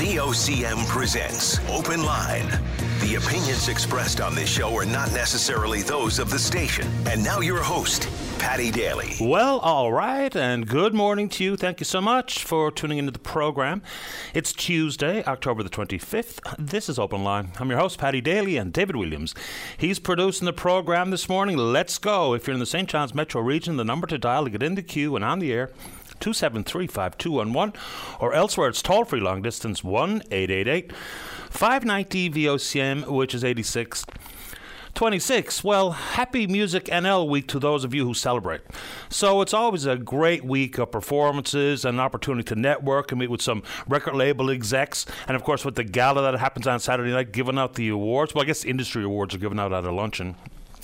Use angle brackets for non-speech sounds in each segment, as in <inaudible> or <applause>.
VOCM presents Open Line. The opinions expressed on this show are not necessarily those of the station. And now your host, Paddy Daly. Well, all right, and good morning to you. Thank you so much for tuning into the program. It's Tuesday, October the 25th. This is Open Line. I'm your host, Paddy Daly, and David Williams. He's producing the program this morning. Let's go. If you're in the St. John's metro region, the number to dial to get in the queue and on the air 273 5211, or elsewhere it's toll free long distance 1 888 590 VOCM, which is 86. 26. Well, happy Music NL week to those of you who celebrate. So it's always a great week of performances and an opportunity to network and meet with some record label execs. And of course, with the gala that happens on Saturday night, giving out the awards. Well, I guess industry awards are given out at a luncheon.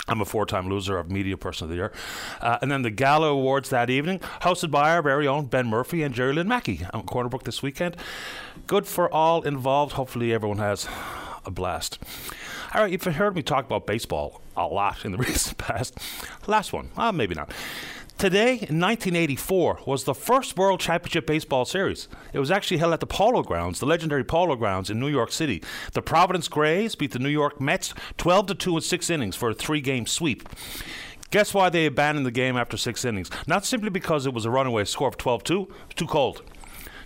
I'm a four time loser of Media Person of the Year. Uh, and then the Gala Awards that evening, hosted by our very own Ben Murphy and Jerry Lynn Mackey on Corner Brook this weekend. Good for all involved. Hopefully, everyone has a blast. All right, you've heard me talk about baseball a lot in the <laughs> recent past. Last one, well, maybe not. Today, in 1984, was the first World Championship Baseball Series. It was actually held at the Polo Grounds, the legendary Polo Grounds in New York City. The Providence Grays beat the New York Mets 12 to 2 in six innings for a three game sweep. Guess why they abandoned the game after six innings? Not simply because it was a runaway score of 12 2, too cold.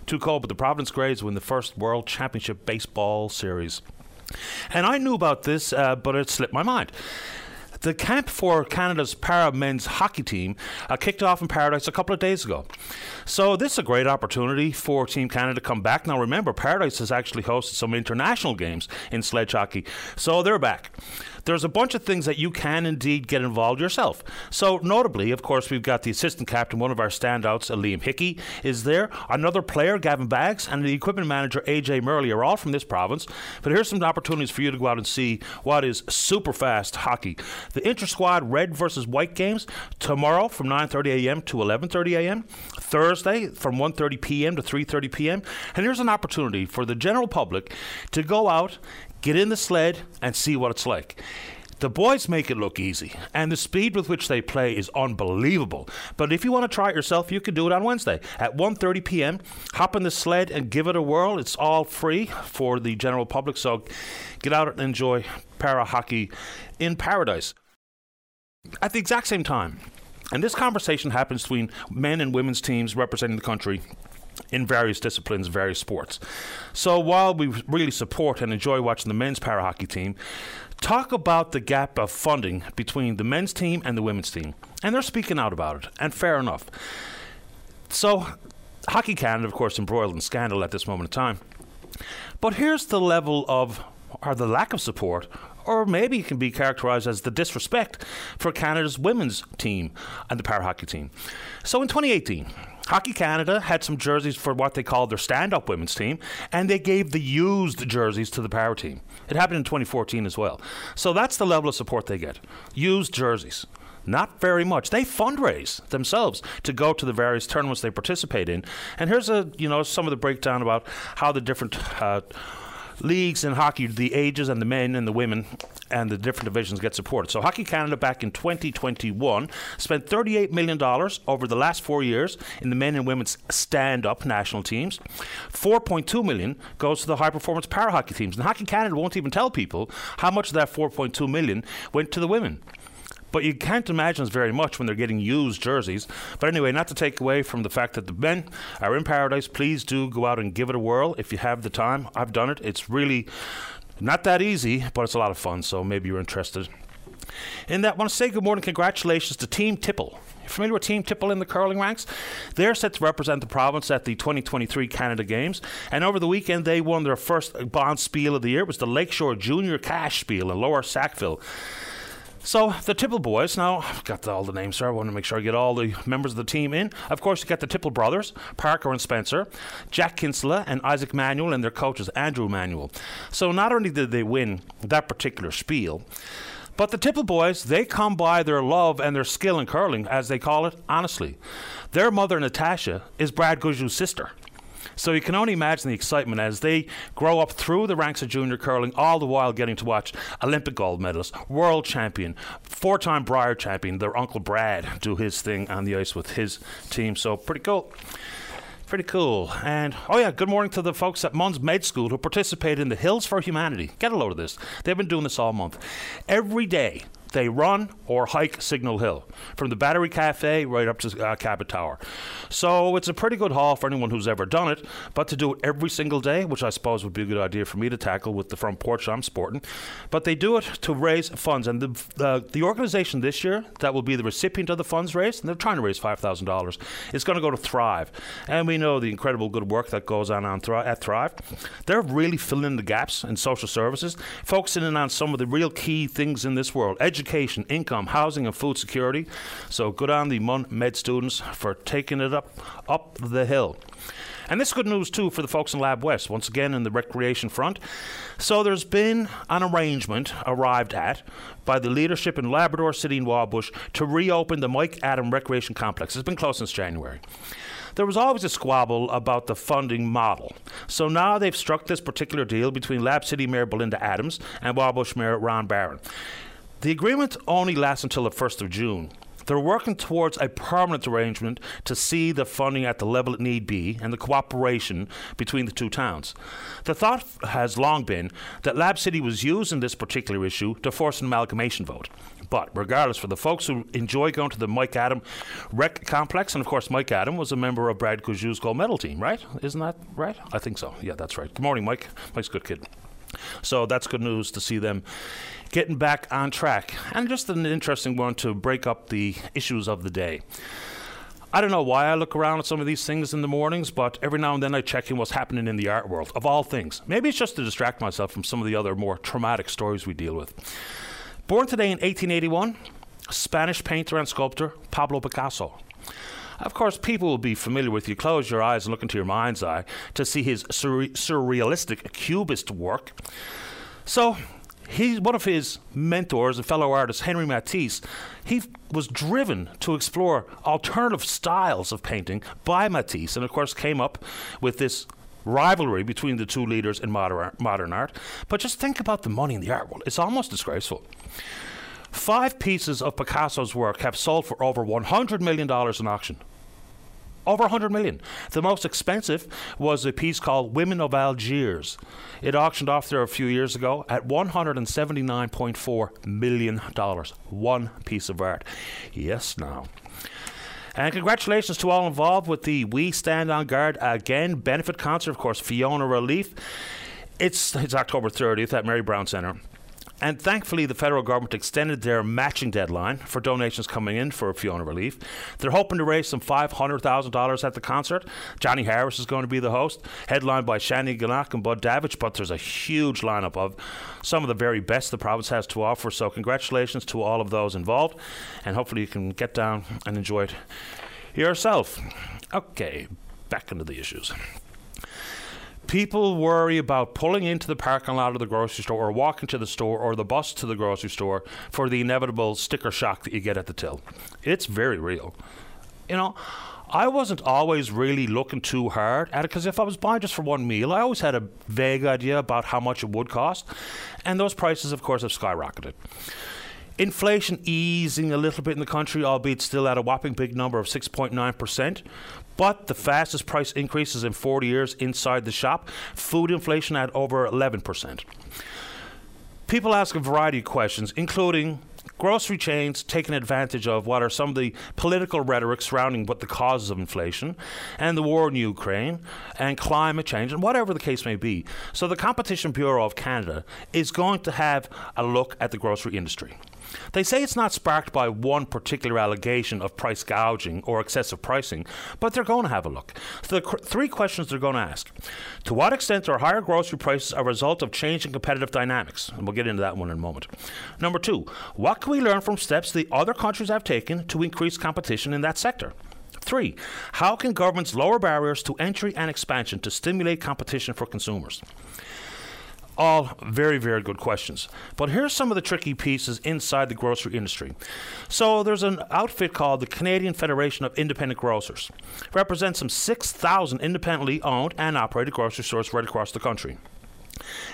Too cold, but the Providence Grays win the first World Championship Baseball Series. And I knew about this, uh, but it slipped my mind. The camp for Canada's para men's hockey team uh, kicked off in Paradise a couple of days ago. So, this is a great opportunity for Team Canada to come back. Now, remember, Paradise has actually hosted some international games in sledge hockey, so they're back there's a bunch of things that you can indeed get involved yourself. So, notably, of course, we've got the assistant captain, one of our standouts, Liam Hickey, is there. Another player, Gavin Baggs, and the equipment manager, AJ Murley, are all from this province. But here's some opportunities for you to go out and see what is super fast hockey. The inter squad red versus white games tomorrow from 9:30 a.m. to 11:30 a.m. Thursday from 1:30 p.m. to 3:30 p.m. And here's an opportunity for the general public to go out get in the sled and see what it's like. The boys make it look easy, and the speed with which they play is unbelievable. But if you want to try it yourself, you can do it on Wednesday at 1:30 p.m. Hop in the sled and give it a whirl. It's all free for the general public, so get out and enjoy para hockey in paradise. At the exact same time, and this conversation happens between men and women's teams representing the country in various disciplines, various sports. So while we really support and enjoy watching the men's para hockey team, talk about the gap of funding between the men's team and the women's team. And they're speaking out about it, and fair enough. So, Hockey Canada, of course, embroiled in scandal at this moment in time. But here's the level of, or the lack of support, or maybe it can be characterised as the disrespect for Canada's women's team and the para hockey team. So in 2018, Hockey Canada had some jerseys for what they called their stand up women's team, and they gave the used jerseys to the power team. It happened in 2014 as well. So that's the level of support they get used jerseys. Not very much. They fundraise themselves to go to the various tournaments they participate in. And here's a you know some of the breakdown about how the different uh, leagues in hockey, the ages and the men and the women and the different divisions get supported. So Hockey Canada back in 2021 spent $38 million over the last four years in the men and women's stand-up national teams. 4.2 million goes to the high-performance para hockey teams. And Hockey Canada won't even tell people how much of that 4.2 million went to the women. But you can't imagine very much when they're getting used jerseys. But anyway, not to take away from the fact that the men are in paradise, please do go out and give it a whirl if you have the time. I've done it. It's really not that easy, but it's a lot of fun, so maybe you're interested. In that, I want to say good morning, congratulations to Team Tipple. You familiar with Team Tipple in the curling ranks? They're set to represent the province at the 2023 Canada Games, and over the weekend they won their first Bonspiel of the year. It was the Lakeshore Junior Cashspiel in Lower Sackville. So the Tipple boys. Now I've got all the names, sir. I want to make sure I get all the members of the team in. Of course, you got the Tipple brothers, Parker and Spencer, Jack Kinsella and Isaac Manuel, and their coaches Andrew Manuel. So not only did they win that particular spiel. But the Tipple boys, they come by their love and their skill in curling, as they call it, honestly. Their mother, Natasha, is Brad Gushue's sister. So you can only imagine the excitement as they grow up through the ranks of junior curling, all the while getting to watch Olympic gold medalist, world champion, four time Brier champion, their uncle Brad, do his thing on the ice with his team. So pretty cool. Pretty cool. And oh yeah, good morning to the folks at MUN Med School who participate in the Hills for Humanity. Get a load of this. They've been doing this all month. Every day they run or hike Signal Hill from the Battery Cafe right up to uh, Cabot Tower. So it's a pretty good haul for anyone who's ever done it, but to do it every single day, which I suppose would be a good idea for me to tackle with the front porch I'm sporting, but they do it to raise funds. And the, uh, the organization this year that will be the recipient of the funds raised, and they're trying to raise $5,000, is going to go to Thrive. And we know the incredible good work that goes on, on Thri- at Thrive. They're really filling in the gaps in social services, focusing in on some of the real key things in this world education, income, housing, and food security. So good on the MUN Med students for taking it up up the hill. And this is good news too for the folks in Lab West, once again in the recreation front. So there's been an arrangement arrived at by the leadership in Labrador City and Wabush to reopen the Mike Adam Recreation Complex. It's been closed since January. There was always a squabble about the funding model. So now they've struck this particular deal between Lab City Mayor Belinda Adams and Wabush Mayor Ron Barron. The agreement only lasts until the 1st of June. They're working towards a permanent arrangement to see the funding at the level it need be and the cooperation between the two towns. The thought has long been that Lab City was using this particular issue to force an amalgamation vote. But regardless, for the folks who enjoy going to the Mike Adam Rec Complex, and of course, Mike Adam was a member of Brad Gushue's gold medal team, right? Isn't that right? I think so. Yeah, that's right. Good morning, Mike. Mike's a good kid. So that's good news to see them getting back on track. And just an interesting one to break up the issues of the day. I don't know why I look around at some of these things in the mornings, but every now and then I check in what's happening in the art world, of all things. Maybe it's just to distract myself from some of the other more traumatic stories we deal with. Born today in 1881, Spanish painter and sculptor Pablo Picasso. Of course, people will be familiar with you. Close your eyes and look into your mind's eye to see his surrealistic cubist work. So, he, one of his mentors and fellow artist, Henri Matisse, he was driven to explore alternative styles of painting by Matisse, and of course came up with this rivalry between the two leaders in modern, modern art. But just think about the money in the art world; it's almost disgraceful. Five pieces of Picasso's work have sold for over $100 million in auction. Over 100 million. The most expensive was a piece called Women of Algiers. It auctioned off there a few years ago at $179.4 million. One piece of art. Yes, now. And congratulations to all involved with the We Stand on Guard Again benefit concert. Of course, Fiona Relief. It's, it's October 30th at Mary Brown Centre. And thankfully, the federal government extended their matching deadline for donations coming in for Fiona Relief. They're hoping to raise some $500,000 at the concert. Johnny Harris is going to be the host, headlined by Shanneyganock and Bud Davidge. But there's a huge lineup of some of the very best the province has to offer. So, congratulations to all of those involved. And hopefully, you can get down and enjoy it yourself. Okay, back into the issues people worry about pulling into the parking lot of the grocery store or walking to the store or the bus to the grocery store for the inevitable sticker shock that you get at the till. It's very real. You know, I wasn't always really looking too hard at it because if I was buying just for one meal, I always had a vague idea about how much it would cost. And those prices, of course, have skyrocketed. Inflation easing a little bit in the country, albeit still at a whopping big number of 6.9%. But the fastest price increases in 40 years inside the shop. Food inflation at over 11%. People ask a variety of questions, including grocery chains taking advantage of what are some of the political rhetoric surrounding what the causes of inflation and the war in Ukraine and climate change and whatever the case may be. So the Competition Bureau of Canada is going to have a look at the grocery industry. They say it's not sparked by one particular allegation of price gouging or excessive pricing, but they're going to have a look. So the cr- three questions they're going to ask To what extent are higher grocery prices a result of changing competitive dynamics? And we'll get into that one in a moment. Number two, what can we learn from steps the other countries have taken to increase competition in that sector? Three, how can governments lower barriers to entry and expansion to stimulate competition for consumers? All very, very good questions. But here's some of the tricky pieces inside the grocery industry. So there's an outfit called the Canadian Federation of Independent Grocers. represents some 6,000 independently owned and operated grocery stores right across the country.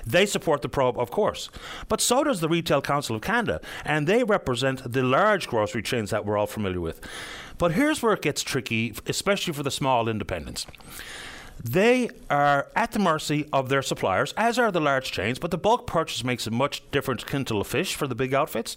They support the probe, of course. But so does the Retail Council of Canada, and they represent the large grocery chains that we're all familiar with. But here's where it gets tricky, especially for the small independents. They are at the mercy of their suppliers, as are the large chains, but the bulk purchase makes a much different quintal of fish for the big outfits.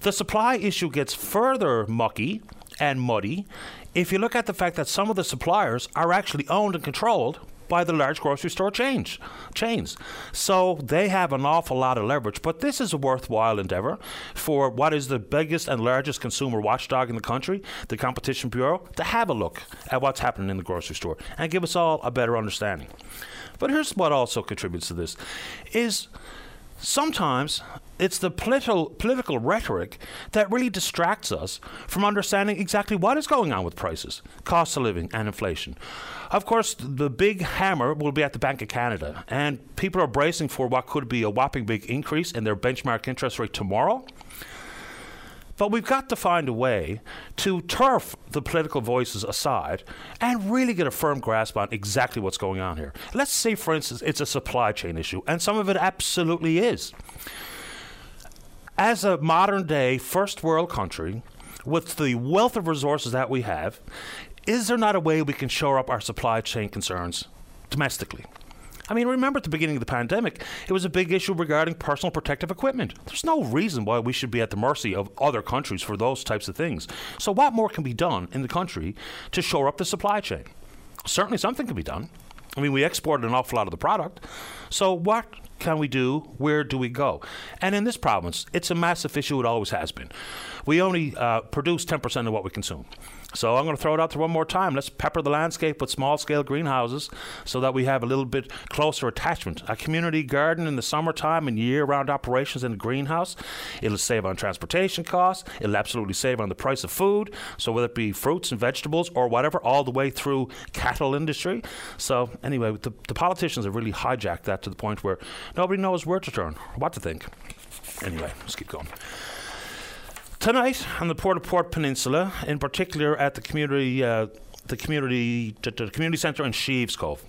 The supply issue gets further mucky and muddy if you look at the fact that some of the suppliers are actually owned and controlled by the large grocery store chains. Chains. So they have an awful lot of leverage. But this is a worthwhile endeavor for what is the biggest and largest consumer watchdog in the country, the Competition Bureau, to have a look at what's happening in the grocery store and give us all a better understanding. But here's what also contributes to this is sometimes it's the political rhetoric that really distracts us from understanding exactly what is going on with prices, cost of living, and inflation. Of course, the big hammer will be at the Bank of Canada, and people are bracing for what could be a whopping big increase in their benchmark interest rate tomorrow. But we've got to find a way to turf the political voices aside and really get a firm grasp on exactly what's going on here. Let's say, for instance, it's a supply chain issue, and some of it absolutely is. As a modern day first world country, with the wealth of resources that we have, is there not a way we can shore up our supply chain concerns domestically? I mean, remember at the beginning of the pandemic, it was a big issue regarding personal protective equipment. There's no reason why we should be at the mercy of other countries for those types of things. So, what more can be done in the country to shore up the supply chain? Certainly, something can be done. I mean, we export an awful lot of the product. So, what can we do? Where do we go? And in this province, it's a massive issue. It always has been. We only uh, produce 10% of what we consume. So I'm going to throw it out there one more time. Let's pepper the landscape with small scale greenhouses so that we have a little bit closer attachment. A community garden in the summertime and year round operations in a greenhouse. It'll save on transportation costs. It'll absolutely save on the price of food. So whether it be fruits and vegetables or whatever, all the way through cattle industry. So anyway, the, the politicians have really hijacked that to the point where nobody knows where to turn, what to think. Anyway, let's keep going. Tonight on the Port au Port Peninsula, in particular at the community, uh, the community, the community centre in Sheaves Cove.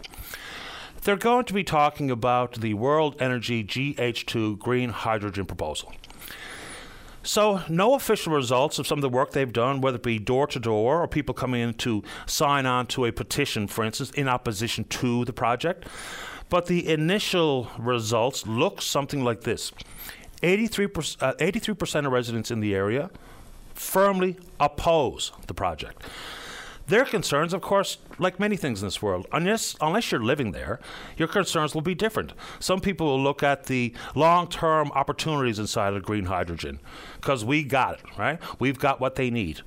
They're going to be talking about the World Energy GH2 green hydrogen proposal. So, no official results of some of the work they've done, whether it be door to door or people coming in to sign on to a petition, for instance, in opposition to the project. But the initial results look something like this 83%, uh, 83% of residents in the area firmly oppose the project. Their concerns, of course, like many things in this world, unless, unless you're living there, your concerns will be different. Some people will look at the long term opportunities inside of green hydrogen because we got it, right? We've got what they need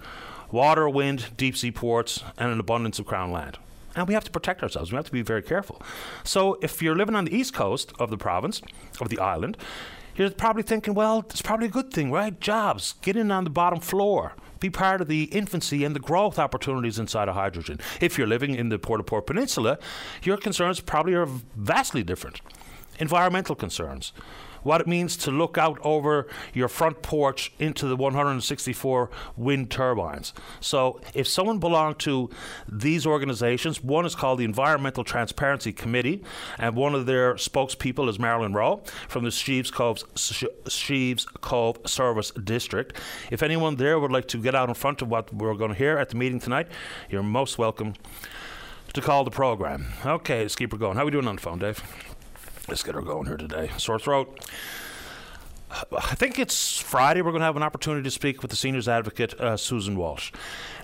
water, wind, deep sea ports, and an abundance of crown land. And we have to protect ourselves. We have to be very careful. So, if you're living on the east coast of the province, of the island, you're probably thinking, well, it's probably a good thing, right? Jobs, get in on the bottom floor. Be part of the infancy and the growth opportunities inside of hydrogen. If you're living in the Port au Port Peninsula, your concerns probably are vastly different. Environmental concerns, what it means to look out over your front porch into the 164 wind turbines. So, if someone belonged to these organizations, one is called the Environmental Transparency Committee, and one of their spokespeople is Marilyn Rowe from the Sheaves Cove, Sheaves Cove Service District. If anyone there would like to get out in front of what we're going to hear at the meeting tonight, you're most welcome to call the program. Okay, let's keep her going. How are we doing on the phone, Dave? Let's get her going here today. Sore throat. I think it's Friday. We're going to have an opportunity to speak with the seniors advocate, uh, Susan Walsh.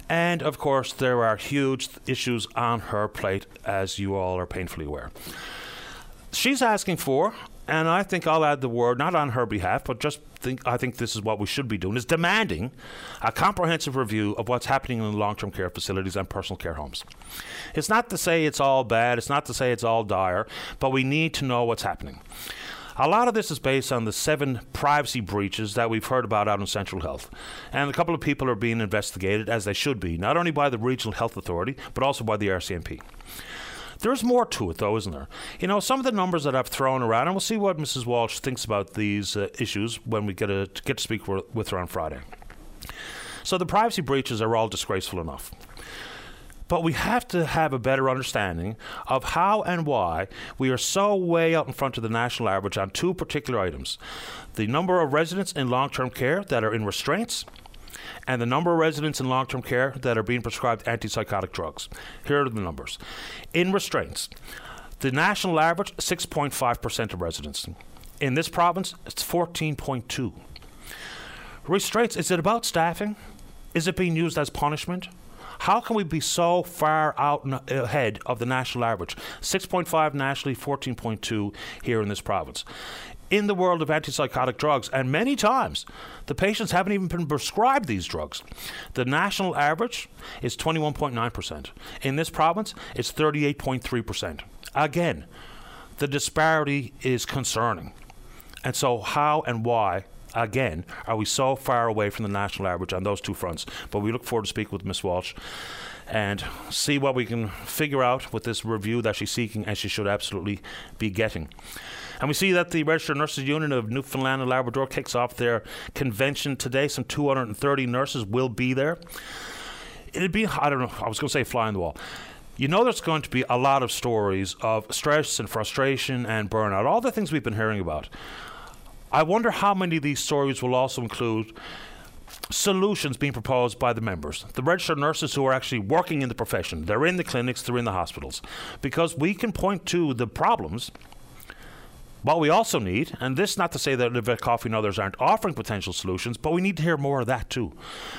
And of course, there are huge issues on her plate, as you all are painfully aware. She's asking for, and I think I'll add the word, not on her behalf, but just think I think this is what we should be doing, is demanding a comprehensive review of what's happening in long-term care facilities and personal care homes. It's not to say it's all bad, it's not to say it's all dire, but we need to know what's happening. A lot of this is based on the seven privacy breaches that we've heard about out in Central Health. And a couple of people are being investigated, as they should be, not only by the Regional Health Authority, but also by the RCMP. There's more to it, though, isn't there? You know, some of the numbers that I've thrown around, and we'll see what Mrs. Walsh thinks about these uh, issues when we get, a, get to speak with her on Friday. So the privacy breaches are all disgraceful enough. But we have to have a better understanding of how and why we are so way out in front of the national average on two particular items the number of residents in long term care that are in restraints and the number of residents in long term care that are being prescribed antipsychotic drugs. Here are the numbers. In restraints, the national average 6.5% of residents. In this province, it's 14.2. Restraints, is it about staffing? Is it being used as punishment? How can we be so far out ahead of the national average? 6.5 nationally, 14.2 here in this province in the world of antipsychotic drugs, and many times the patients haven't even been prescribed these drugs. The national average is 21.9%. In this province, it's 38.3%. Again, the disparity is concerning. And so, how and why again, are we so far away from the national average on those two fronts? But we look forward to speaking with Miss Walsh and see what we can figure out with this review that she's seeking and she should absolutely be getting. And we see that the Registered Nurses Union of Newfoundland and Labrador kicks off their convention today. Some 230 nurses will be there. It'd be, I don't know, I was going to say fly on the wall you know there's going to be a lot of stories of stress and frustration and burnout, all the things we've been hearing about. I wonder how many of these stories will also include solutions being proposed by the members, the registered nurses who are actually working in the profession. They're in the clinics, they're in the hospitals. Because we can point to the problems what we also need, and this not to say that Yvette Coffey and others aren't offering potential solutions, but we need to hear more of that too.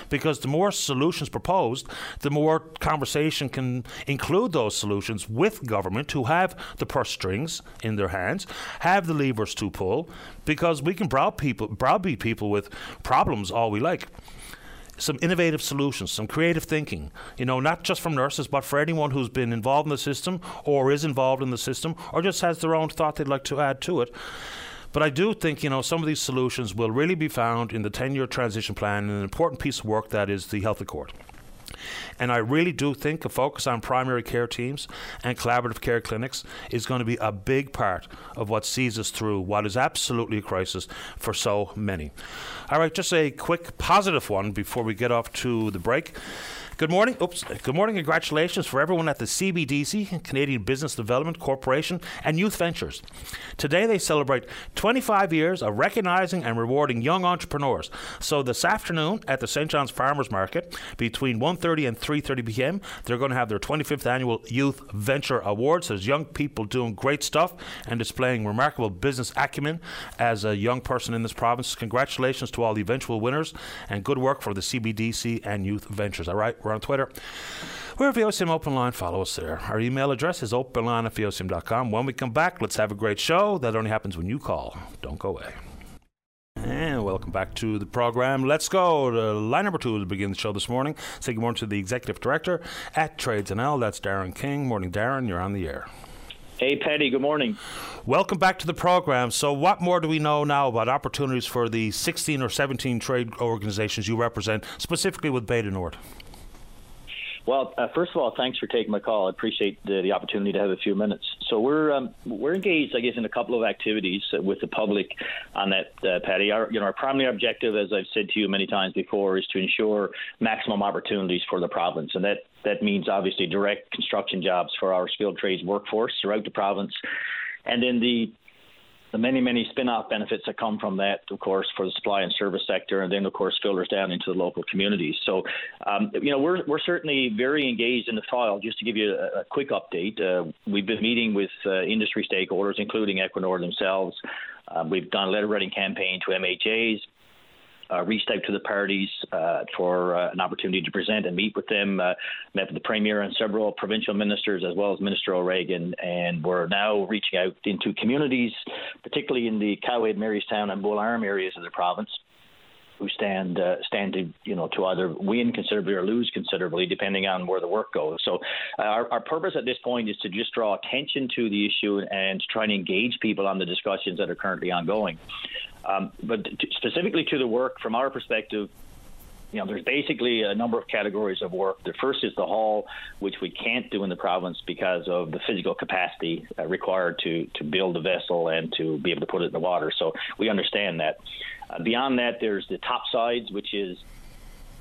Because the more solutions proposed, the more conversation can include those solutions with government who have the purse strings in their hands, have the levers to pull, because we can browbeat people, browbeat people with problems all we like some innovative solutions, some creative thinking, you know, not just from nurses, but for anyone who's been involved in the system or is involved in the system or just has their own thought they'd like to add to it. But I do think, you know, some of these solutions will really be found in the 10 year transition plan and an important piece of work that is the health accord. And I really do think a focus on primary care teams and collaborative care clinics is going to be a big part of what sees us through what is absolutely a crisis for so many. All right, just a quick positive one before we get off to the break. Good morning. Oops. Good morning. Congratulations for everyone at the CBDC, Canadian Business Development Corporation, and Youth Ventures. Today they celebrate 25 years of recognizing and rewarding young entrepreneurs. So this afternoon at the St. John's Farmers Market, between 1:30 and 3:30 p.m., they're going to have their 25th annual Youth Venture Awards. There's young people doing great stuff and displaying remarkable business acumen as a young person in this province. Congratulations to all the eventual winners and good work for the CBDC and Youth Ventures. All right. We're we're on Twitter. We're at VOCM Open Line. Follow us there. Our email address is openline at VOCM.com. When we come back, let's have a great show. That only happens when you call. Don't go away. And welcome back to the program. Let's go to line number two to begin the show this morning. Say good morning to the executive director at Trades NL. That's Darren King. Morning, Darren. You're on the air. Hey, Paddy, good morning. Welcome back to the program. So, what more do we know now about opportunities for the 16 or 17 trade organizations you represent, specifically with du Nord? Well, uh, first of all, thanks for taking my call. I appreciate the, the opportunity to have a few minutes. So we're um, we're engaged, I guess, in a couple of activities with the public on that, uh, Paddy. Our you know our primary objective, as I've said to you many times before, is to ensure maximum opportunities for the province, and that that means obviously direct construction jobs for our skilled trades workforce throughout the province. And then the the many, many spin-off benefits that come from that, of course, for the supply and service sector, and then, of course, filters down into the local communities. So, um, you know, we're, we're certainly very engaged in the file. Just to give you a, a quick update, uh, we've been meeting with uh, industry stakeholders, including Equinor themselves. Uh, we've done a letter writing campaign to MHAs uh, reached out to the parties uh, for uh, an opportunity to present and meet with them. Uh, met with the Premier and several provincial ministers, as well as Minister O'Regan, and we're now reaching out into communities, particularly in the Cowhead, Marystown, and Bull Arm areas of the province who stand uh, stand to you know to either win considerably or lose considerably depending on where the work goes. So uh, our, our purpose at this point is to just draw attention to the issue and to try and engage people on the discussions that are currently ongoing. Um, but specifically to the work, from our perspective, you know, there's basically a number of categories of work. The first is the hull, which we can't do in the province because of the physical capacity uh, required to to build a vessel and to be able to put it in the water. So we understand that. Uh, beyond that, there's the top sides, which is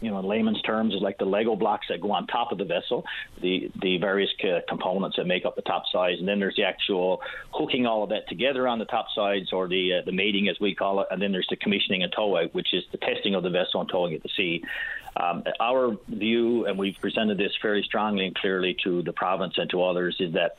you know, in layman's terms, is like the Lego blocks that go on top of the vessel, the the various uh, components that make up the top sides, and then there's the actual hooking all of that together on the top sides, or the uh, the mating as we call it, and then there's the commissioning and tow out, which is the testing of the vessel and towing it to sea. Um, our view, and we've presented this fairly strongly and clearly to the province and to others, is that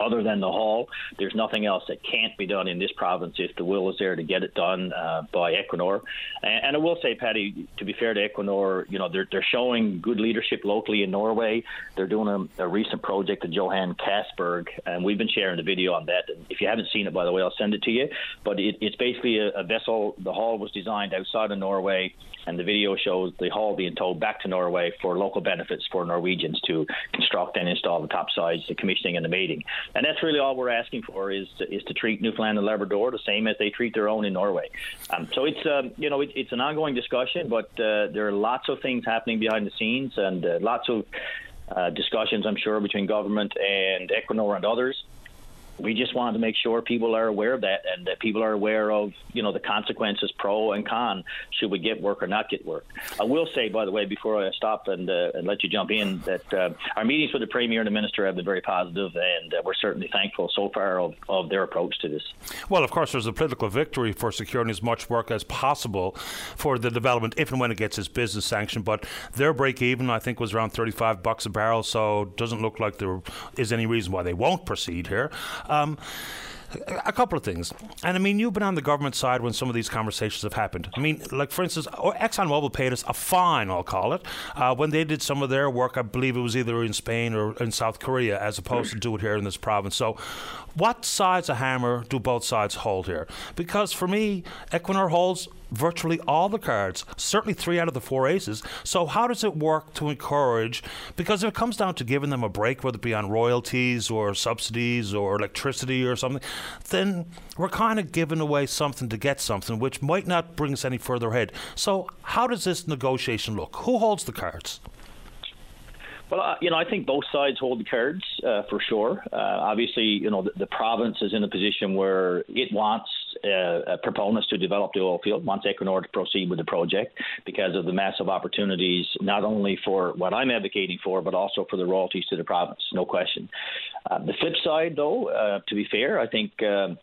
other than the hull, there's nothing else that can't be done in this province if the will is there to get it done uh, by Equinor. And, and, I will say, Paddy, to be fair to Equinor, you know they're they're showing good leadership locally in Norway. They're doing a, a recent project at Johan Castberg, and we've been sharing the video on that. If you haven't seen it, by the way, I'll send it to you. But it, it's basically a, a vessel. The hull was designed outside of Norway and the video shows the hull being towed back to Norway for local benefits for Norwegians to construct and install the top sides, the commissioning and the mating. And that's really all we're asking for is to, is to treat Newfoundland and Labrador the same as they treat their own in Norway. Um, so it's um, you know it, it's an ongoing discussion, but uh, there are lots of things happening behind the scenes and uh, lots of uh, discussions, I'm sure, between government and Equinor and others we just wanted to make sure people are aware of that and that people are aware of you know the consequences pro and con should we get work or not get work. I will say by the way before i stop and, uh, and let you jump in that uh, our meetings with the premier and the minister have been very positive and uh, we're certainly thankful so far of, of their approach to this. Well of course there's a political victory for securing as much work as possible for the development if and when it gets its business sanction but their break even i think was around 35 bucks a barrel so doesn't look like there is any reason why they won't proceed here um, a couple of things. And I mean, you've been on the government side when some of these conversations have happened. I mean, like for instance, ExxonMobil paid us a fine, I'll call it, uh, when they did some of their work. I believe it was either in Spain or in South Korea, as opposed to do it here in this province. So, what sides of hammer do both sides hold here? Because for me, Equinor holds virtually all the cards, certainly three out of the four aces. So, how does it work to encourage? Because if it comes down to giving them a break, whether it be on royalties or subsidies or electricity or something, then we're kind of giving away something to get something, which might not bring us any further ahead. So, how does this negotiation look? Who holds the cards? Well, uh, you know, I think both sides hold the cards uh, for sure. Uh, obviously, you know, the, the, province is in a position where it wants uh, uh, proponents to develop the oil field, wants Equinor to proceed with the project because of the massive opportunities, not only for what I'm advocating for, but also for the royalties to the province, no question. Uh, the flip side, though, to be fair, I think um,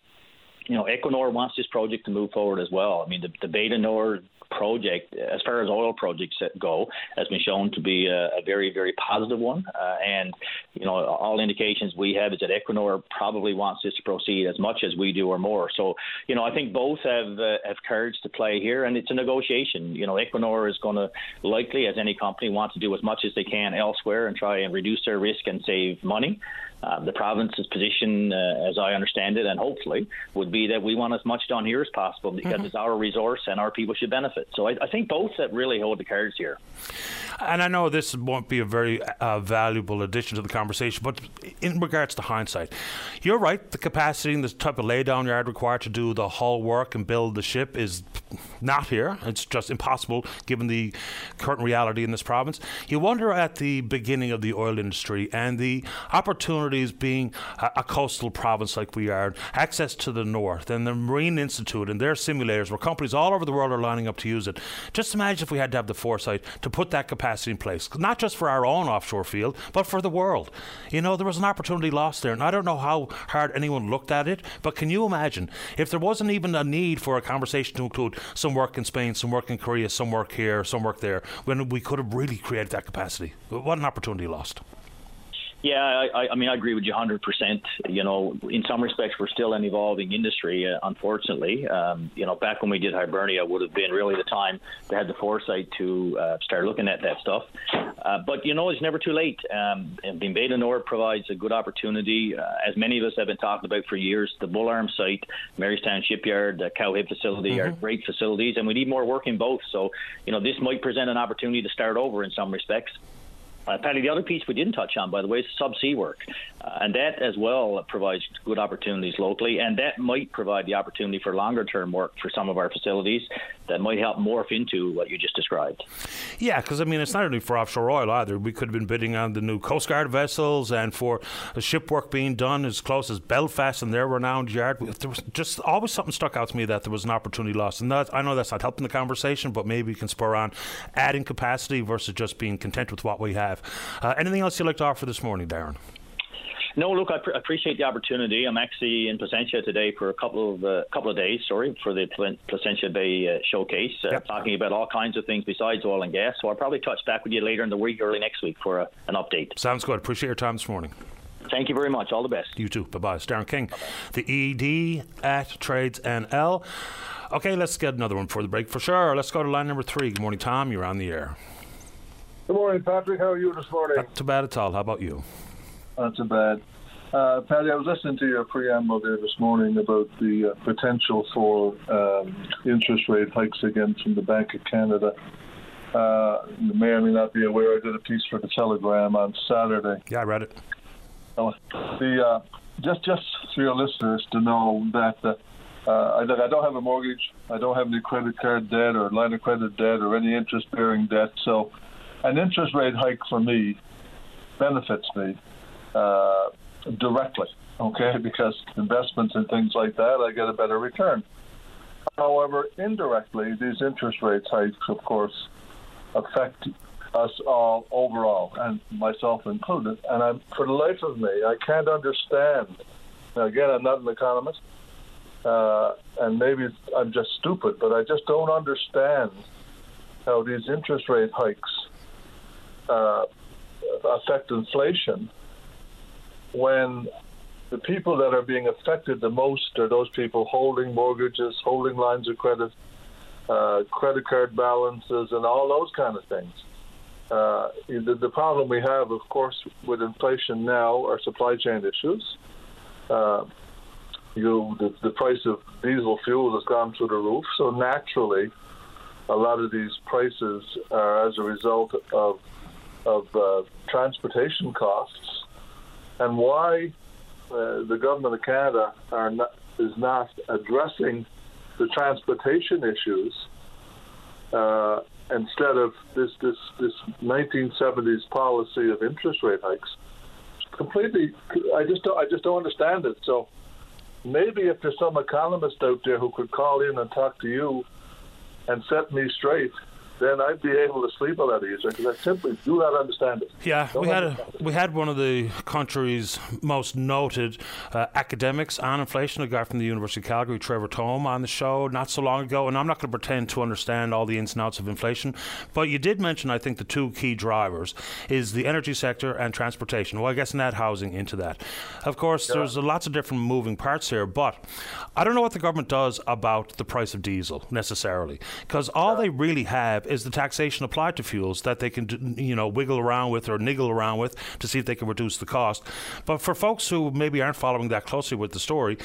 you know, Equinor wants this project to move forward as well. I mean, the, the Nord project, as far as oil projects go, has been shown to be a, a very, very positive one. Uh, and, you know, all indications we have is that Equinor probably wants this to proceed as much as we do or more. So, you know, I think both have uh, have cards to play here, and it's a negotiation. You know, Equinor is going to likely, as any company, want to do as much as they can elsewhere and try and reduce their risk and save money. Uh, the province's position, uh, as I understand it, and hopefully, would be that we want as much done here as possible because mm-hmm. it's our resource and our people should benefit. So I, I, think both that really hold the cards here. And I know this won't be a very uh, valuable addition to the conversation, but in regards to hindsight, you're right. The capacity and the type of laydown yard required to do the hull work and build the ship is not here. It's just impossible given the current reality in this province. You wonder at the beginning of the oil industry and the opportunities being a, a coastal province like we are, access to the north, and the Marine Institute and their simulators, where companies all over the world are lining up to use it. Just imagine if we had to have the foresight to put that capacity in place, not just for our own offshore field, but for the world. You know, there was an opportunity lost there, and I don't know how hard anyone looked at it, but can you imagine if there wasn't even a need for a conversation to include some work in Spain, some work in Korea, some work here, some work there, when we could have really created that capacity. What an opportunity lost. Yeah, I, I mean, I agree with you 100%. You know, in some respects, we're still an evolving industry, uh, unfortunately. Um, you know, back when we did Hibernia would have been really the time to have the foresight to uh, start looking at that stuff. Uh, but, you know, it's never too late. Um, and Bay du Nord provides a good opportunity. Uh, as many of us have been talking about for years, the Bull Arm site, Marystown Shipyard, the Cowhead facility mm-hmm. are great facilities, and we need more work in both. So, you know, this might present an opportunity to start over in some respects. Uh, Paddy, the other piece we didn't touch on, by the way, is subsea work. Uh, and that as well provides good opportunities locally, and that might provide the opportunity for longer term work for some of our facilities that might help morph into what you just described. Yeah, because I mean, it's not only for offshore oil either. We could have been bidding on the new Coast Guard vessels and for ship work being done as close as Belfast and their renowned yard. There was just always something stuck out to me that there was an opportunity lost. And that, I know that's not helping the conversation, but maybe we can spur on adding capacity versus just being content with what we have. Uh, anything else you'd like to offer this morning, Darren? No, look, I pr- appreciate the opportunity. I'm actually in Placentia today for a couple of uh, couple of days. Sorry for the Placentia Bay uh, showcase, uh, yep. talking about all kinds of things besides oil and gas. So I'll probably touch back with you later in the week, early next week, for a, an update. Sounds good. Appreciate your time this morning. Thank you very much. All the best. You too. Bye bye. It's Darren King, Bye-bye. the ED at Trades NL. Okay, let's get another one for the break for sure. Let's go to line number three. Good morning, Tom. You're on the air. Good morning, Patrick. How are you this morning? Not too bad at all. How about you? Not too bad. Uh, Paddy, I was listening to your preamble there this morning about the uh, potential for um, interest rate hikes again from the Bank of Canada. Uh, you may or may not be aware, I did a piece for the Telegram on Saturday. Yeah, I read it. The uh, just just for your listeners to know that uh, uh, I, I don't have a mortgage, I don't have any credit card debt or line of credit debt or any interest-bearing debt, so an interest rate hike for me benefits me uh, directly, okay, because investments and things like that, I get a better return. However, indirectly, these interest rate hikes, of course, affect us all overall, and myself included. And I'm, for the life of me, I can't understand. Now, again, I'm not an economist, uh, and maybe I'm just stupid, but I just don't understand how these interest rate hikes uh, affect inflation when the people that are being affected the most are those people holding mortgages, holding lines of credit, uh, credit card balances, and all those kind of things. Uh, the, the, problem we have, of course, with inflation now are supply chain issues. Uh, you, the, the price of diesel fuel has gone through the roof, so naturally, a lot of these prices are as a result of of uh, transportation costs and why uh, the government of Canada not, is not addressing the transportation issues uh, instead of this, this, this 1970s policy of interest rate hikes. Completely, I just don't, I just don't understand it. So maybe if there's some economist out there who could call in and talk to you and set me straight then I'd be able to sleep a lot easier because I simply do not understand it. Yeah, Don't we had a, we had one of the country's most noted uh, academics on inflation, a guy from the University of Calgary, Trevor Tombe, on the show not so long ago, and I'm not going to pretend to understand all the ins and outs of inflation, but you did mention, I think, the two key drivers is the energy sector and transportation. Well, I guess net housing into that. Of course, yeah. there's lots of different moving parts here, but I don't know what the government does about the price of diesel necessarily, because all yeah. they really have is the taxation applied to fuels that they can, you know, wiggle around with or niggle around with to see if they can reduce the cost. But for folks who maybe aren't following that closely with the story,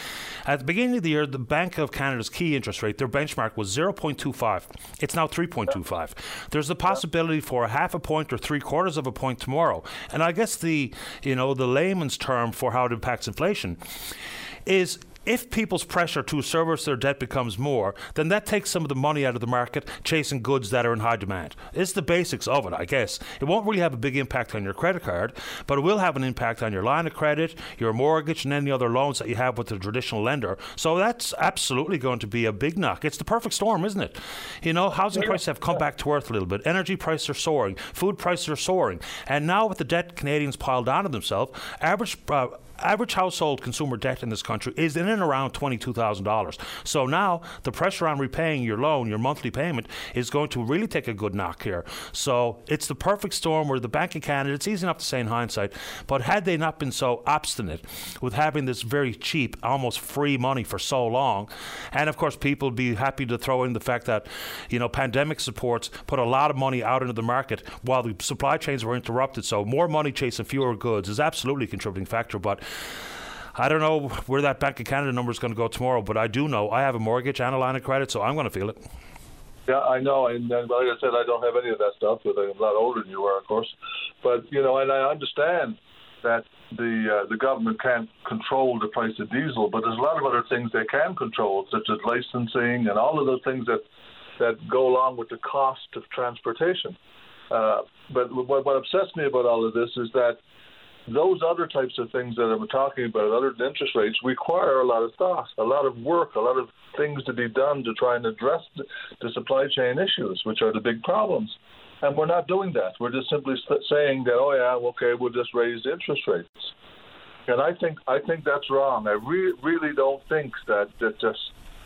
at the beginning of the year, the Bank of Canada's key interest rate, their benchmark was 0.25. It's now 3.25. There's the possibility for a half a point or three quarters of a point tomorrow. And I guess the, you know, the layman's term for how it impacts inflation is if people's pressure to service their debt becomes more, then that takes some of the money out of the market chasing goods that are in high demand. It's the basics of it, I guess. It won't really have a big impact on your credit card, but it will have an impact on your line of credit, your mortgage, and any other loans that you have with the traditional lender. So that's absolutely going to be a big knock. It's the perfect storm, isn't it? You know, housing prices have come back to earth a little bit. Energy prices are soaring. Food prices are soaring. And now with the debt Canadians piled onto themselves, average uh, average household consumer debt in this country is in and around $22,000. So now the pressure on repaying your loan, your monthly payment, is going to really take a good knock here. So it's the perfect storm where the Bank of Canada, it's easy enough to say in hindsight, but had they not been so obstinate with having this very cheap, almost free money for so long, and of course people would be happy to throw in the fact that, you know, pandemic supports put a lot of money out into the market while the supply chains were interrupted. So more money chasing fewer goods is absolutely a contributing factor. But I don't know where that Bank of Canada number is going to go tomorrow, but I do know I have a mortgage and a line of credit, so I'm going to feel it. Yeah, I know, and, and like I said, I don't have any of that stuff. But I'm a lot older than you are, of course. But you know, and I understand that the uh, the government can't control the price of diesel, but there's a lot of other things they can control, such as licensing and all of those things that that go along with the cost of transportation. Uh, but what, what upsets me about all of this is that those other types of things that I'm talking about, other than interest rates, require a lot of thought, a lot of work, a lot of things to be done to try and address the, the supply chain issues, which are the big problems. And we're not doing that. We're just simply saying that, oh yeah, okay, we'll just raise interest rates. And I think I think that's wrong. I re- really don't think that that just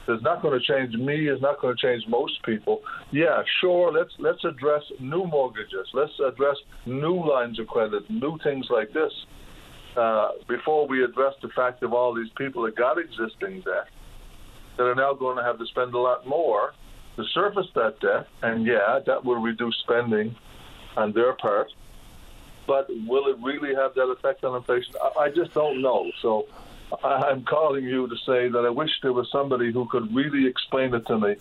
is not going to change me. Is not going to change most people. Yeah, sure. Let's let's address new mortgages. Let's address new lines of credit, new things like this. Uh, before we address the fact of all these people that got existing debt that are now going to have to spend a lot more to service that debt, and yeah, that will reduce spending on their part. But will it really have that effect on inflation? I, I just don't know. So I'm calling you to say that I wish there was somebody who could really explain it to me.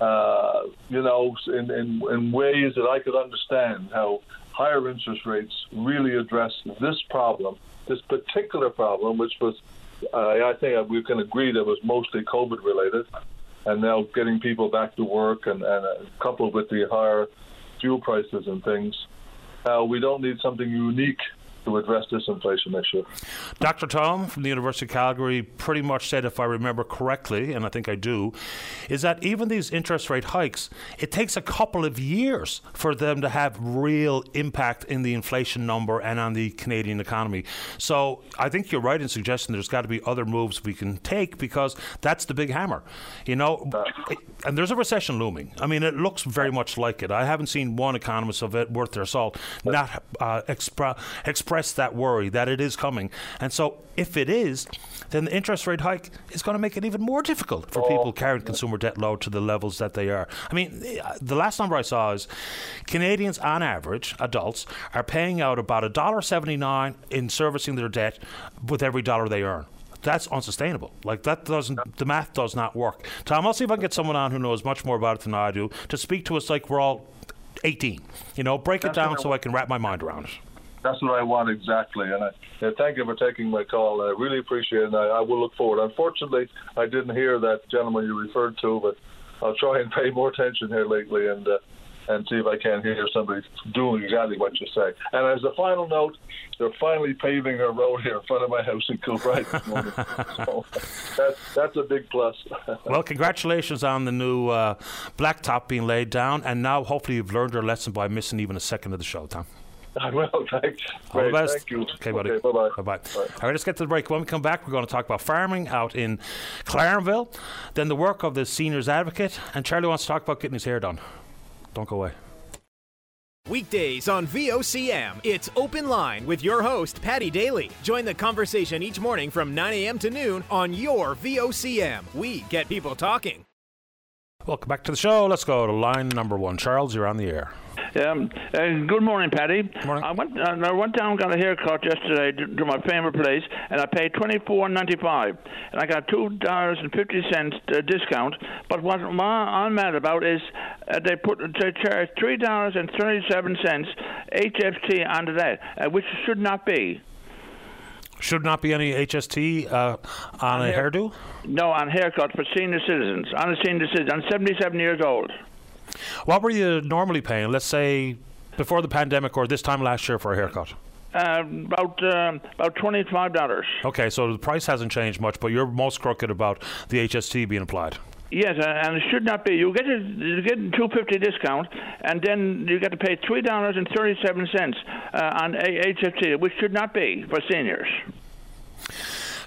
Uh, you know, in, in, in ways that I could understand how higher interest rates really address this problem, this particular problem, which was, uh, I think we can agree that was mostly COVID related, and now getting people back to work and, and uh, coupled with the higher fuel prices and things. Uh, we don't need something unique to address this inflation issue. Dr. Tombe from the University of Calgary pretty much said, if I remember correctly, and I think I do, is that even these interest rate hikes, it takes a couple of years for them to have real impact in the inflation number and on the Canadian economy. So I think you're right in suggesting there's got to be other moves we can take because that's the big hammer. You know, and there's a recession looming. I mean, it looks very much like it. I haven't seen one economist of it worth their salt not uh, expre- express that worry that it is coming. And so, if it is, then the interest rate hike is going to make it even more difficult for oh, people carrying consumer debt load to the levels that they are. I mean, the last number I saw is Canadians, on average, adults, are paying out about a dollar seventy nine in servicing their debt with every dollar they earn that's unsustainable. Like that doesn't the math does not work. Tom, I'll see if I can get someone on who knows much more about it than I do to speak to us like we're all 18. You know, break it down so I can wrap my mind around it. That's what I want exactly, and I yeah, thank you for taking my call. I really appreciate it. And I, I will look forward. Unfortunately, I didn't hear that gentleman you referred to, but I'll try and <laughs> pay more attention here lately and uh, and see if I can hear somebody doing exactly what you say. And as a final note, they're finally paving a road here in front of my house in Kilbride <laughs> so that's, that's a big plus. <laughs> well, congratulations on the new uh, blacktop being laid down, and now hopefully you've learned your lesson by missing even a second of the show, Tom. <laughs> I will. Thanks. All the best. Thank you. Okay, buddy. Okay, bye-bye. Bye-bye. All right, let's get to the break. When we come back, we're going to talk about farming out in Clarenville, then the work of the seniors advocate, and Charlie wants to talk about getting his hair done. Don't go away. Weekdays on VOCM, it's Open Line with your host, Paddy Daly. Join the conversation each morning from 9 a.m. to noon on your VOCM. We get people talking. Welcome back to the show. Let's go to line number one. Charles, you're on the air. Um, uh, good morning, Paddy. Morning. I went. Uh, I went down and got a haircut yesterday to, to my favorite place, and I paid twenty four ninety five, and I got two dollars and fifty cents uh, discount. But what I'm mad about is uh, they put they charge three dollars and thirty seven cents HST onto that, uh, which should not be. Should not be any HST uh, on, on a hair- hairdo. No, on haircut for senior citizens. On a senior citizen, I'm seventy seven years old. What were you normally paying? Let's say before the pandemic or this time last year for a haircut. Uh, about uh, about twenty five dollars. Okay, so the price hasn't changed much, but you're most crooked about the HST being applied. Yes, uh, and it should not be. You get a, you get a two fifty discount, and then you get to pay three dollars and thirty seven cents uh, on HST, which should not be for seniors.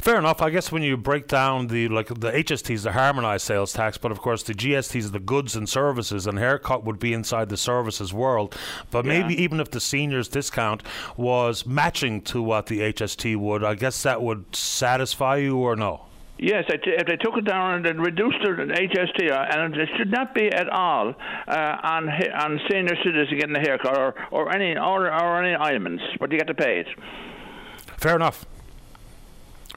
Fair enough. I guess when you break down the like the HSTs, the harmonized sales tax, but of course the GSTs are the goods and services, and haircut would be inside the services world. But yeah. maybe even if the seniors discount was matching to what the HST would, I guess that would satisfy you or no? Yes, if they took it down and reduced it in HST, and it should not be at all uh, on on senior citizens getting a haircut or, or any or, or any ailments, but you get to pay it. Fair enough.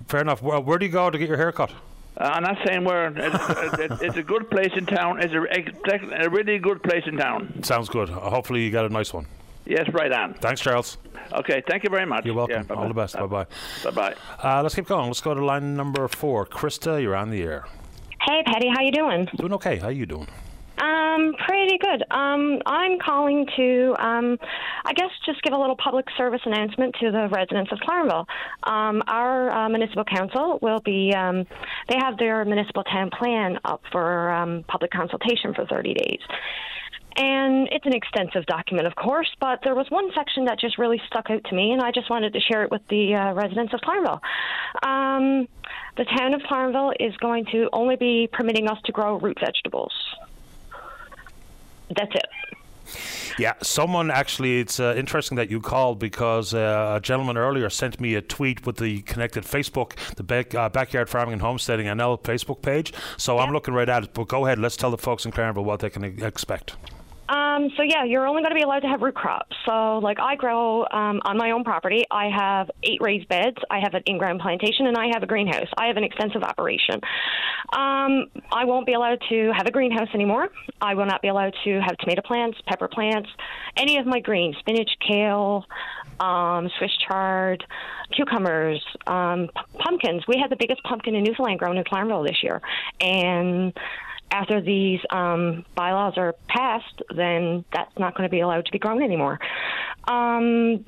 Fair enough. Well, where do you go to get your hair cut? Uh, I'm not saying where. It's, <laughs> it's, it's a good place in town. It's a, a really good place in town. Sounds good. Hopefully, you got a nice one. Yes, right on. Thanks, Charles. Okay, thank you very much. You're welcome. Yeah, All the best. Bye bye. Bye bye. Uh, let's keep going. Let's go to line number four. Krista, you're on the air. Hey, Paddy, how you doing? Doing okay. How are you doing? Um, pretty good. Um, I'm calling to, um, I guess, just give a little public service announcement to the residents of Clarenville. Um, our uh, municipal council will be, um, they have their municipal town plan up for um, public consultation for 30 days. And it's an extensive document, of course, but there was one section that just really stuck out to me, and I just wanted to share it with the uh, residents of Clarenville. Um, the town of Clarenville is going to only be permitting us to grow root vegetables. That's it. Yeah, someone actually, it's uh, interesting that you called because uh, a gentleman earlier sent me a tweet with the connected Facebook, the back, uh, Backyard Farming and Homesteading NL Facebook page. So yeah. I'm looking right at it. But go ahead, let's tell the folks in Clarenville what they can expect. Um, so yeah, you're only going to be allowed to have root crops. So like I grow um, on my own property. I have eight raised beds. I have an in-ground plantation, and I have a greenhouse. I have an extensive operation. Um, I won't be allowed to have a greenhouse anymore. I will not be allowed to have tomato plants, pepper plants, any of my greens, spinach, kale, um, Swiss chard, cucumbers, um, p- pumpkins. We had the biggest pumpkin in Newfoundland grown in Clarenville this year, and after these um, bylaws are passed, then that's not going to be allowed to be grown anymore. Um,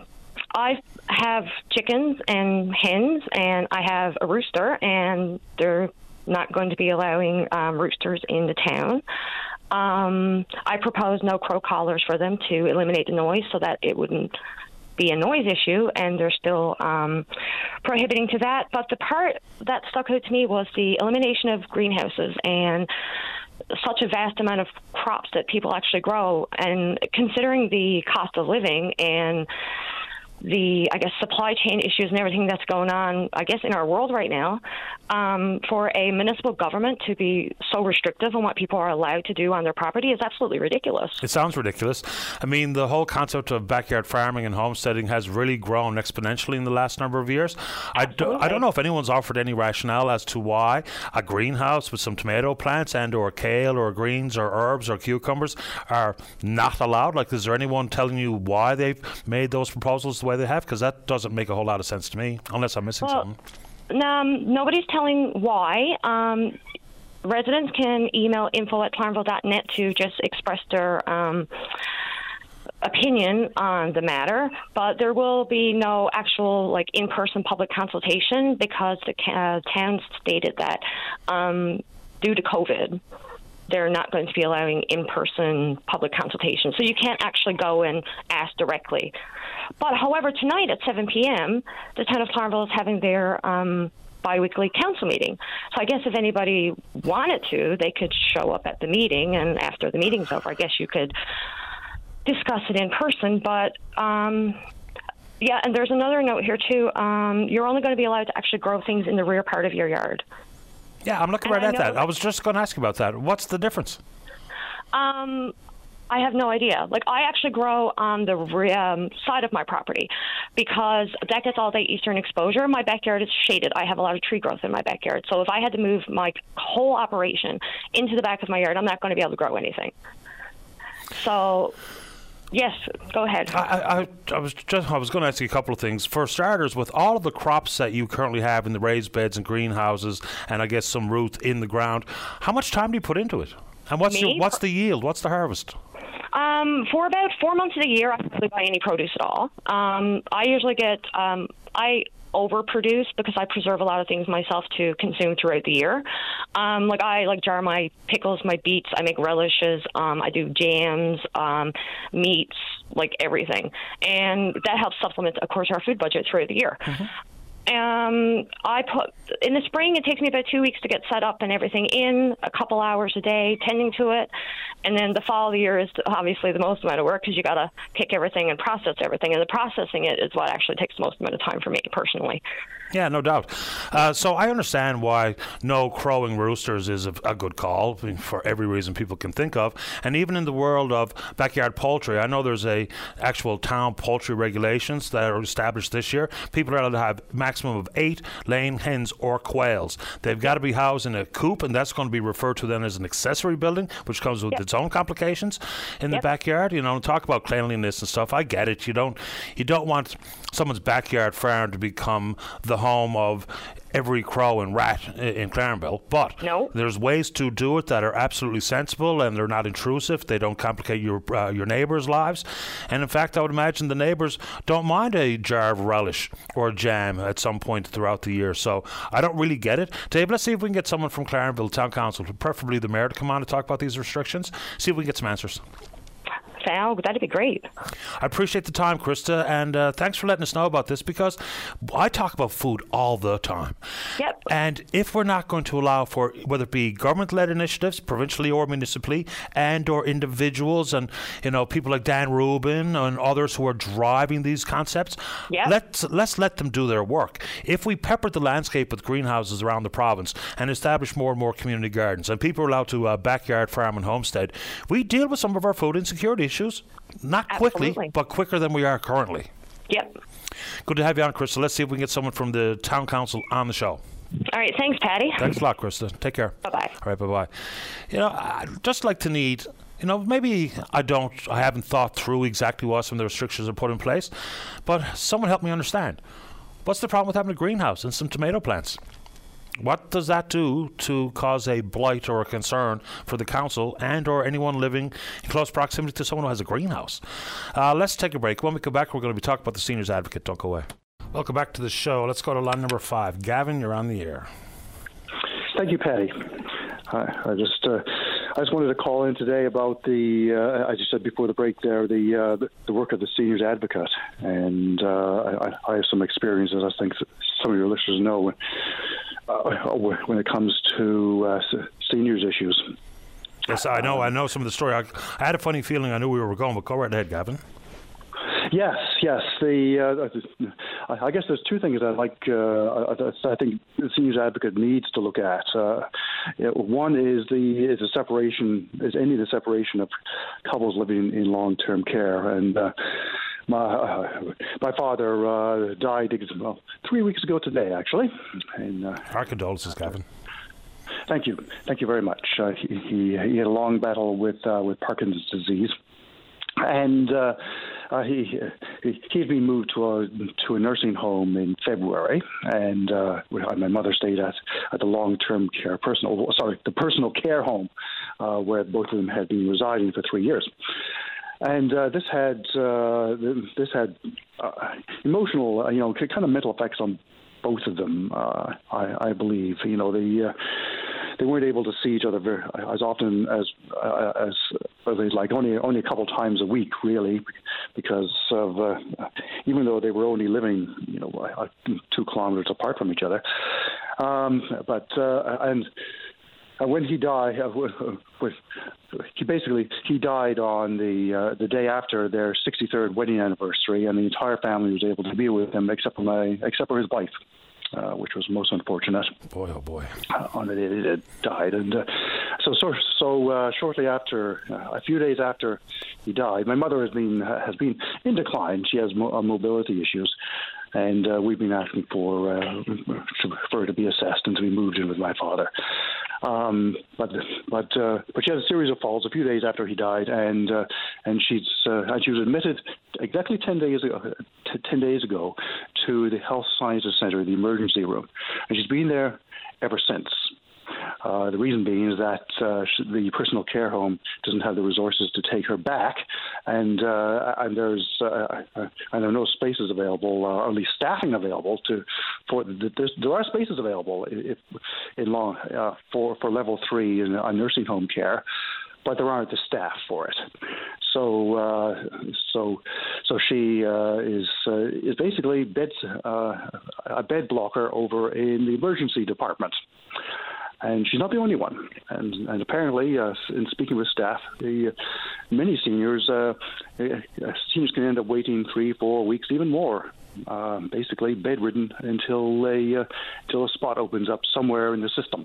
I have chickens and hens, and I have a rooster, and they're not going to be allowing um, roosters in the town. Um, I propose no crow collars for them to eliminate the noise so that it wouldn't be a noise issue, and they're still um, prohibiting to that. But the part that stuck out to me was the elimination of greenhouses and such a vast amount of crops that people actually grow, and considering the cost of living and the I guess supply chain issues and everything that's going on I guess in our world right now um, for a municipal government to be so restrictive on what people are allowed to do on their property is absolutely ridiculous. It sounds ridiculous. I mean the whole concept of backyard farming and homesteading has really grown exponentially in the last number of years. I, do, I don't know if anyone's offered any rationale as to why a greenhouse with some tomato plants and or kale or greens or herbs or cucumbers are not allowed. Like is there anyone telling you why they've made those proposals the way they have? Because that doesn't make a whole lot of sense to me, unless I'm missing well, something. Um, nobody's telling why. Um, residents can email info at clarenville.net to just express their um, opinion on the matter, but there will be no actual like in-person public consultation because the uh, town stated that um, due to COVID they're not going to be allowing in-person public consultation. So you can't actually go and ask directly. But however, tonight at 7 p.m., the town of Clarenville is having their um, biweekly council meeting. So I guess if anybody wanted to, they could show up at the meeting, and after the meeting's over, I guess you could discuss it in person. But um, yeah, and there's another note here too. Um, you're only going to be allowed to actually grow things in the rear part of your yard. Yeah, I'm looking right at that. I was just going to ask you about that. What's the difference? Um, I have no idea. Like I actually grow on the um, side of my property because that gets all day eastern exposure. My backyard is shaded. I have a lot of tree growth in my backyard. So if I had to move my whole operation into the back of my yard, I'm not going to be able to grow anything. So Yes, go ahead. I, I, I, was just I was going to ask you a couple of things. For starters, with all of the crops that you currently have in the raised beds and greenhouses, and I guess some root in the ground, how much time do you put into it? And what's your, what's the yield? What's the harvest? Um, for about four months of the year, I don't really buy any produce at all. Um, I usually get um, I overproduce because I preserve a lot of things myself to consume throughout the year. Um, like I like jar my pickles, my beets. I make relishes. Um, I do jams, um, meats, like everything, and that helps supplement, of course, our food budget throughout the year. Mm-hmm. Um, I put in the spring. It takes me about two weeks to get set up and everything in. A couple hours a day tending to it, and then the fall of the year is obviously the most amount of work because you got to pick everything and process everything. And the processing it is what actually takes the most amount of time for me personally. Yeah, no doubt. Uh, so I understand why no crowing roosters is a, a, good call for every reason people can think of, and even in the world of backyard poultry, I know there's a actual town poultry regulations that are established this year. People are allowed to have maximum of eight laying hens or quails. They've got to be housed in a coop, and that's going to be referred to then as an accessory building, which comes with yep. its own complications in yep. the backyard. You know, talk about cleanliness and stuff. I get it. You don't you don't want someone's backyard farm to become the home of every crow and rat in Clarenville. But no. there's ways to do it that are absolutely sensible and they're not intrusive. They don't complicate your uh, your neighbours' lives. And in fact, I would imagine the neighbours don't mind a jar of relish or jam at some point throughout the year. So I don't really get it. Dave, let's see if we can get someone from Clarenville Town Council, preferably the mayor, to come on and talk about these restrictions. See if we can get some answers. That'd be great. I appreciate the time, Krista, and uh, thanks for letting us know about this because I talk about food all the time. Yep. And if we're not going to allow for whether it be government-led initiatives, provincially or municipally, and or individuals, and you know people like Dan Rubin and others who are driving these concepts, yep. let's let's let them do their work. If we pepper the landscape with greenhouses around the province and establish more and more community gardens, and people are allowed to uh, backyard farm and homestead, we deal with some of our food insecurity issues. Not quickly, Absolutely. but quicker than we are currently. Yep. Good to have you on, Krista. Let's see if we can get someone from the town council on the show. All right. Thanks, Paddy. Thanks a lot, Krista. Take care. Bye bye. All right. Bye bye. You know, I'd just like to need. You know, maybe I don't. I haven't thought through exactly what some of the restrictions are put in place, but someone help me understand. What's the problem with having a greenhouse and some tomato plants? What does that do to cause a blight or a concern for the council and or anyone living in close proximity to someone who has a greenhouse? Uh, let's take a break. When we come back, we're going to be talking about the Seniors Advocate. Don't go away. Welcome back to the show. Let's go to line number five. Gavin, you're on the air. Thank you, Paddy. I, I just uh, I just wanted to call in today about the uh, as you said before the break there the uh, the, the work of the seniors advocate and uh, I, I have some experience as I think some of your listeners know uh, <laughs> when it comes to uh, seniors issues. Yes, I know. I know some of the story. I, I, had a funny feeling. I knew we were going, but go right ahead, Gavin. Yes, yes. The uh, I guess there's two things I like. Uh, I think the seniors advocate needs to look at. Uh, one is the is the separation is any of the separation of couples living in long term care and. Uh, my uh, my father uh, died well, three weeks ago today, actually. And, uh, Our condolences, Gavin. Thank you, thank you very much. Uh, he, he, he had a long battle with uh, with Parkinson's disease, and. Uh, uh, he, he he'd been moved to a to a nursing home in February, and uh, my mother stayed at at the long term care personal sorry the personal care home uh, where both of them had been residing for three years and uh, this had uh, this had uh, emotional, uh, you know, kind of mental effects on both of them. Uh, I, I, believe, you know, the uh, they weren't able to see each other very, as often as uh, as they like only only a couple times a week, really, because of uh, even though they were only living, you know, uh, two kilometers apart from each other. Um, but and and when he died, uh, <laughs> he basically he died on the uh, the day after their 63rd wedding anniversary, and the entire family was able to be with him except for my except for his wife. Uh, which was most unfortunate. Boy, oh boy! Uh, on the day that died, and uh, so so so uh, shortly after, uh, a few days after he died, my mother has been has been in decline. She has mo- mobility issues, and uh, we've been asking for uh, for her to be assessed and to be moved in with my father. Um, but but uh, but she had a series of falls a few days after he died, and uh, and she's uh, and she was admitted exactly ten days ago, t- ten days ago to the Health Sciences Center, the emergency room, and she's been there ever since. Uh, the reason being is that uh, the personal care home doesn't have the resources to take her back, and uh, and there's uh, uh, and there are no spaces available, or at least staffing available to for there are spaces available if, in long for for level three in nursing home care but there aren't the staff for it. So, uh, so, so she uh, is uh, is basically bed a bed blocker over in the emergency department. And she's not the only one. And, and apparently, uh, in speaking with staff, the, uh, many seniors uh, uh, seniors can end up waiting three, four weeks, even more. Uh, basically, bedridden until a uh, until a spot opens up somewhere in the system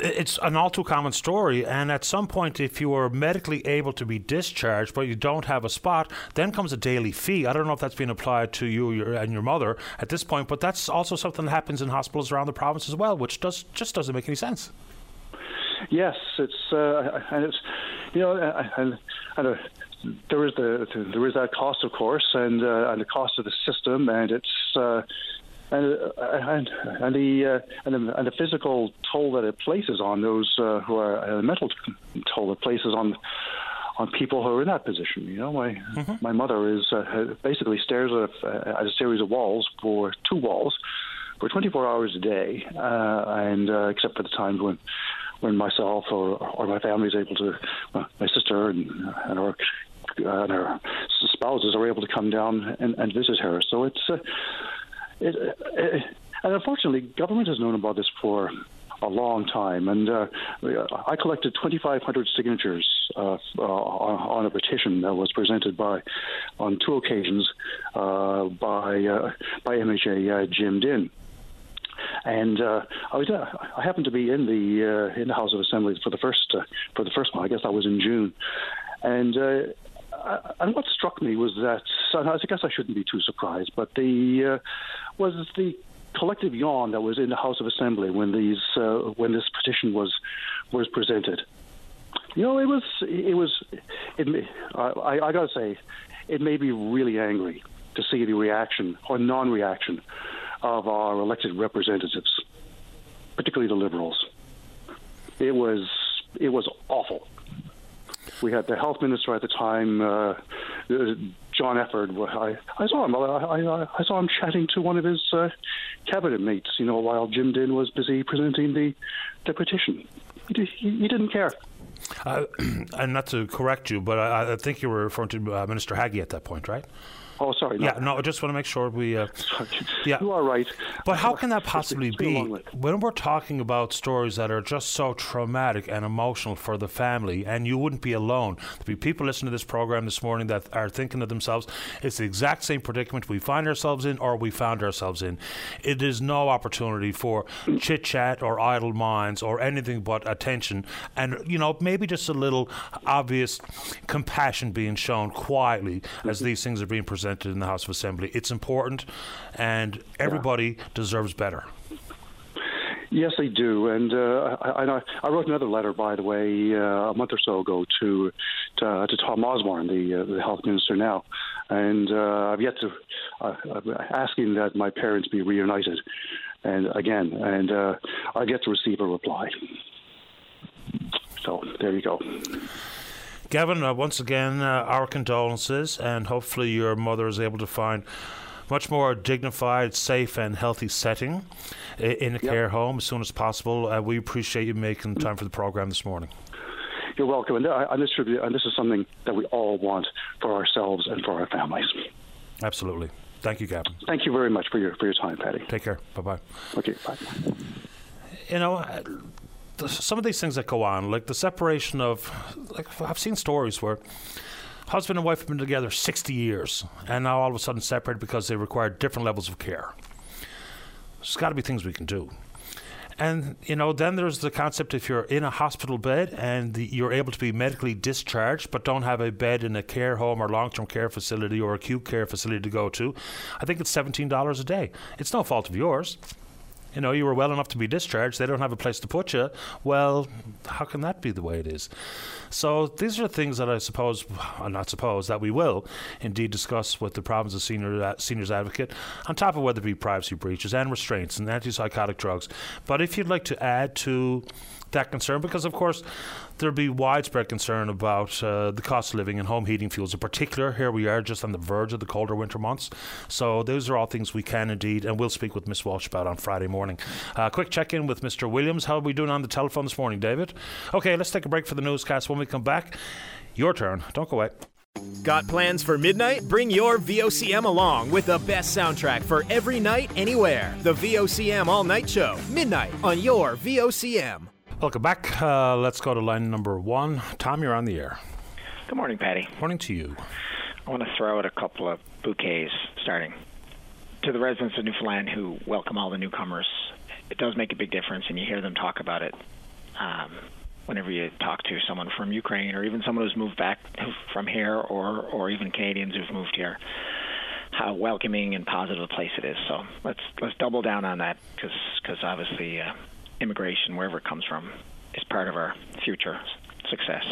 it's an all too common story. And at some point, if you are medically able to be discharged, but you don't have a spot, then comes a daily fee. I don't know if that's been applied to you your, and your mother at this point, but that's also something that happens in hospitals around the province as well, which does just doesn't make any sense. Yes, it's uh, and it's you know and, and uh, there is the there is that cost, of course, and uh, and the cost of the system, and it's uh, and and, and the uh, and, the, and the physical toll that it places on those uh, who are uh, the mental toll it places on on people who are in that position. You know, my mm-hmm. my mother is uh, basically stares at a, at a series of walls for two walls for 24 hours a day, uh, and uh, except for the times when when myself or or my family is able to, uh, my sister and and our and our spouses are able to come down and, and visit her. So it's uh, it, it, and unfortunately, government has known about this for a long time. And uh, I collected 2,500 signatures uh, uh, on a petition that was presented by, on two occasions, uh, by uh, by MHA uh, Jim Dinn. And I was I happened to be in the in the House of Assembly for the first for the first one. I guess that was in June, and and what struck me was that I guess I shouldn't be too surprised, but the uh, was the collective yawn that was in the House of Assembly when these uh, when this petition was was presented. You know, it was it was it. I, I got to say, it made me really angry to see the reaction or non-reaction of our elected representatives, particularly the Liberals. It was it was awful. We had the health minister at the time, uh, John Efford. I, I saw him. I, I, I, saw him chatting to one of his uh, cabinet mates. You know, while Jim Dinn was busy presenting the the petition. He, he, he didn't care. Uh, <clears throat> and not to correct you, but I, I think you were referring to uh, Minister Haggie at that point, right? Oh, sorry. No. Yeah, no, I just want to make sure we. Uh, <laughs> yeah, you are right. But how can that possibly be when we're talking about stories that are just so traumatic and emotional for the family? And you wouldn't be alone. There'll be people listening to this program this morning that are thinking to themselves, "It's the exact same predicament we find ourselves in, or we found ourselves in." It is no opportunity for chit chat or idle minds or anything but attention, and you know maybe just a little obvious compassion being shown quietly as these things are being presented represented in the House of Assembly. It's important, and everybody yeah. deserves better. Yes, they do, and uh, I, I, wrote another letter, by the way, uh, a month or so ago to to, uh, to Tom Osborne, the uh, the health minister now, and uh, I've yet to uh, asking that my parents be reunited, and again, and I get to receive a reply. So there you go. Gavin, uh, once again, uh, our condolences, and hopefully your mother is able to find much more dignified, safe, and healthy setting in a yep. care home as soon as possible. Uh, we appreciate you making time for the program this morning. You're welcome, and, and, this, and this is something that we all want for ourselves and for our families. Absolutely. Thank you, Gavin. Thank you very much for your for your time, Paddy. Take care. Bye bye. Okay. Bye. You know some of these things that go on, like the separation of, like I've seen stories where husband and wife have been together 60 years and now all of a sudden separated because they require different levels of care. There's got to be things we can do. And, you know, then there's the concept if you're in a hospital bed and the, you're able to be medically discharged but don't have a bed in a care home or long term care facility or acute care facility to go to, I think it's $17 a day. It's no fault of yours you know, you were well enough to be discharged, they don't have a place to put you. Well, how can that be the way it is? So these are things that I suppose, I'm not suppose, that we will indeed discuss with the province's senior uh, seniors advocate, on top of whether it be privacy breaches and restraints and antipsychotic drugs. But if you'd like to add to that concern, because of course there'll be widespread concern about uh, the cost of living and home heating fuels in particular. Here we are just on the verge of the colder winter months. So those are all things we can indeed, and we'll speak with Miss Walsh about on Friday morning. Uh, quick check in with Mr. Williams. How are we doing on the telephone this morning, David? Okay, let's take a break for the newscast. When we come back, your turn. Don't go away. Got plans for midnight? Bring your VOCM along with the best soundtrack for every night, anywhere. The VOCM All Night Show, midnight on your VOCM. Welcome back. Uh, let's go to line number one. Tom, you're on the air. Good morning, Paddy. Morning to you. I want to throw out a couple of bouquets starting. To the residents of Newfoundland who welcome all the newcomers, it does make a big difference, and you hear them talk about it um, whenever you talk to someone from Ukraine or even someone who's moved back from here or, or even Canadians who've moved here. How welcoming and positive a place it is. So let's let's double down on that because because obviously uh, immigration, wherever it comes from, is part of our future success.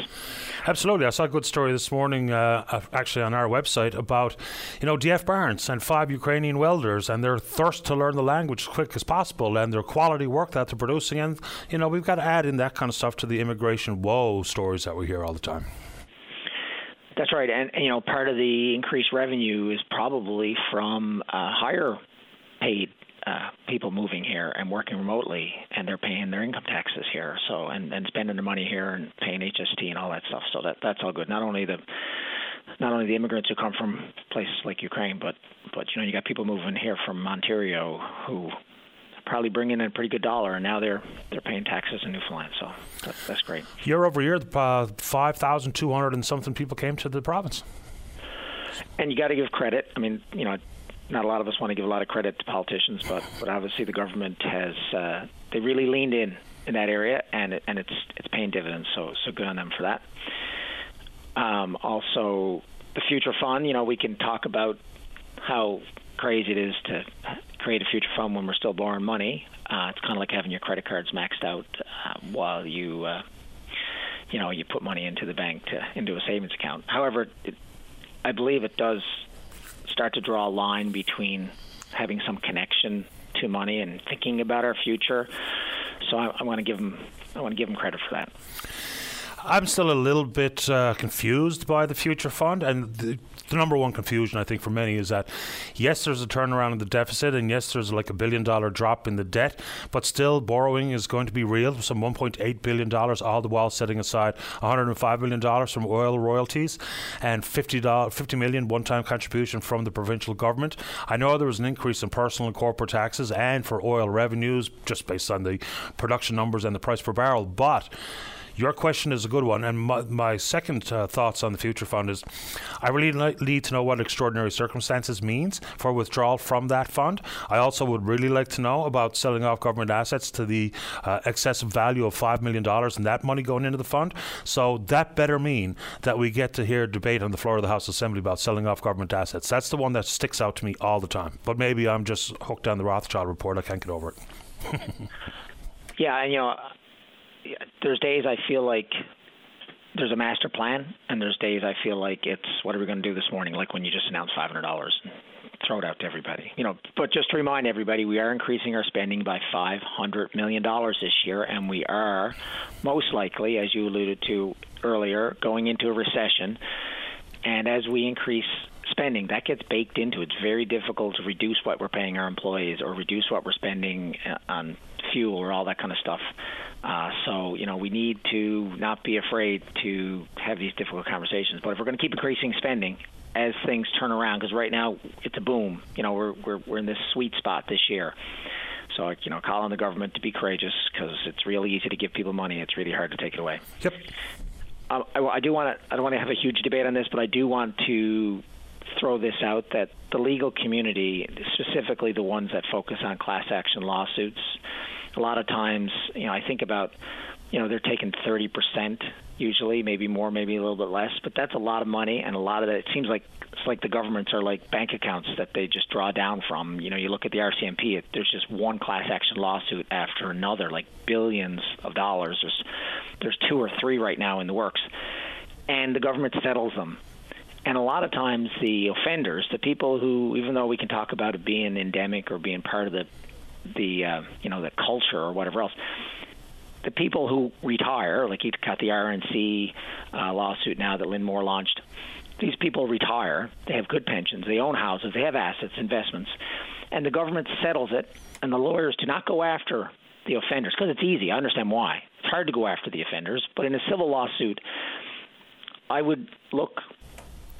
Absolutely. I saw a good story this morning, uh, actually on our website, about you know DF Barnes and five Ukrainian welders and their thirst to learn the language as quick as possible and their quality work that they're producing. And you know we've got to add in that kind of stuff to the immigration woe stories that we hear all the time. That's right, and, and you know part of the increased revenue is probably from uh, higher paid uh, people moving here and working remotely, and they're paying their income taxes here, so and, and spending their money here and paying HST and all that stuff. So that that's all good. Not only the not only the immigrants who come from places like Ukraine, but but you know you got people moving here from Ontario who probably bring in a pretty good dollar, and now they're they're paying taxes in Newfoundland. So that's, that's great. Year over year, uh, five thousand two hundred and something people came to the province. And you got to give credit. I mean, you know, not a lot of us want to give a lot of credit to politicians, but but obviously the government has uh, they really leaned in in that area, and it, and it's it's paying dividends. So so good on them for that. Um, also, the future fund. You know, we can talk about how crazy it is to create a future fund when we're still borrowing money. Uh, it's kind of like having your credit cards maxed out uh, while you. Uh, you know, you put money into the bank to into a savings account. However, it, I believe it does start to draw a line between having some connection to money and thinking about our future. So I, I want to give them I want to give them credit for that. I'm still a little bit uh, confused by the future fund, and the, the number one confusion I think for many is that yes, there's a turnaround in the deficit, and yes, there's like a billion dollar drop in the debt, but still borrowing is going to be real, some 1.8 billion dollars, all the while setting aside 105 million dollars from oil royalties and 50 50 million one-time contribution from the provincial government. I know there was an increase in personal and corporate taxes and for oil revenues just based on the production numbers and the price per barrel, but your question is a good one, and my, my second uh, thoughts on the future fund is, I really need to know what extraordinary circumstances means for withdrawal from that fund. I also would really like to know about selling off government assets to the uh, excessive value of five million dollars and that money going into the fund. So that better mean that we get to hear debate on the floor of the House Assembly about selling off government assets. That's the one that sticks out to me all the time. But maybe I'm just hooked on the Rothschild report. I can't get over it. <laughs> yeah, you know there's days I feel like there's a master plan, and there's days I feel like it's what are we going to do this morning? Like when you just announced five hundred dollars, throw it out to everybody. You know, but just to remind everybody, we are increasing our spending by five hundred million dollars this year, and we are most likely, as you alluded to earlier, going into a recession. And as we increase spending, that gets baked into it. It's very difficult to reduce what we're paying our employees or reduce what we're spending uh, on fuel or all that kind of stuff. Uh, so, you know, we need to not be afraid to have these difficult conversations. But if we're going to keep increasing spending as things turn around, because right now it's a boom. You know, we're we're we're in this sweet spot this year. So, you know, call on the government to be courageous because it's really easy to give people money. It's really hard to take it away. Yep. Um, I, I do want to. I don't want to have a huge debate on this, but I do want to throw this out that the legal community, specifically the ones that focus on class action lawsuits, a lot of times, you know, I think about, you know, they're taking 30% usually, maybe more, maybe a little bit less, but that's a lot of money, and a lot of that. It seems like it's like the governments are like bank accounts that they just draw down from. You know, you look at the RCMP, it, there's just one class action lawsuit after another, like billions of dollars. There's there's two or three right now in the works, and the government settles them and a lot of times the offenders, the people who, even though we can talk about it being endemic or being part of the the uh, you know the culture or whatever else. The people who retire, like you've got the RNC uh, lawsuit now that Lynn Moore launched, these people retire. They have good pensions. They own houses. They have assets, investments, and the government settles it. And the lawyers do not go after the offenders because it's easy. I understand why. It's hard to go after the offenders, but in a civil lawsuit, I would look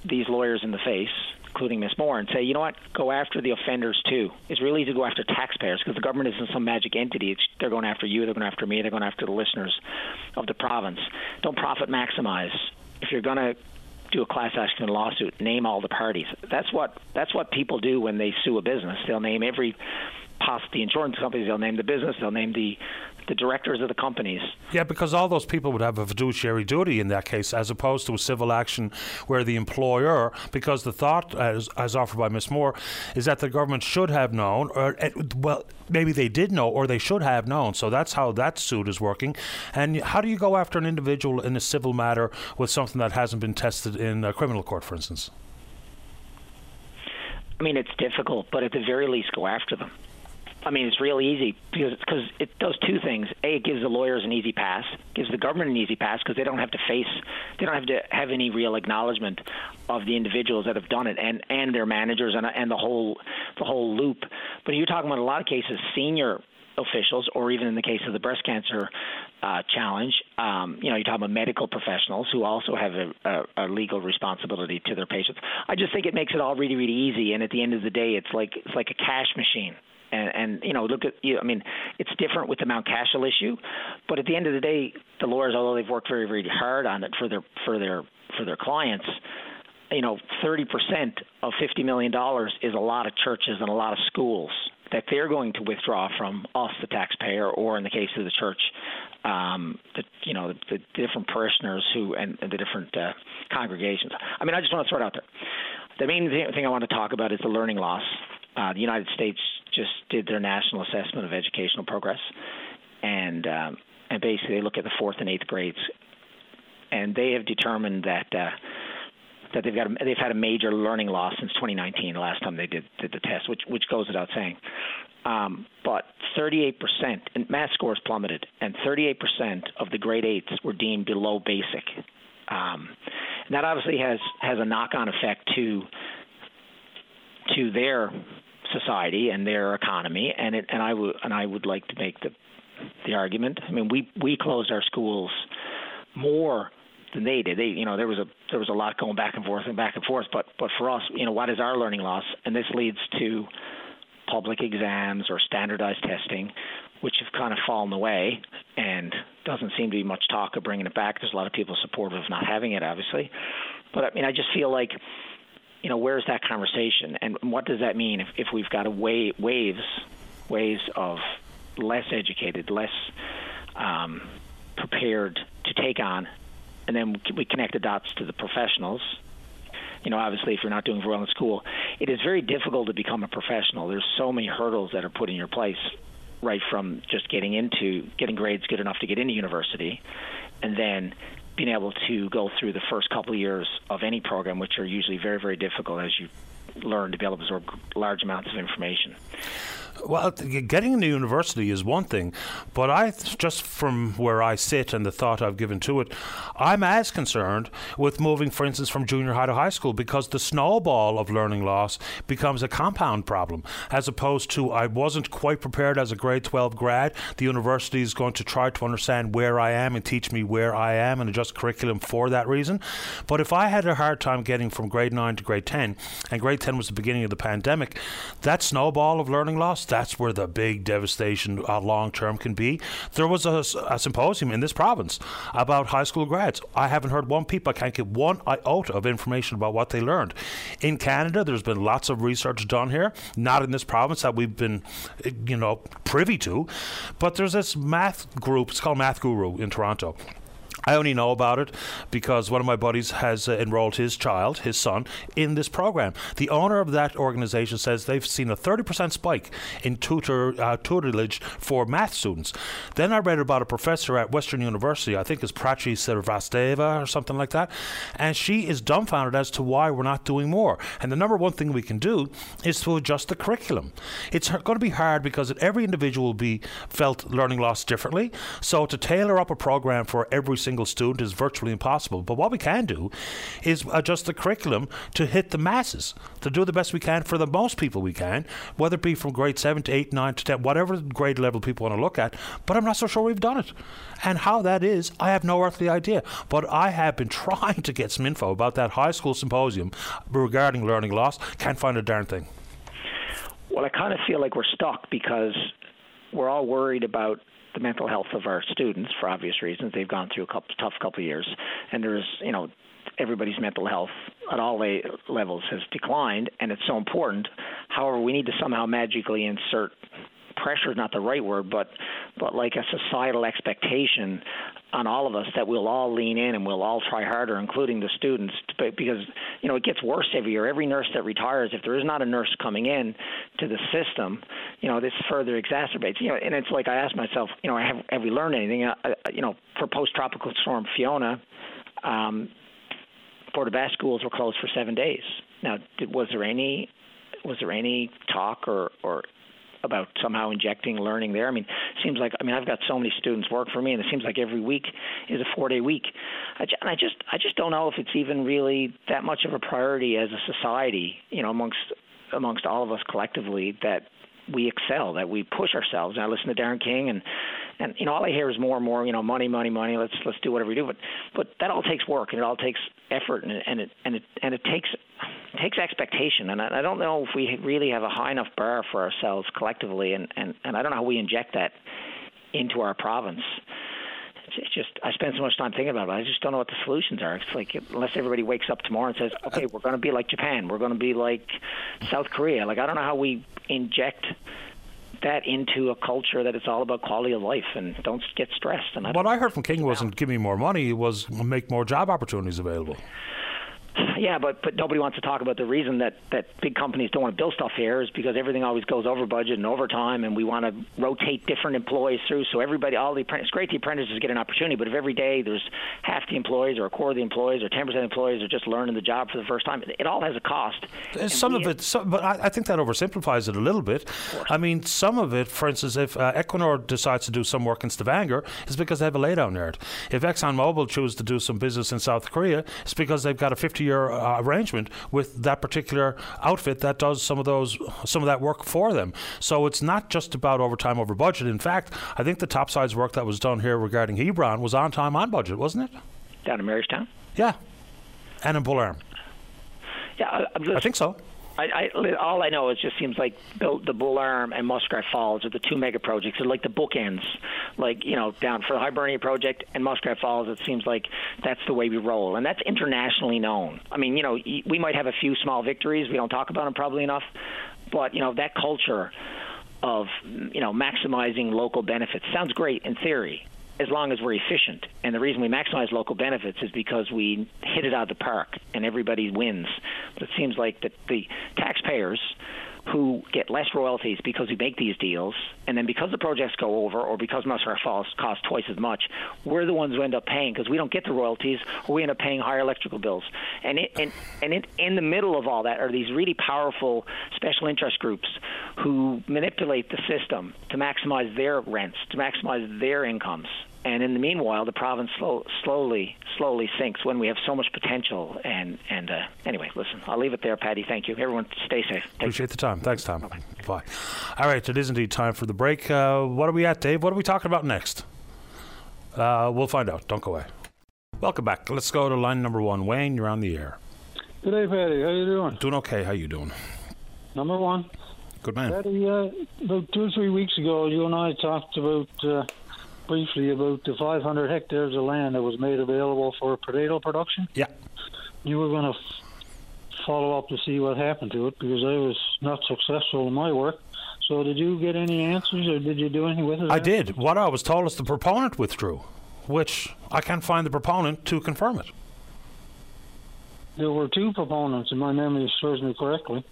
these lawyers in the face, including Ms. Moore, and say, you know what, go after the offenders too. It's really easy to go after taxpayers because the government isn't some magic entity. It's, they're going after you, they're going after me, they're going after the listeners of the province. Don't profit maximize. If you're going to do a class action lawsuit, name all the parties. That's what that's what people do when they sue a business. They'll name every the insurance companies. They'll name the business. They'll name the the directors of the companies. Yeah, because all those people would have a fiduciary duty in that case, as opposed to a civil action where the employer, because the thought, as, as offered by Ms. Moore, is that the government should have known, or eh, well, maybe they did know, or they should have known. So that's how that suit is working. And how do you go after an individual in a civil matter with something that hasn't been tested in a criminal court, for instance? I mean, it's difficult, but at the very least, go after them. I mean, it's real easy because because it does two things. A, it gives the lawyers an easy pass, gives the government an easy pass because they don't have to face, they don't have to have any real acknowledgement of the individuals that have done it and and their managers and and the whole the whole loop. But you're talking about a lot of cases, senior officials, or even in the case of the breast cancer uh, challenge, um, you know, you're talking about medical professionals who also have a, a, a, legal responsibility to their patients. I just think it makes it all really, really easy. And at the end of the day, it's like it's like a cash machine and, and you know, look at you. I mean, it's different with the Mount Cashel issue, but at the end of the day, the lawyers, although they've worked very, very hard on it for their for their for their clients, you know, 30% of 50 million dollars is a lot of churches and a lot of schools that they're going to withdraw from us, the taxpayer, or in the case of the church, um, the you know the, the different parishioners who and, and the different uh, congregations. I mean, I just want to throw it out there. The main thing I want to talk about is the learning loss. Uh, the United States just did their national assessment of educational progress, and um, and basically they look at the fourth and eighth grades, and they have determined that. Uh, that they've got a, they've had a major learning loss since 2019, the last time they did did the test, which which goes without saying. Um, but 38% and math scores plummeted, and 38% of the grade eights were deemed below basic. Um, and that obviously has has a knock-on effect to to their society and their economy, and it, and I would and I would like to make the the argument. I mean, we we closed our schools more than they did. They, you know, there was a there was a lot going back and forth and back and forth. But but for us, you know, what is our learning loss? And this leads to public exams or standardized testing, which have kind of fallen away, and doesn't seem to be much talk of bringing it back. There's a lot of people supportive of not having it, obviously. But I mean, I just feel like you know, where's that conversation, and what does that mean if, if we've got a way, waves, waves of less educated, less um, prepared to take on, and then we connect the dots to the professionals. You know, obviously, if you're not doing well in school, it is very difficult to become a professional. There's so many hurdles that are put in your place, right from just getting into getting grades good enough to get into university, and then being able to go through the first couple of years of any program, which are usually very, very difficult as you learn to be able to absorb large amounts of information. Well, getting into university is one thing, but I just from where I sit and the thought I've given to it, I'm as concerned with moving, for instance, from junior high to high school because the snowball of learning loss becomes a compound problem, as opposed to I wasn't quite prepared as a grade 12 grad. The university is going to try to understand where I am and teach me where I am and adjust curriculum for that reason. But if I had a hard time getting from grade 9 to grade 10, and grade 10 was the beginning of the pandemic, that snowball of learning loss that's where the big devastation uh, long term can be. There was a, a, symposium in this province about high school grads. I haven't heard one peep. I can't get one iota of information about what they learned. In Canada, there's been lots of research done here, not in this province that we've been, you know, privy to, but there's this math group. It's called Math Guru in Toronto I only know about it because one of my buddies has uh, enrolled his child, his son, in this program. The owner of that organization says they've seen a 30% spike in tutor uh, tutelage for math students. Then I read about a professor at Western University, I think it's Prachi Srivastava or something like that, and she is dumbfounded as to why we're not doing more. And the number one thing we can do is to adjust the curriculum. It's going to be hard because every individual will be felt learning loss differently. So to tailor up a program for every single single student is virtually impossible. But what we can do is adjust the curriculum to hit the masses, to do the best we can for the most people we can, whether it be from grade 7 to 8, 9 to 10, whatever grade level people want to look at. But I'm not so sure we've done it. And how that is, I have no earthly idea. But I have been <laughs> trying to get some info about that high school symposium regarding learning loss. Can't find a darn thing. Well, I kind of feel like we're stuck because we're all worried about the mental health of our students for obvious reasons. They've gone through a couple, tough couple years, and there's you know everybody's mental health at all levels has declined, and it's so important. However, we need to somehow magically insert pressure is not the right word, but but like a societal expectation on all of us that we'll all lean in and we'll all try harder, including the students, because you know it gets worse every year. Every nurse that retires, if there is not a nurse coming in to the system, you know this further exacerbates. You know, and it's like I ask myself, you know, have have we learned anything? Uh, uh you know, for post-tropical storm Fiona. Um, Florida Best schools were closed for seven days. Now, did, was there any was there any talk or or about somehow injecting learning there. I mean, it seems like I mean I've got so many students work for me, and it seems like every week is a four-day week. I, and I just I just don't know if it's even really that much of a priority as a society, you know, amongst amongst all of us collectively that we excel, that we push ourselves. And I listen to Darren King, and and you know all I hear is more and more, you know, money, money, money. Let's let's do whatever we do. But but that all takes work, and it all takes effort, and it, and it and it and it takes it takes expectation. And I, I don't know if we really have a high enough bar for ourselves collectively, and and and I don't know how we inject that into our province it's just I spend so much time thinking about it. I just don't know what the solutions are. It's like unless everybody wakes up tomorrow and says, "Okay, we're going to be like Japan. We're going to be like South Korea." Like I don't know how we inject that into a culture that it's all about quality of life and don't get stressed. And what I heard from King wasn't give me more money; was make more job opportunities available. Yeah, but but nobody wants to talk about the reason that that big companies don't want to build stuff here is because everything always goes over budget and over time, and we want to rotate different employees through. So everybody, all the apprentices, great the apprentices get an opportunity, but if every day there's half the employees or a quarter of the employees or 10% of the employees are just learning the job for the first time, it all has a cost. Some of it, some, but I, I, think that oversimplifies it a little bit. I mean, some of it, for instance, if uh, Equinor decides to do some work in Stavanger, it's because they have a laydown yard. If ExxonMobil chooses to do some business in South Korea, it's because they've got a 50-year uh, arrangement with that particular outfit that does some of those some of that work for them. So it's not just about overtime over budget. In fact, I think the topsides work that was done here regarding Hebron was on time on budget, wasn't it? Down in Marystown. Yeah, and in Bull Arm. Yeah, I, I think so. I, I, all I know is just seems like the, the Bull Arm and Muskrat Falls are the two mega projects. They're like the bookends, like you know, down for the Hibernia project and Muskrat Falls. It seems like that's the way we roll, and that's internationally known. I mean, you know, we might have a few small victories. We don't talk about them probably enough, but you know, that culture of you know maximizing local benefits sounds great in theory as long as we're efficient. And the reason we maximize local benefits is because we hit it out of the park and everybody wins. It seems like that the taxpayers who get less royalties because we make these deals, and then because the projects go over, or because Muskrat Falls cost twice as much, we're the ones who end up paying because we don't get the royalties, or we end up paying higher electrical bills. And it, and and it, in the middle of all that are these really powerful special interest groups who manipulate the system to maximize their rents, to maximize their incomes. And in the meanwhile, the province slow, slowly, slowly sinks when we have so much potential. And and uh, anyway, listen, I'll leave it there, Paddy. Thank you. Everyone, stay safe. Take Appreciate care. the time. Thanks, Tom. Bye. Bye. All right, it is indeed time for the break. Uh, what are we at, Dave? What are we talking about next? Uh, we'll find out. Don't go away. Welcome back. Let's go to line number one. Wayne, you're on the air. Good day, Paddy. How you doing? Doing okay. How you doing? Number one. Good man. Paddy, uh, about two or three weeks ago, you and I talked about uh, briefly about the 500 hectares of land that was made available for potato production. Yeah. You were going to f- follow up to see what happened to it because I was not successful in my work. So did you get any answers or did you do anything with it? I did. What I was told is the proponent withdrew, which I can't find the proponent to confirm it. There were two proponents, if my memory serves me correctly.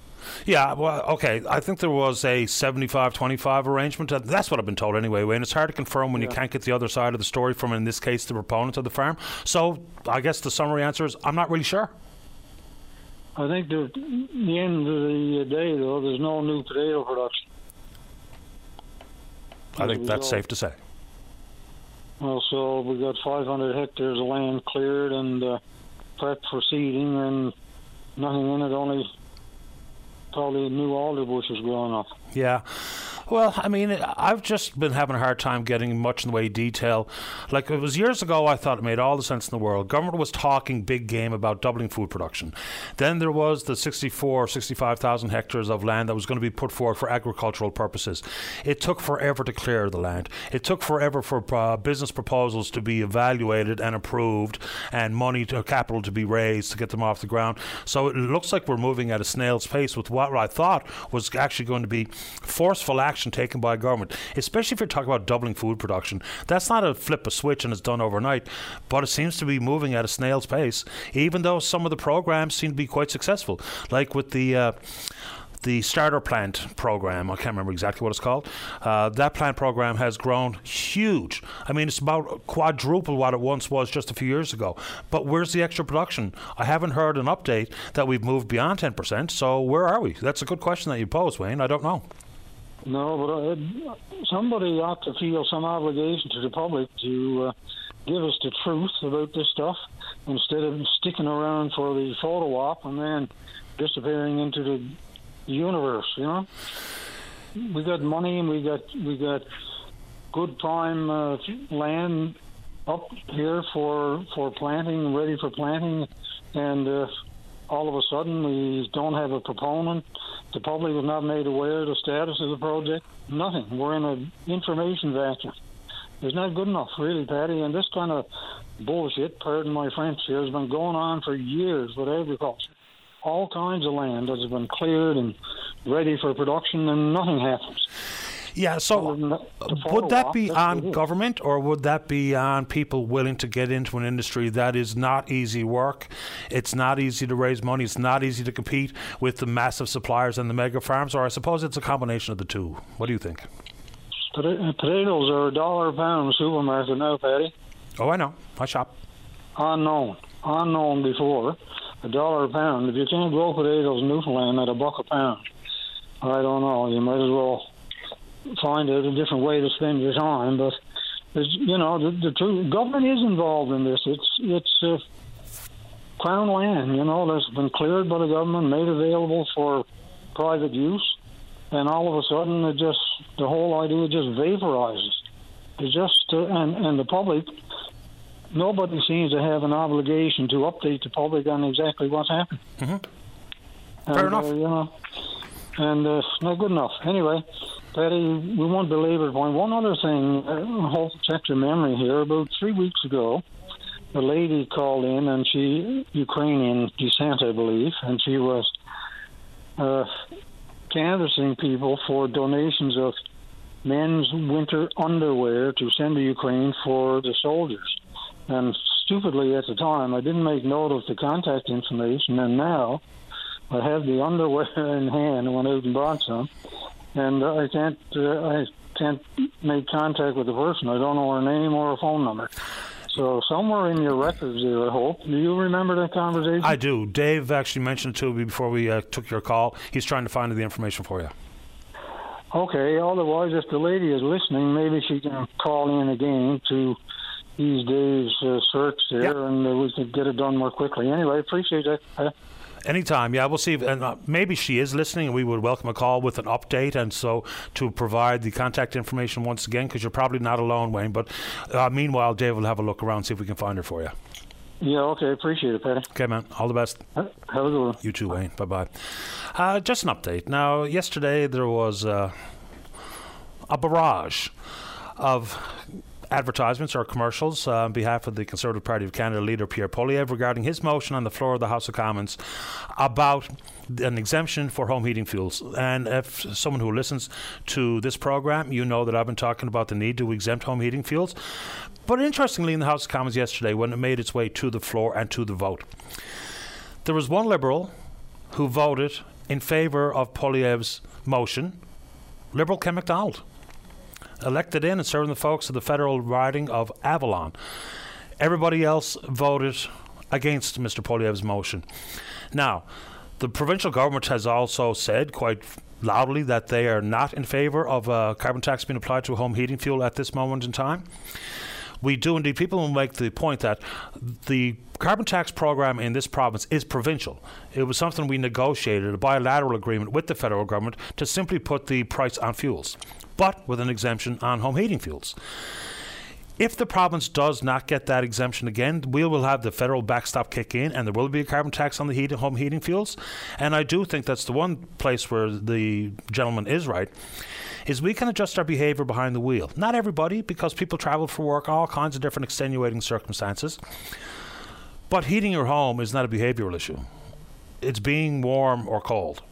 Yeah, well, okay. I think there was a 75-25 arrangement. That's what I've been told anyway, Wayne. It's hard to confirm when yeah. you can't get the other side of the story from, in this case, the proponent of the farm. So I guess the summary answer is I'm not really sure. I think the, the end of the day, though, there's no new potato production. I think that's safe to say. Well, so we've got 500 hectares of land cleared and uh, prepped for seeding, and nothing in it, only probably new alder bushes growing up. Yeah. Well, I mean, I've just been having a hard time getting much in the way of detail. Like it was years ago, I thought it made all the sense in the world. Government was talking big game about doubling food production. Then there was the 64, 65,000 hectares of land that was going to be put forward for agricultural purposes. It took forever to clear the land. It took forever for uh, business proposals to be evaluated and approved, and money to capital to be raised to get them off the ground. So it looks like we're moving at a snail's pace with what I thought was actually going to be forceful action action taken by a government, especially if you're talking about doubling food production. That's not a flip a switch and it's done overnight, but it seems to be moving at a snail's pace, even though some of the programs seem to be quite successful, like with the. Uh, the starter plant program. I can't remember exactly what it's called. Uh, that plant program has grown huge. I mean, it's about quadruple what it once was just a few years ago. But where's the extra production? I haven't heard an update that we've moved beyond 10%. So where are we? That's a good question that you pose, Wayne. I don't know. No, but uh, somebody ought to feel some obligation to the public to uh, give us the truth about this stuff instead of sticking around for the photo op and then disappearing into the universe. You know, we got money and we got we got good prime uh, land up here for for planting, ready for planting, and uh, all of a sudden we don't have a proponent the public was not made aware of the status of the project. Nothing. We're in an information vacuum. It's not good enough, really, Paddy. And this kind of bullshit, pardon my French here, has been going on for years with agriculture. All kinds of land has been cleared and ready for production, and nothing happens. Yeah, so uh, would that be on government or would that be on people willing to get into an industry that is not easy work? It's not easy to raise money, it's not easy to compete with the massive suppliers and the mega farms, or I suppose it's a combination of the two. What do you think? Uh, potatoes are a dollar a pound in the supermarket now, Paddy. Oh, I know. I shop. Unknown. Unknown before. A dollar a pound. If you can't grow potatoes in Newfoundland at a buck a pound, I don't know. You might as well find a, a different way to spend your time. But you know, the, the true government is involved in this. It's it's uh, crown land. You know, that's been cleared by the government, made available for private use, and all of a sudden, it just the whole idea just vaporizes. It just uh, and and the public. Nobody seems to have an obligation to update the public on exactly what's happened. Mm-hmm. Fair and, enough. Uh, you know, and uh, not good enough. Anyway, Paddy, we won't belabor the point. One other thing, hold check your memory here. About three weeks ago, a lady called in, and she Ukrainian descent, I believe, and she was uh, canvassing people for donations of men's winter underwear to send to Ukraine for the soldiers. And stupidly at the time, I didn't make note of the contact information, and now I have the <laughs> underwear in hand and went out and bought some and I can't uh, I can't make contact with the person. I don't know her name or her phone number. So somewhere in your records there, I hope. Do you remember that conversation? I do. Dave actually mentioned it to me before we uh, took your call. He's trying to find the information for you. Okay. Otherwise, if the lady is listening, maybe she can call in again to these days uh, search there, yep. and uh, we could get it done more quickly. Anyway, appreciate it. Anytime, yeah, we'll see. If, and uh, maybe she is listening, and we would welcome a call with an update, and so to provide the contact information once again, because you're probably not alone, Wayne. But uh, meanwhile, Dave will have a look around, see if we can find her for you. Yeah, okay, appreciate it, Paddy. Okay, man, all the best. Have a good one. You too, Wayne. Bye bye. Uh, just an update. Now, yesterday there was uh, a barrage of advertisements or commercials uh, on behalf of the Conservative Party of Canada leader Pierre Poilievre regarding his motion on the floor of the House of Commons about an exemption for home heating fuels. And if someone who listens to this program, you know that I've been talking about the need to exempt home heating fuels. But interestingly, in the House of Commons yesterday, when it made its way to the floor and to the vote, there was one Liberal who voted in favour of Poilievre's motion, Liberal Ken McDonald elected in and serving the folks of the federal riding of Avalon. Everybody else voted against Mr. Poilievre's motion. Now, the provincial government has also said quite loudly that they are not in favour of a carbon tax being applied to home heating fuel at this moment in time. We do indeed. People will make the point that the carbon tax program in this province is provincial. It was something we negotiated, a bilateral agreement with the federal government to simply put the price on fuels, but with an exemption on home heating fuels. If the province does not get that exemption again, we will have the federal backstop kick in, and there will be a carbon tax on the heat, home heating fuels. And I do think that's the one place where the gentleman is right. Is we can adjust our behaviour behind the wheel. Not everybody, because people travel for work, all kinds of different extenuating circumstances. But heating your home is not a behavioural issue. It's being warm or cold,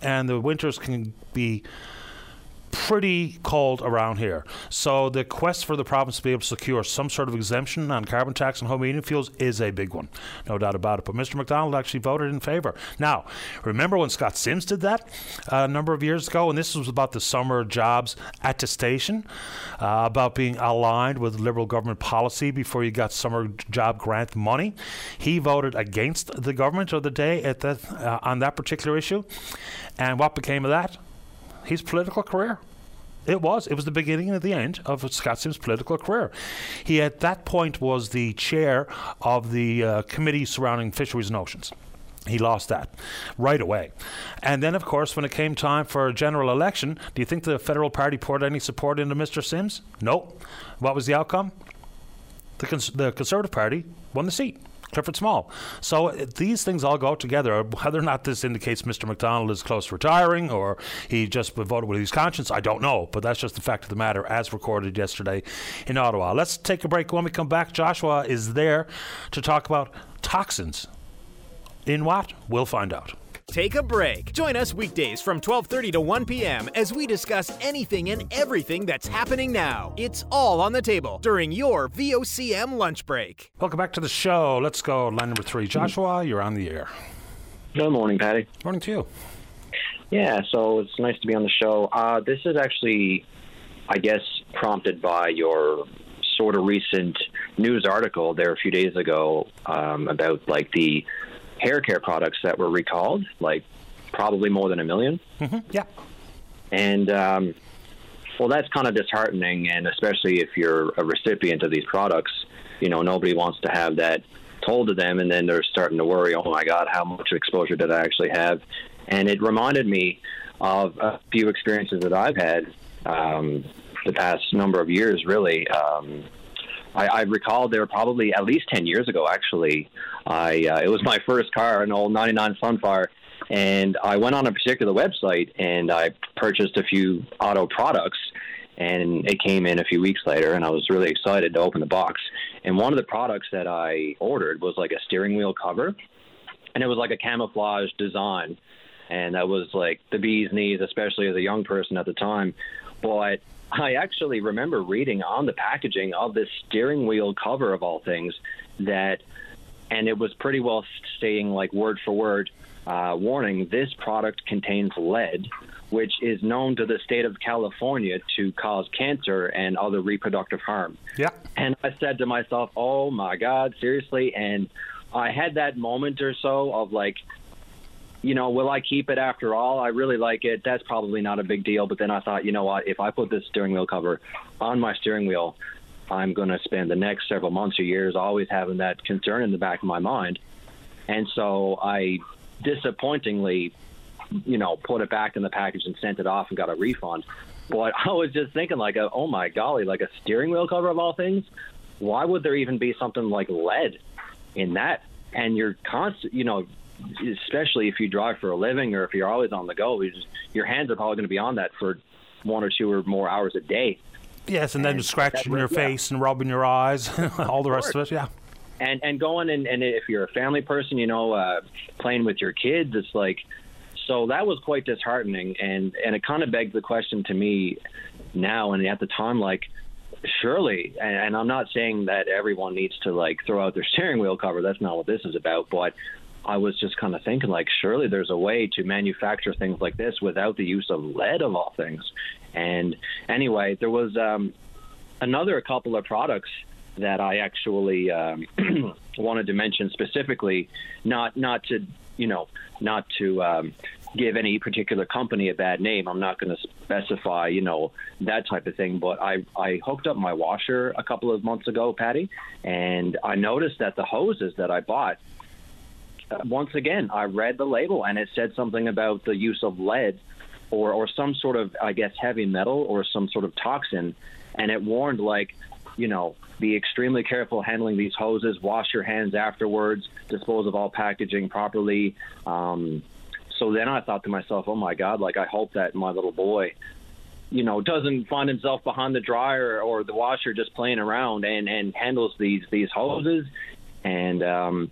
and the winters can be pretty cold around here. So the quest for the province to be able to secure some sort of exemption on carbon tax and home heating fuels is a big one, no doubt about it. But Mr. McDonald actually voted in favour. Now, remember when Scott Simms did that uh, a number of years ago, and this was about the summer jobs attestation, uh, about being aligned with Liberal government policy before you got summer job grant money. He voted against the government of the day at uh, on that particular issue, and what became of that? His political career. It was. It was the beginning and the end of Scott Simms' political career. He, at that point, was the chair of the uh, committee surrounding fisheries and oceans. He lost that right away. And then, of course, when it came time for a general election, do you think the federal party poured any support into Mr. Simms? No. What was the outcome? The, cons- the Conservative Party won the seat. Clifford Small. So uh, these things all go together. Whether or not this indicates Mr. McDonald is close to retiring or he just voted with his conscience, I don't know. But that's just the fact of the matter as recorded yesterday in Ottawa. Let's take a break. When we come back, Joshua is there to talk about toxins. In what? We'll find out. Take a break. Join us weekdays from 12:30 to 1 p.m. as we discuss anything and everything that's happening now. It's all on the table during your VOCM lunch break. Welcome back to the show. Let's go line number 3. Joshua, you're on the air. Good morning, Paddy. Morning to you. Yeah, so it's nice to be on the show. Uh, this is actually, I guess, prompted by your sort of recent news article there a few days ago um, about like the hair care products that were recalled, like probably more than a 1000000 mm-hmm. Yeah. And um, well, that's kind of disheartening, and especially if you're a recipient of these products, you know, nobody wants to have that told to them, and then they're starting to worry, oh my God, how much exposure did I actually have? And it reminded me of a few experiences that I've had um, the past number of years, really. Um, I, I recall there were probably at least 10 years ago, actually. I uh, It was my first car, an old 99 Sunfire. And I went on a particular website and I purchased a few auto products. And it came in a few weeks later, and I was really excited to open the box. And one of the products that I ordered was like a steering wheel cover, and it was like a camouflage design. And that was like the bee's knees, especially as a young person at the time. But I actually remember reading on the packaging of this steering wheel cover of all things that, and it was pretty well saying like word for word, uh, warning: this product contains lead, which is known to the state of California to cause cancer and other reproductive harm. Yeah. And I said to myself, "Oh my God, seriously!" And I had that moment or so of like, you know, will I keep it after all? I really like it. That's probably not a big deal. But then I thought, you know what? If I put this steering wheel cover on my steering wheel, I'm going to spend the next several months or years always having that concern in the back of my mind. And so I disappointingly, you know, put it back in the package and sent it off and got a refund. But <laughs> I was just thinking, like, uh, oh my golly, like a steering wheel cover of all things. Why would there even be something like lead in that? And you're constant, you know, especially if you drive for a living or if you're always on the go, just, your hands are probably going to be on that for one or two or more hours a day. Yes, and, and then scratching your yeah. face and rubbing your eyes, <laughs> all the rest of it. Yeah. And and going and, and if you're a family person, you know, uh, playing with your kids, it's like so that was quite disheartening, and and it kind of begs the question to me now and at the time, like surely, and, and I'm not saying that everyone needs to like throw out their steering wheel cover. That's not what this is about, but I was just kind of thinking, like, surely there's a way to manufacture things like this without the use of lead, of all things. And anyway, there was um, another couple of products that I actually um, <clears throat> wanted to mention specifically, not not to you know, not to um, give any particular company a bad name. I'm not going to specify, you know, that type of thing. But I, I hooked up my washer a couple of months ago, Paddy, and I noticed that the hoses that I bought, once again, I read the label and it said something about the use of lead or, or some sort of, I guess, heavy metal or some sort of toxin. And it warned, like, you know, be extremely careful handling these hoses, wash your hands afterwards, dispose of all packaging properly. Um, so then I thought to myself, oh my God, like I hope that my little boy, you know, doesn't find himself behind the dryer or the washer just playing around and, and handles these these hoses. And um,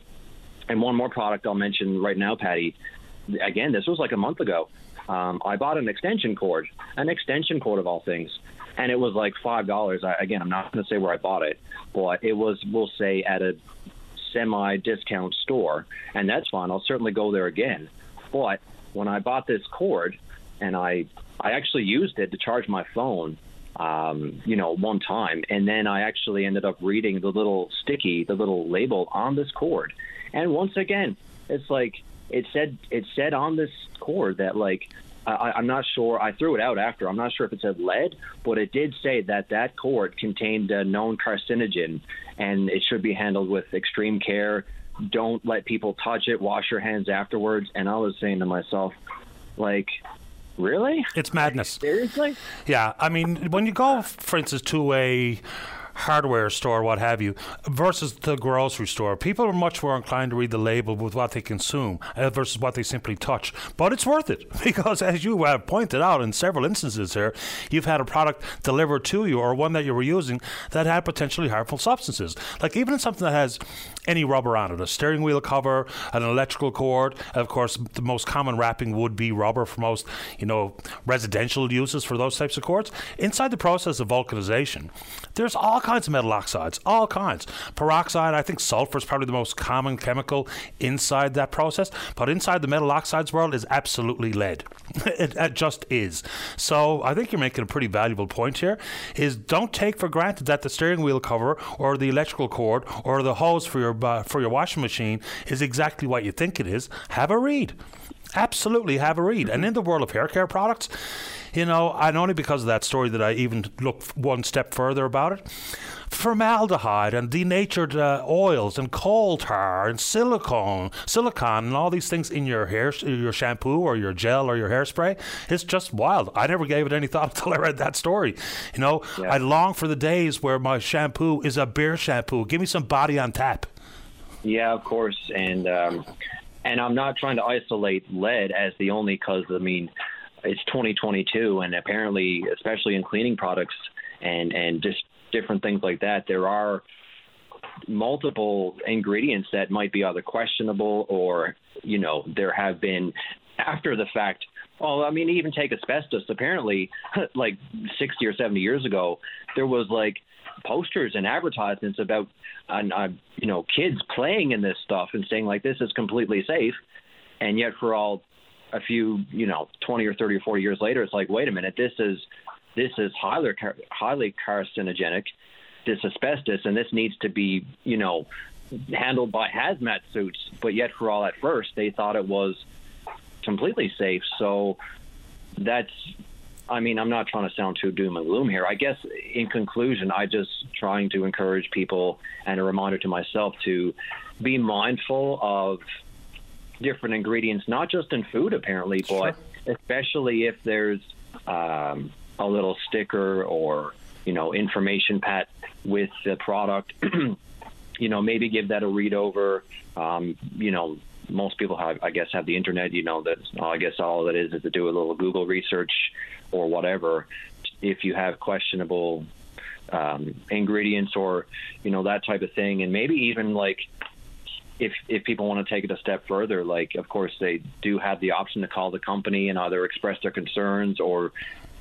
and one more product I'll mention right now, Paddy. Again, this was like a month ago. Um, I bought an extension cord, an extension cord of all things, and it was like five dollars. Again, I'm not going to say where I bought it, but it was, we'll say, at a semi discount store, and that's fine. I'll certainly go there again. But when I bought this cord, and I I actually used it to charge my phone, um, you know, one time, and then I actually ended up reading the little sticky, the little label on this cord, and once again, it's like it said it said on this cord that like I, I'm not sure. I threw it out after. I'm not sure if it said lead, but it did say that that cord contained a known carcinogen, and it should be handled with extreme care don't let people touch it, wash your hands afterwards. And I was saying to myself, like, really? It's madness. Seriously? Yeah. I mean, when you go, for instance, to a hardware store, what have you, versus the grocery store. People are much more inclined to read the label with what they consume uh, versus what they simply touch. But it's worth it <laughs> because, as you have pointed out in several instances here, you've had a product delivered to you or one that you were using that had potentially harmful substances. Like even in something that has any rubber on it, a steering wheel cover, an electrical cord. Of course, the most common wrapping would be rubber for most, you know, residential uses for those types of cords. Inside the process of vulcanization, there's all kinds of metal oxides, all kinds. Peroxide, I think sulfur is probably the most common chemical inside that process, but inside the metal oxides world is absolutely lead. <laughs> it, it just is. So I think you're making a pretty valuable point here. Is don't take for granted that the steering wheel cover or the electrical cord or the hose for your uh, for your washing machine is exactly what you think it is. Have a read. Absolutely have a read. And in the world of hair care products, you know, and only because of that story that I even look one step further about it. Formaldehyde and denatured uh, oils and coal tar and silicone, silicon, and all these things in your hair, your shampoo or your gel or your hairspray. It's just wild. I never gave it any <laughs> thought until I read that story. You know, yeah. I long for the days where my shampoo is a beer shampoo. Give me some body on tap. Yeah, of course, and um, and I'm not trying to isolate lead as the only cause. I mean, it's 2022, and apparently, especially in cleaning products and and just different things like that, there are multiple ingredients that might be either questionable or you know there have been after the fact well, I mean, even take asbestos. Apparently, <laughs> like 60 or 70 years ago, there was like posters and advertisements about, uh, you know, kids playing in this stuff and saying like this is completely safe, and yet for all a few, you know, 20 or 30 or 40 years later, it's like, wait a minute, this is this is highly highly carcinogenic, this asbestos, and this needs to be, you know, handled by hazmat suits. But yet, for all at first, they thought it was completely safe. So that's I mean, I'm not trying to sound too doom and gloom here. I guess in conclusion, I just trying to encourage people and a reminder to myself to be mindful of different ingredients, not just in food apparently, but especially if there's um, a little sticker or you know information pat with the product. <clears throat> you know, maybe give that a read over. Um, you know, most people have, I guess, have the internet. You know that I guess all it is is to do a little Google research or whatever. If you have questionable um, ingredients or you know that type of thing, and maybe even like if if people want to take it a step further, like of course they do have the option to call the company and either express their concerns or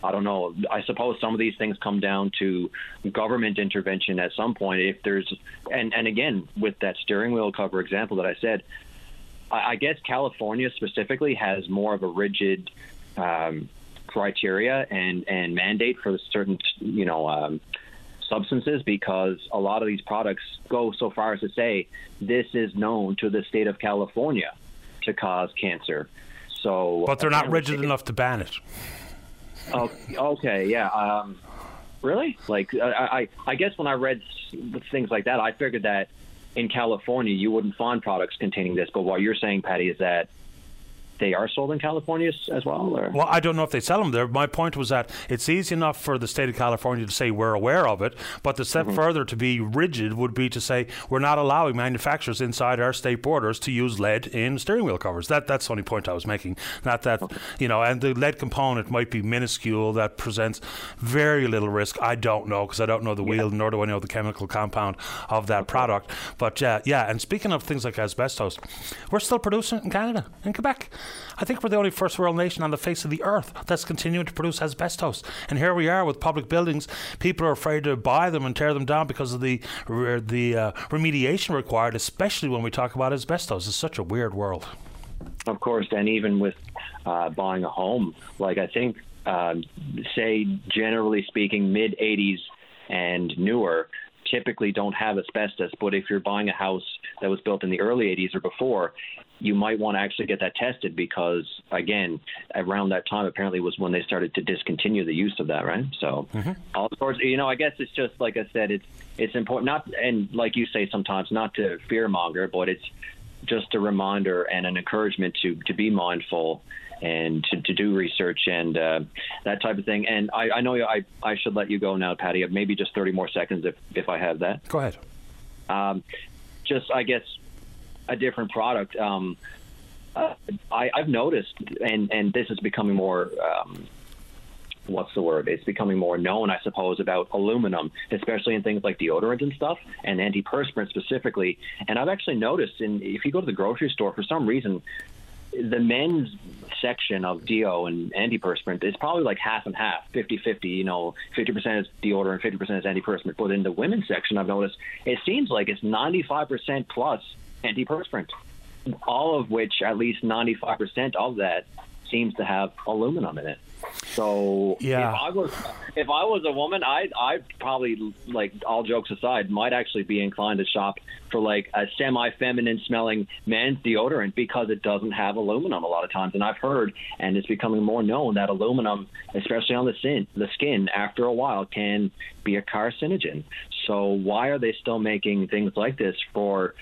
I don't know. I suppose some of these things come down to government intervention at some point. If there's and and again with that steering wheel cover example that I said, I, I guess California specifically has more of a rigid um, criteria and and mandate for certain you know um, substances because a lot of these products go so far as to say this is known to the state of California. to cause cancer. So, but they're not rigid enough to ban it. Oh, okay, yeah. Um, really? Like, I, I, I guess when I read things like that, I figured that in California you wouldn't find products containing this. But what you're saying, Paddy, is that they are sold in California as well? Or? Well, I don't know if they sell them there. My point was that it's easy enough for the state of California to say we're aware of it, but the step mm-hmm. further to be rigid would be to say we're not allowing manufacturers inside our state borders to use lead in steering wheel covers. That that's the only point I was making. Not that okay. you know, and the lead component might be minuscule that presents very little risk. I don't know because I don't know the yeah. wheel, nor do I know the chemical compound of that okay. product. But uh, yeah, and speaking of things like asbestos, we're still producing it in Canada, in Quebec. I think we're the only first world nation on the face of the earth that's continuing to produce asbestos. And here we are with public buildings. People are afraid to buy them and tear them down because of the the uh, remediation required, especially when we talk about asbestos. It's such a weird world. Of course, and even with uh, buying a home, like I think, uh, say generally speaking, mid 80s and newer, typically don't have asbestos. But if you're buying a house that was built in the early 80s or before, you might want to actually get that tested because, again, around that time apparently was when they started to discontinue the use of that, right? So, mm-hmm. all sorts. You know, I guess it's just like I said, it's it's important not and like you say sometimes not to fear monger, but it's just a reminder and an encouragement to to be mindful and to, to do research and uh, that type of thing. And I, I know I, I should let you go now, Paddy. Maybe just 30 more seconds if, if I have that. Go ahead. Um, just, I guess, a different product. Um, uh, I, I've noticed, and, and this is becoming more. Um, what's the word? It's becoming more known, I suppose, about aluminum, especially in things like deodorant and stuff, and antiperspirant specifically. And I've actually noticed, in if you go to the grocery store, for some reason, the men's section of deo and antiperspirant is probably like half and half, 50-50, you know, 50% is deodorant, 50% is antiperspirant. But in the women's section, I've noticed it seems like it's 95% plus antiperspirant, all of which, at least 95% of that, seems to have aluminum in it. So yeah. if I was if I was a woman, I I probably like all jokes aside, might actually be inclined to shop for like a semi-feminine smelling men's deodorant because it doesn't have aluminum a lot of times. And I've heard, and it's becoming more known that aluminum, especially on the skin, the skin, after a while can be a carcinogen. So why are they still making things like this for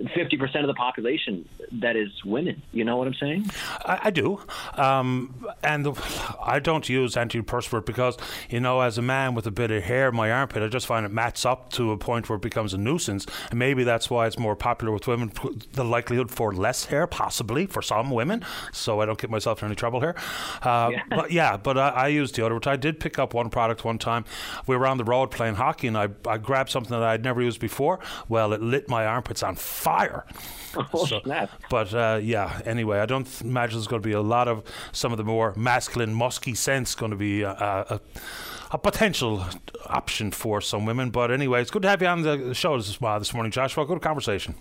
50% of the population that is women. You know what I'm saying? I, I do. Um, and the, I don't use antiperspirant because, you know, as a man with a bit of hair in my armpit, I just find it mats up to a point where it becomes a nuisance. And maybe that's why it's more popular with women. The likelihood for less hair, possibly, for some women. So I don't get myself in any trouble here. Uh, yeah. <laughs> But yeah, but I, I use deodorant. I did pick up one product one time. We were on the road playing hockey and I, I grabbed something that I'd never used before. Well, it lit my armpits on fire fire. <laughs> Oh, so. But uh, yeah, anyway, I don't imagine there's going to be a lot of some of the more masculine, musky scents going to be a, a, a potential option for some women. But anyway, it's good to have you on the show this, uh, this morning, Joshua. Good conversation.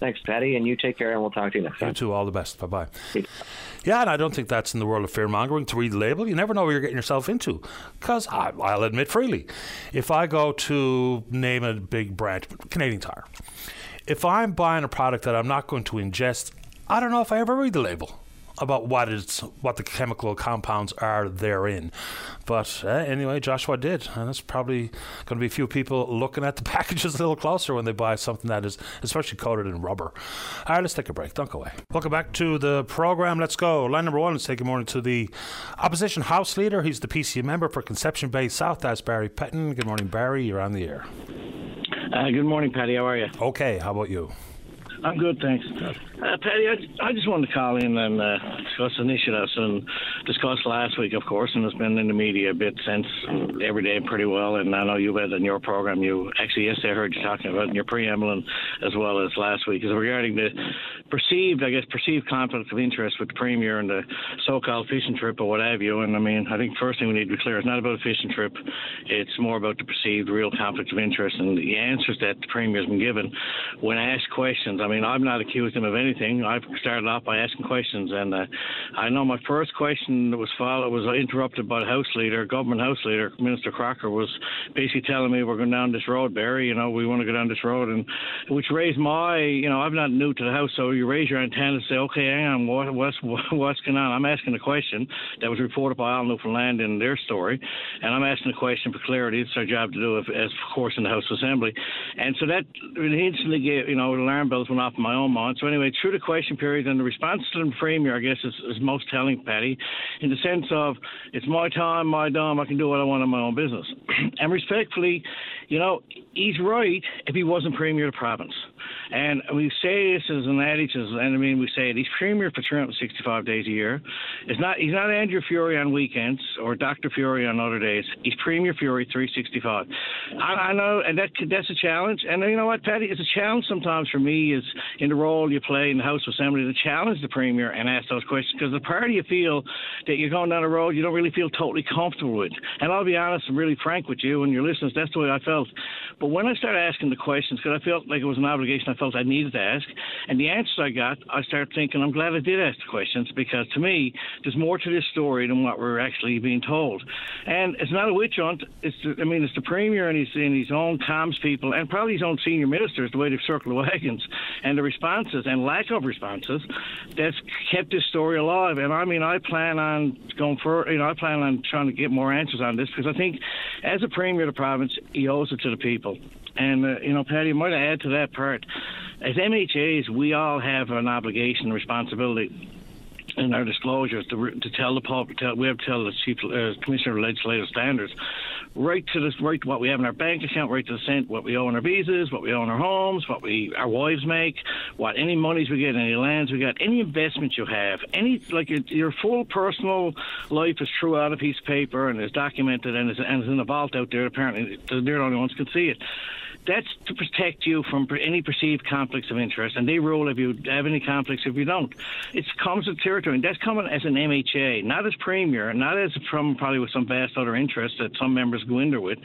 Thanks, Paddy, and you take care, and we'll talk to you next time. You too. All the best. Bye bye. Yeah, and I don't think that's in the world of fear mongering to read the label. You never know what you're getting yourself into. Because I'll admit freely, if I go to name a big brand, Canadian Tire, if I'm buying a product that I'm not going to ingest, I don't know if I ever read the label about what is what the chemical compounds are therein. But uh, anyway, Joshua did, and there's probably going to be a few people looking at the <laughs> packages a little closer when they buy something that is especially coated in rubber. All right, let's take a break. Don't go away. Welcome back to the program. Let's go. Line number one. Let's take a morning to the opposition House Leader. He's the PC member for Conception Bay South. That's Barry Petten. Good morning, Barry. You're on the air. Uh, good morning, Paddy. How are you? Okay. How about you? I'm good, thanks. Uh, Paddy, I, I, just wanted to call in and uh, discuss an issue that's been discussed last week, of course, and it's been in the media a bit since every day pretty well. And I know you had in your program, you actually yesterday I heard you talking about in your preamble and as well as last week, is regarding the perceived, I guess, perceived conflict of interest with the Premier and the so-called fishing trip or what have you. And I mean, I think first thing we need to be clear, it's not about a fishing trip. It's more about the perceived real conflict of interest and the answers that the Premier's been given when asked questions. I mean, mean, I've not accused him of anything. I've started off by asking questions, and uh, I know my first question conversation was followed was interrupted by the House Leader, Government House Leader, Minister Crocker, was basically telling me we're going down this road, Barry. You know, we want to go down this road, and which raised my, you know, I'm not new to the House, so you raise your antenna and say, okay, hang on, what, what's <laughs> what's going on? I'm asking a question that was reported by All Newfoundland in their story, and I'm asking a question for clarity. It's our job to do, as of course in the House Assembly, and so that instantly gave, you know, alarm bells went off my own mind. So anyway, through the question period and the response to the Premier, I guess is, is most telling, Paddy, in the sense of it's my time, my dime, I can do what I want in my own business. <clears throat> and respectfully, you know, he's right if he wasn't Premier of the province. And we say this as an adage, and I mean, we say it. He's premier for 365 days a year. It's not. He's not Andrew Furey on weekends or Dr. Furey on other days. He's Premier Furey 365. I, I know, and that that's a challenge. And you know what, Paddy, It's a challenge sometimes for me is in the role you play in the House of Assembly to challenge the Premier and ask those questions because the party you feel that you're going down a road you don't really feel totally comfortable with. And I'll be honest and really frank with you and your listeners, that's the way I felt. But when I started asking the questions, because I felt like it was an obligation I felt I needed to ask, and the answers I got, I started thinking, I'm glad I did ask the questions because to me, there's more to this story than what we're actually being told. And it's not a witch hunt. It's I mean, it's the premier and his, and his own comms people, and probably his own senior ministers, the way they've circled the wagons, and the responses and lack of responses that's kept this story alive. And I mean, I plan on going for, you know, I plan on trying to get more answers on this because I think, as a premier of the province, he owes it to the people. And, uh, you know, Paddy, I might add to that part. As MHAs, we all have an obligation and responsibility in our disclosures to, to tell the public, tell, we have to tell the chief uh, commissioner of legislative standards, right to this, right to what we have in our bank account, right to the cent, what we owe on our visas, what we owe on our homes, what we our wives make, what any monies we get, any lands we got, any investment you have, any like your, full personal life is true out a piece of paper and is documented and is, and is in a vault out there. Apparently, they're the only ones can see it that's to protect you from any perceived conflicts of interest, and they rule if you have any conflicts if you don't. It comes with territory, and that's coming as an MHA, not as premier, not as from probably with some vast other interests that some members go in with,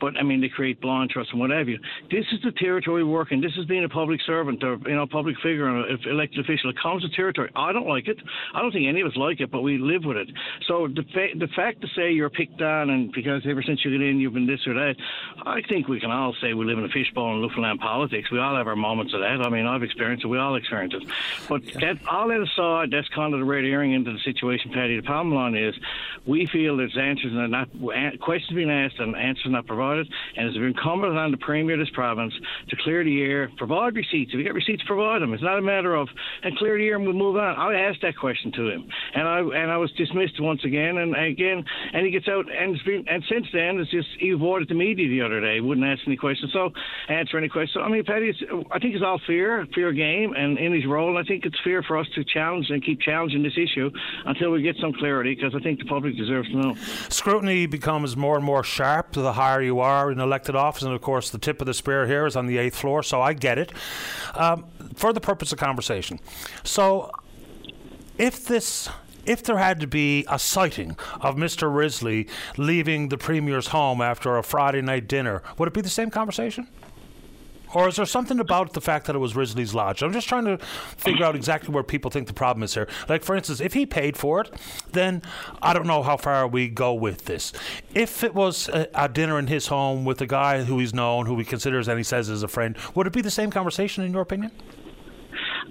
but I mean they create blind trust and what have you. This is the territory working. This is being a public servant or you know public figure or elected official. It comes with territory. I don't like it. I don't think any of us like it, but we live with it. So the fa- the fact to say you're picked on and because ever since you get in you've been this or that, I think we can all say we live live in a fishbowl in Newfoundland politics. We all have our moments of that. I mean, I've experienced it. We all experience it. But that, all that aside, that's kind of the red herring into the situation, Paddy. The problem line is we feel there's answers and not questions being asked and answers not provided, and it's incumbent on the Premier of this province to clear the air, provide receipts. If you get receipts, provide them. It's not a matter of and clear the air and we'll move on. I asked that question to him, and I and I was dismissed once again and again, and he gets out and been, and since then it's just he avoided the media the other day. He wouldn't ask any questions. So answer any questions. I mean, Paddy, I think it's all fear, fear game, and in his role, I think it's fear for us to challenge and keep challenging this issue until we get some clarity, because I think the public deserves to know. Scrutiny becomes more and more sharp the higher you are in elected office, and of course, the tip of the spear here is on the eighth floor, so I get it. Um, for the purpose of conversation, so if this if there had to be a sighting of Mr. Risley leaving the Premier's home after a Friday night dinner, would it be the same conversation? Or is there something about the fact that it was Risley's Lodge? I'm just trying to figure out exactly where people think the problem is here. Like, for instance, if he paid for it, then I don't know how far we go with this. If it was a, a dinner in his home with a guy who he's known, who he considers and he says is a friend, would it be the same conversation in your opinion?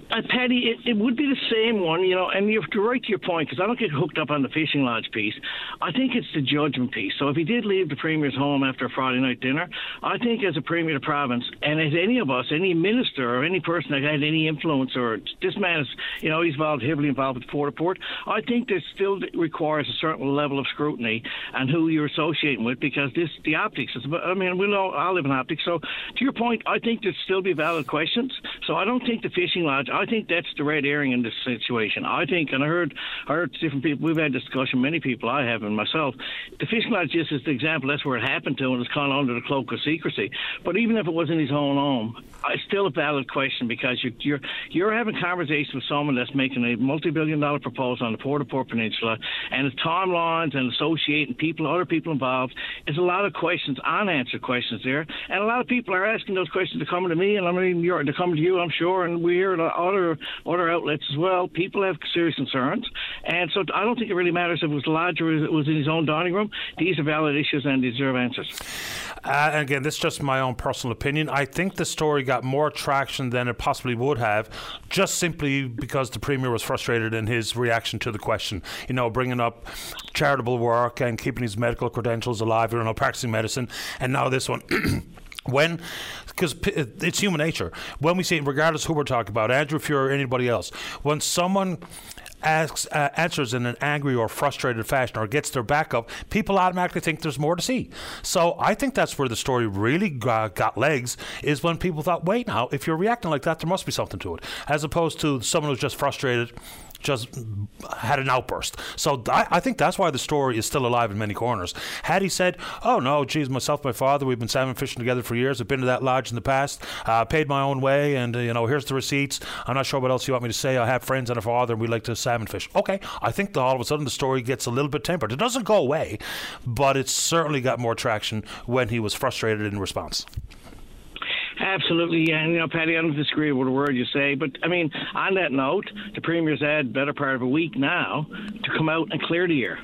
Uh, Paddy, it, it would be the same one, you know, and you're right to your point, because I don't get hooked up on the fishing lodge piece. I think it's the judgment piece. So if he did leave the Premier's home after a Friday night dinner, I think as a Premier of province, and as any of us, any minister or any person that had any influence, or this man is, you know, he's involved, heavily involved with Port Port, I think this still requires a certain level of scrutiny and who you're associating with, because this, the optics, is, I mean, we know I live in optics. So to your point, I think there'd still be valid questions. So I don't think the fishing lodge, I think that's the red herring in this situation. I think, and I heard, I heard different people. We've had discussion. Many people I have, and myself. The fishing lodge just is the example. That's where it happened to, and it's kind of under the cloak of secrecy. But even if it was in his own home, it's still a valid question because you're you're, you're having conversations with someone that's making a multi-billion dollar proposal on the Port au Port Peninsula, and the timelines and associating people, other people involved. There's a lot of questions, unanswered questions there, and a lot of people are asking those questions. to come to me, and I mean, you're, they're coming to you, I'm sure, and we hear it all other other outlets as well. People have serious concerns, and so I don't think it really matters if it was lodged or it was in his own dining room. These are valid issues and deserve answers. Uh, again, this is just my own personal opinion. I think the story got more traction than it possibly would have, just simply because the premier was frustrated in his reaction to the question. You know, bringing up charitable work and keeping his medical credentials alive, you know, practicing medicine, and now this one. <clears throat> when because it's human nature when we say regardless who we're talking about andrew Furey or anybody else when someone asks uh, answers in an angry or frustrated fashion or gets their back up, people automatically think there's more to see. So I think that's where the story really got legs is when people thought, wait now, if you're reacting like that, there must be something to it, as opposed to someone who's just frustrated just had an outburst. So I, I, think that's why the story is still alive in many corners. Had he said, "Oh no, geez, myself, my father, we've been salmon fishing together for years. I've been to that lodge in the past, uh, paid my own way, and uh, you know, here's the receipts. I'm not sure what else you want me to say. I have friends and a father, and we like to salmon fish." Okay, I think that all of a sudden the story gets a little bit tempered. It doesn't go away, but it certainly got more traction when he was frustrated in response. Absolutely, and you know, Paddy, I don't disagree with a word you say, but I mean, on that note, the Premier's had better part of a week now to come out and clear the air.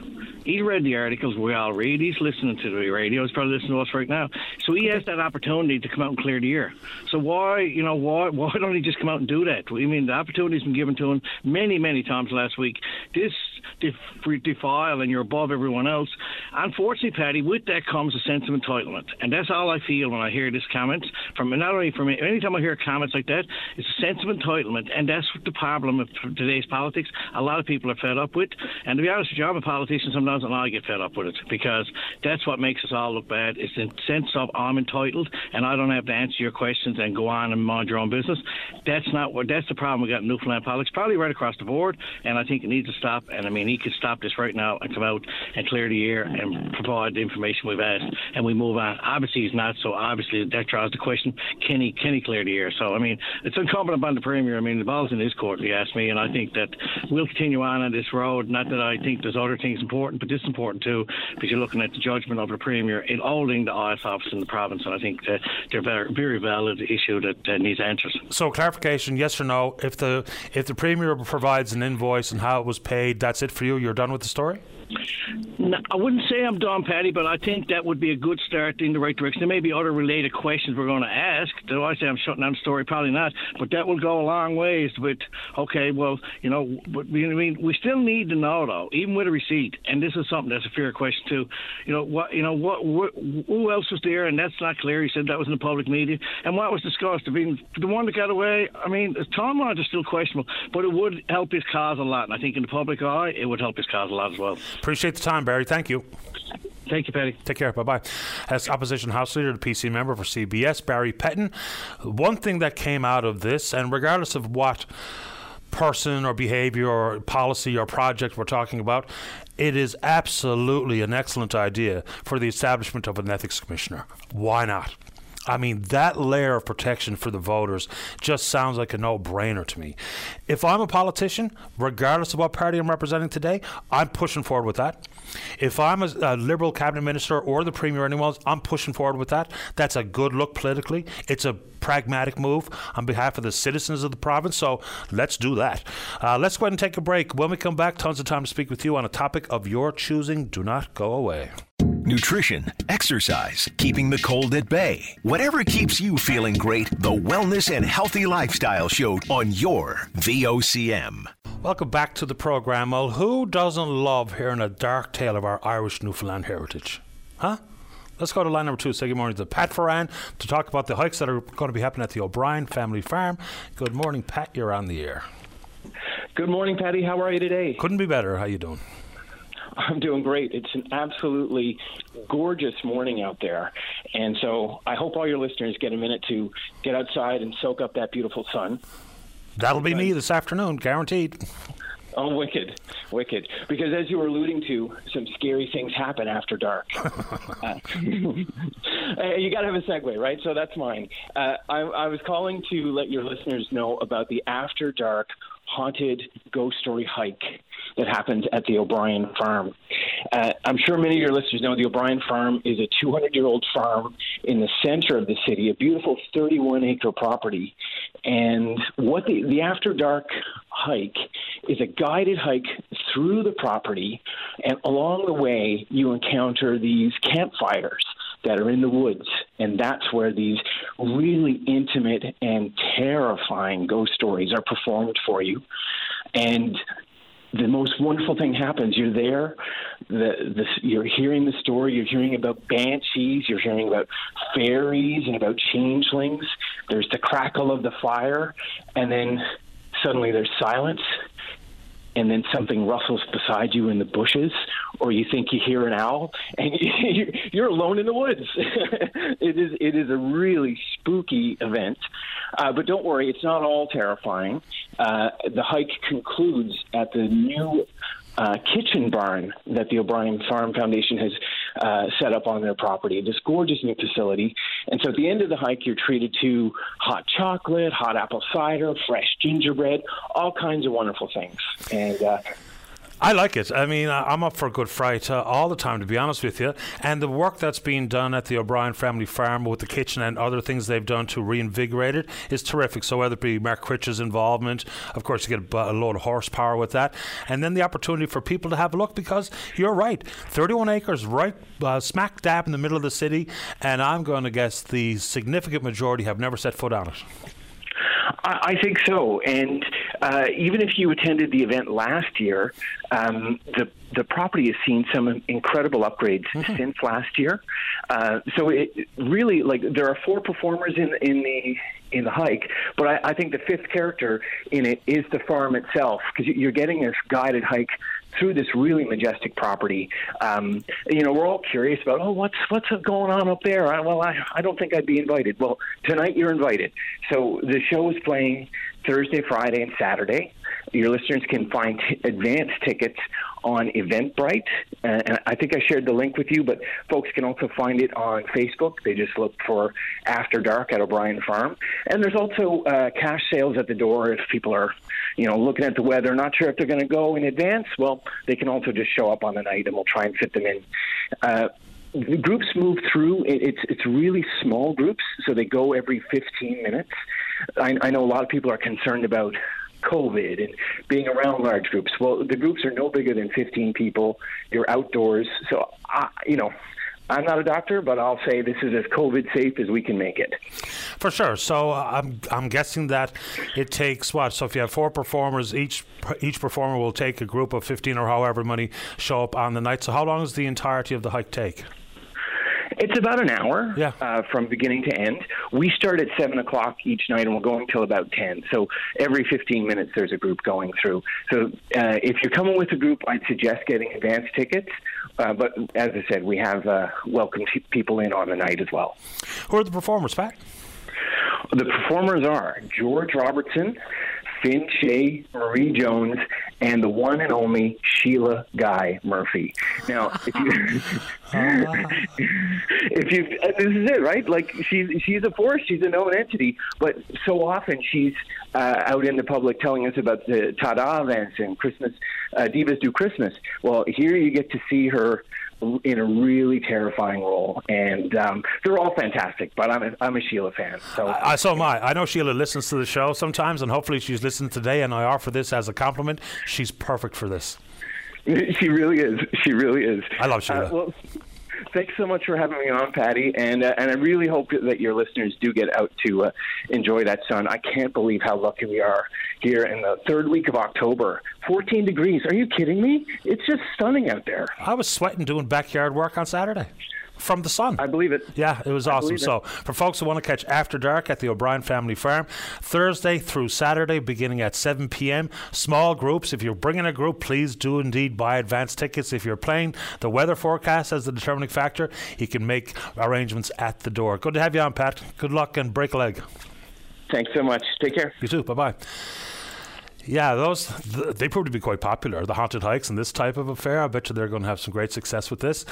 He read the articles we all read. He's listening to the radio. He's probably listening to us right now. So he has that opportunity to come out and clear the air. So why, you know, why <laughs> why don't he just come out and do that? I mean, the opportunity's been given to him many, many times last week. This def- defile and you're above everyone else. Unfortunately, Paddy, with that comes a sense of entitlement, and that's all I feel when I hear this comment from not only from me. Anytime I hear comments like that, it's a sense of entitlement, and that's the problem of today's politics. A lot of people are fed up with, and to be honest with you, I'm a politician sometimes and I get fed up with it because that's what makes us all look bad. It's the sense of I'm entitled and I don't have to answer your questions and go on and mind your own business. That's not what. That's the problem we got in Newfoundland politics, probably right across the board. And I think it needs to stop. And I mean, he could stop this right now and come out and clear the air and provide the information we've asked, and we move on. Obviously, he's not. So obviously, that draws the question: Can he? Can he clear the air? So I mean, it's incumbent upon the premier. I mean, the ball's in his court. If you ask me, and I think that we'll continue on on this road. Not that I think there's other things important, but this is important too because you're looking at the judgment of the Premier in holding the IS office in the province, and I think that they're very, very valid issue that uh, needs answers. So clarification, yes or no? If the if the Premier provides an invoice and how it was paid, that's it for you. You're done with the story. I wouldn't say I'm Don Paddy, but I think that would be a good start in the right direction. There may be other related questions we're going to ask. Do I say I'm shutting down the story? Probably not, but that will go a long ways But okay, well, you know, but, I mean, we still need to know, though, even with a receipt, and this is something that's a fair question, too. You know, what, you know, what, who else was there? And that's not clear. He said that was in the public media. And what was discussed? I mean, the one that got away, I mean, the timelines are still questionable, but it would help his cause a lot. And I think in the public eye, it would help his cause a lot as well. Appreciate the time, Barry. Thank you. Thank you, Paddy. Take care. Bye bye. As opposition House Leader, the PC member for CBS, Barry Petten. One thing that came out of this, and regardless of what person or behavior or policy or project we're talking about, it is absolutely an excellent idea for the establishment of an ethics commissioner. Why not? I mean, that layer of protection for the voters just sounds like a no brainer to me. If I'm a politician, regardless of what party I'm representing today, I'm pushing forward with that. If I'm a, a Liberal cabinet minister or the Premier anyone else, I'm pushing forward with that. That's a good look politically. It's a pragmatic move on behalf of the citizens of the province. So let's do that. Uh, let's go ahead and take a break. When we come back, tons of time to speak with you on a topic of your choosing. Do not go away nutrition, exercise, keeping the cold at bay. Whatever keeps you feeling great, the Wellness and Healthy Lifestyle Show on your VOCM. Welcome back to the program. Well, who doesn't love hearing a dark tale of our Irish Newfoundland heritage? Huh? Let's go to line number two. Say good morning to Pat Foran to talk about the hikes that are going to be happening at the O'Brien family farm. Good morning, Pat. You're on the air. Good morning, Paddy. How are you today? Couldn't be better. How you doing? I'm doing great. It's an absolutely gorgeous morning out there. And so I hope all your listeners get a minute to get outside and soak up that beautiful sun. That'll be me this afternoon, guaranteed. Oh, wicked, wicked. Because as you were alluding to, some scary things happen after dark. <laughs> uh, <laughs> you got to have a segue, right? So that's mine. Uh, I, I was calling to let your listeners know about the After Dark Haunted Ghost Story Hike that happens at the O'Brien Farm. Uh, I'm sure many of your listeners know the O'Brien Farm is a 200 year old farm in the center of the city, a beautiful 31 acre property And what the, the After Dark hike is a guided hike through the property, and along the way, you encounter these campfires that are in the woods. And that's where these really intimate and terrifying ghost stories are performed for you. And the most wonderful thing happens. You're there, the, the, you're hearing the story, you're hearing about banshees, you're hearing about fairies and about changelings. There's the crackle of the fire, and then suddenly there's silence, and then something rustles beside you in the bushes, or you think you hear an owl, <laughs> and you're alone in the woods. <laughs> it is it is a really spooky event, uh, but don't worry, it's not all terrifying. Uh, the hike concludes at the new uh, kitchen barn that the O'Brien Farm Foundation has uh, set up on their property. This gorgeous new facility. And so at the end of the hike, you're treated to hot chocolate, hot apple cider, fresh gingerbread, all kinds of wonderful things. And uh, I like it. I mean, I'm up for a good fright uh, all the time, to be honest with you. And the work that's being done at the O'Brien Family Farm with the kitchen and other things they've done to reinvigorate it is terrific. So whether it be Mark Critch's involvement, of course, you get a load of horsepower with that, and then the opportunity for people to have a look because you're right, 31 acres, right uh, smack dab in the middle of the city, and I'm going to guess the significant majority have never set foot on it. I, think so. And uh, even if you attended the event last year, um, the the property has seen some incredible upgrades mm-hmm. since last year. Uh, so it really like there are four performers in in the in the hike, but I, I think the fifth character in it is the farm itself because you're getting this guided hike through this really majestic property. Um, you know, we're all curious about, oh, what's what's going on up there? I, well, I, I don't think I'd be invited. Well, tonight you're invited. So the show is playing Thursday, Friday, and Saturday. Your listeners can find <laughs> t- advance tickets on Eventbrite. Uh, and I think I shared the link with you, but folks can also find it on Facebook. They just look for After Dark at O'Brien Farm. And there's also uh, cash sales at the door if people are, you know, looking at the weather, not sure if they're going to go in advance. Well, they can also just show up on the night and we'll try and fit them in. Uh, the groups move through. It's it's really small groups, so they go every 15 minutes. I, I know a lot of people are concerned about COVID and being around large groups. Well, the groups are no bigger than 15 people. You're outdoors, so I, you know. I'm not a doctor, but I'll say this is as COVID safe as we can make it. For sure. So uh, I'm I'm guessing that it takes what? So if you have four performers, each each performer will take a group of 15 or however many show up on the night. So how long does the entirety of the hike take? It's about an hour yeah. uh, from beginning to end. We start at 7 o'clock each night and we're going till about 10. So every 15 minutes there's a group going through. So uh, if you're coming with a group, I'd suggest getting advance tickets. Uh, but as I said, we have uh, welcome people in on the night as well. Who are the performers, Pat? The performers are George Robertson, Finn Shea, Marie Jones, and the one and only Sheila Guy Murphy. Now, if you, <laughs> <laughs> if you, this is it, right? Like she's she's a force, she's a known entity, but so often she's uh, out in the public telling us about the Tada events and Christmas, uh, Divas Do Christmas. Well, here you get to see her in a really terrifying role, and um, they're all fantastic. But I'm a, I'm a Sheila fan. So I, so am I. I know Sheila listens to the show sometimes, and hopefully she's listening today. And I offer this as a compliment. She's perfect for this. She really is. She really is. I love Sheila. Uh, well, thanks so much for having me on, Paddy. And uh, and I really hope that your listeners do get out to uh, enjoy that sun. I can't believe how lucky we are here in the third week of October. 14 degrees. Are you kidding me? It's just stunning out there. I was sweating doing backyard work on Saturday from the sun. I believe it. Yeah, it was awesome. So, for folks who want to catch After Dark at the O'Brien Family Farm, Thursday through Saturday, beginning at 7 p.m. Small groups. If you're bringing a group, please do indeed buy advance tickets. If you're playing the weather forecast as the determining factor, you can make arrangements at the door. Good to have you on, Pat. Good luck and break a leg. Thanks so much. Take care. You too. Bye bye. Yeah, those they prove to be quite popular. The haunted hikes and this type of affair. I bet you they're going to have some great success with this.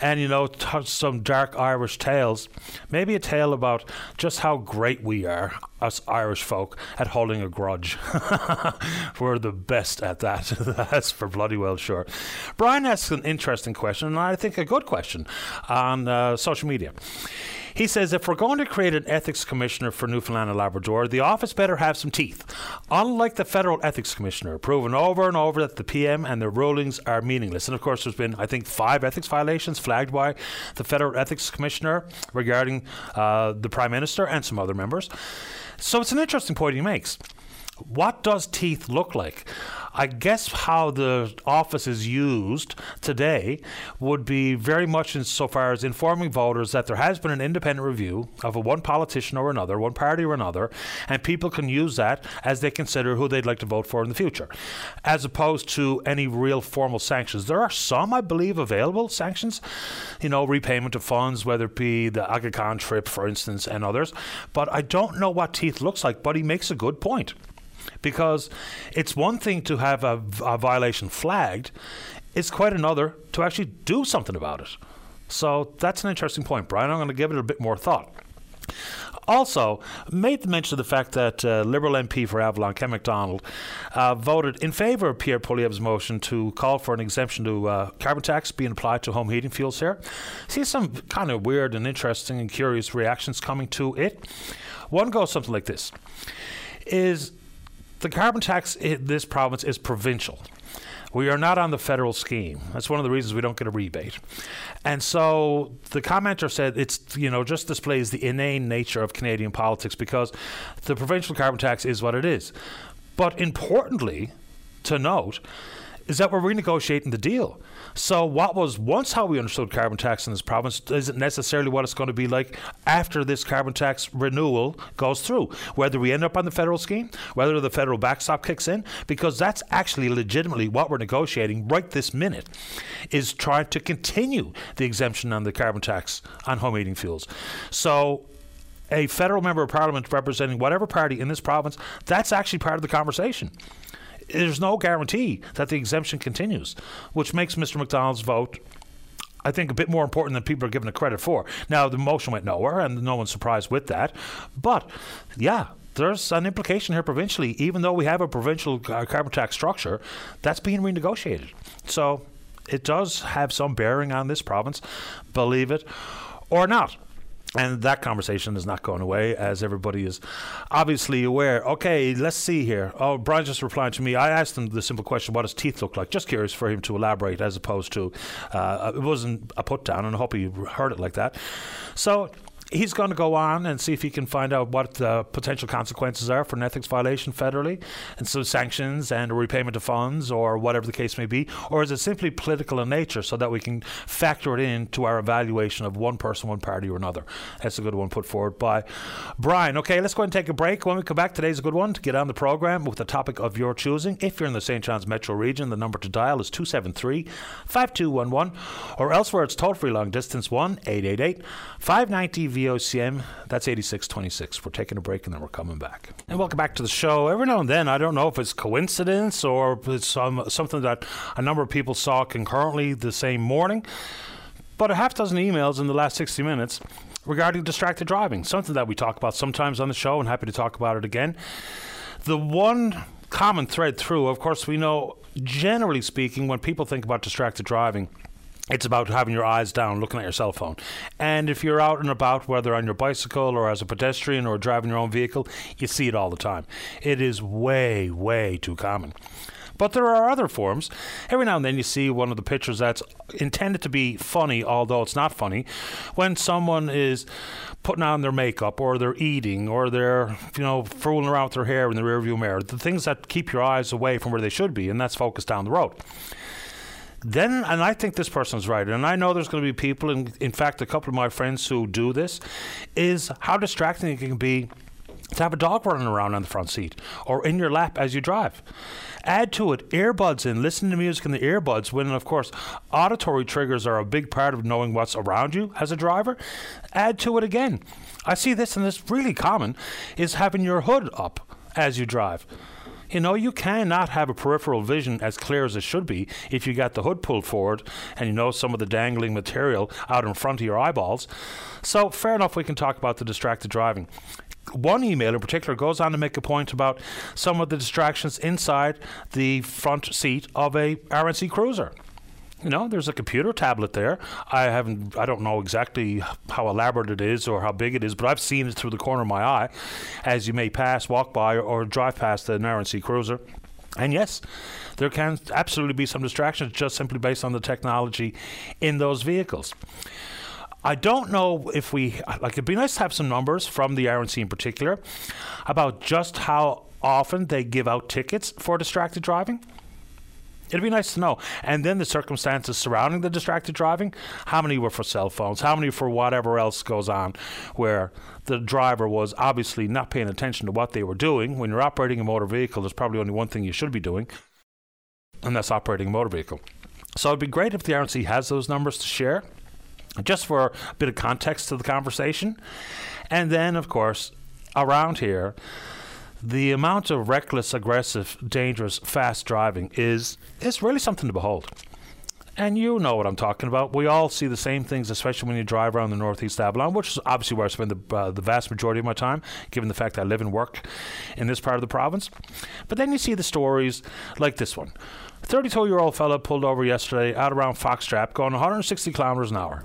And you know, t- some dark Irish tales. Maybe a tale about just how great we are, us Irish folk, at holding a grudge. <laughs> We're the best at that. <laughs> That's for bloody well sure. Brian asks an interesting question, and I think a good question on uh, social media. He says if we're going to create an ethics commissioner for Newfoundland and Labrador, the office better have some teeth. Unlike the federal ethics commissioner, proven over and over that the PM and their rulings are meaningless. And of course, there's been, I think, five ethics violations flagged by the federal ethics commissioner regarding uh, the prime minister and some other members. So it's an interesting point he makes. What does teeth look like? I guess how the office is used today would be very much insofar as informing voters that there has been an independent review of a one politician or another, one party or another, and people can use that as they consider who they'd like to vote for in the future, as opposed to any real formal sanctions. There are some, I believe, available sanctions, you know, repayment of funds, whether it be the Aga Khan trip, for instance, and others, but I don't know what teeth looks like, but he makes a good point because it's one thing to have a, a violation flagged, it's quite another to actually do something about it. So that's an interesting point, Brian. I'm going to give it a bit more thought. Also, made the mention of the fact that uh, Liberal MP for Avalon, Ken McDonald, uh, voted in favour of Pierre Poilievre's motion to call for an exemption to uh, carbon tax being applied to home heating fuels here. See some kind of weird and interesting and curious reactions coming to it. One goes something like this: Is the carbon tax in this province is provincial. We are not on the federal scheme. That's one of the reasons we don't get a rebate. And so the commenter said it's, you know, just displays the inane nature of Canadian politics because the provincial carbon tax is what it is. But importantly, to note, is that we're renegotiating the deal. So, what was once how we understood carbon tax in this province isn't necessarily what it's going to be like after this carbon tax renewal goes through. Whether we end up on the federal scheme, whether the federal backstop kicks in, because that's actually legitimately what we're negotiating right this minute, is trying to continue the exemption on the carbon tax on home heating fuels. So, a federal member of parliament representing whatever party in this province, that's actually part of the conversation there's no guarantee that the exemption continues, which makes Mr. McDonald's vote I think a bit more important than people are giving it credit for. Now, the motion went nowhere, and no one's surprised with that. But, yeah, there's an implication here provincially. Even though we have a provincial uh, carbon tax structure, that's being renegotiated. So it does have some bearing on this province, believe it or not. And that conversation is not going away, as everybody is obviously aware. Okay, let's see here. Oh, Brian just replied to me. I asked him the simple question, what does teeth look like? Just curious for him to elaborate as opposed to, uh, it wasn't a put down, and I hope he heard it like that. So he's going to go on and see if he can find out what the potential consequences are for an ethics violation federally, and so sanctions and repayment of funds or whatever the case may be, or is it simply political in nature so that we can factor it into our evaluation of one person, one party, or another? That's a good one put forward by Brian. Okay, let's go ahead and take a break. When we come back, today's a good one to get on the program with the topic of your choosing. If you're in the St. John's metro region, the number to dial is 273 5211, or elsewhere it's toll free long distance 1 888 590 VOCM. That's 8626. We're taking a break and then we're coming back. And welcome back to the show. Every now and then, I don't know if it's coincidence or it's some, something that a number of people saw concurrently the same morning, but a half dozen emails in the last 60 minutes regarding distracted driving, something that we talk about sometimes on the show and happy to talk about it again. The one common thread through, of course, we know generally speaking, when people think about distracted driving, it's about having your eyes down, looking at your cell phone. And if you're out and about, whether on your bicycle or as a pedestrian or driving your own vehicle, you see it all the time. It is way, way too common. But there are other forms. Every now and then you see one of the pictures that's intended to be funny, although it's not funny, when someone is putting on their makeup or they're eating or they're, you know, fooling around with their hair in the rearview mirror. The things that keep your eyes away from where they should be, and that's focused down the road then and I think this person's right, and I know there's going to be people, and in fact, a couple of my friends who do this, is how distracting it can be to have a dog running around on the front seat or in your lap as you drive. Add to it earbuds in, listen to music in the earbuds when, of course, auditory triggers are a big part of knowing what's around you as a driver. Add to it again. I see this, and it's really common, is having your hood up as you drive. You know, you cannot have a peripheral vision as clear as it should be if you got the hood pulled forward and you know some of the dangling material out in front of your eyeballs. So, fair enough, we can talk about the distracted driving. One email in particular goes on to make a point about some of the distractions inside the front seat of a RNC cruiser. You know, there's a computer tablet there. I haven't, I don't know exactly how elaborate it is or how big it is, but I've seen it through the corner of my eye as you may pass, walk by, or, drive past an RNC Cruiser. And yes, there can absolutely be some distractions just simply based on the technology in those vehicles. I don't know if we like. It'd be nice to have some numbers from the RNC in particular about just how often they give out tickets for distracted driving. It'd be nice to know. And then the circumstances surrounding the distracted driving how many were for cell phones, how many for whatever else goes on, where the driver was obviously not paying attention to what they were doing. When you're operating a motor vehicle, there's probably only one thing you should be doing, and that's operating a motor vehicle. So it'd be great if the RNC has those numbers to share, just for a bit of context to the conversation. And then, of course, around here, the amount of reckless, aggressive, dangerous, fast driving is is really something to behold. And you know what I'm talking about. We all see the same things, especially when you drive around the Northeast Avalon, which is obviously where I spend the, uh, the vast majority of my time, given the fact that I live and work in this part of the province. But then you see the stories like this one. 32 year old fella pulled over yesterday out around Foxtrap going 160 kilometers an hour.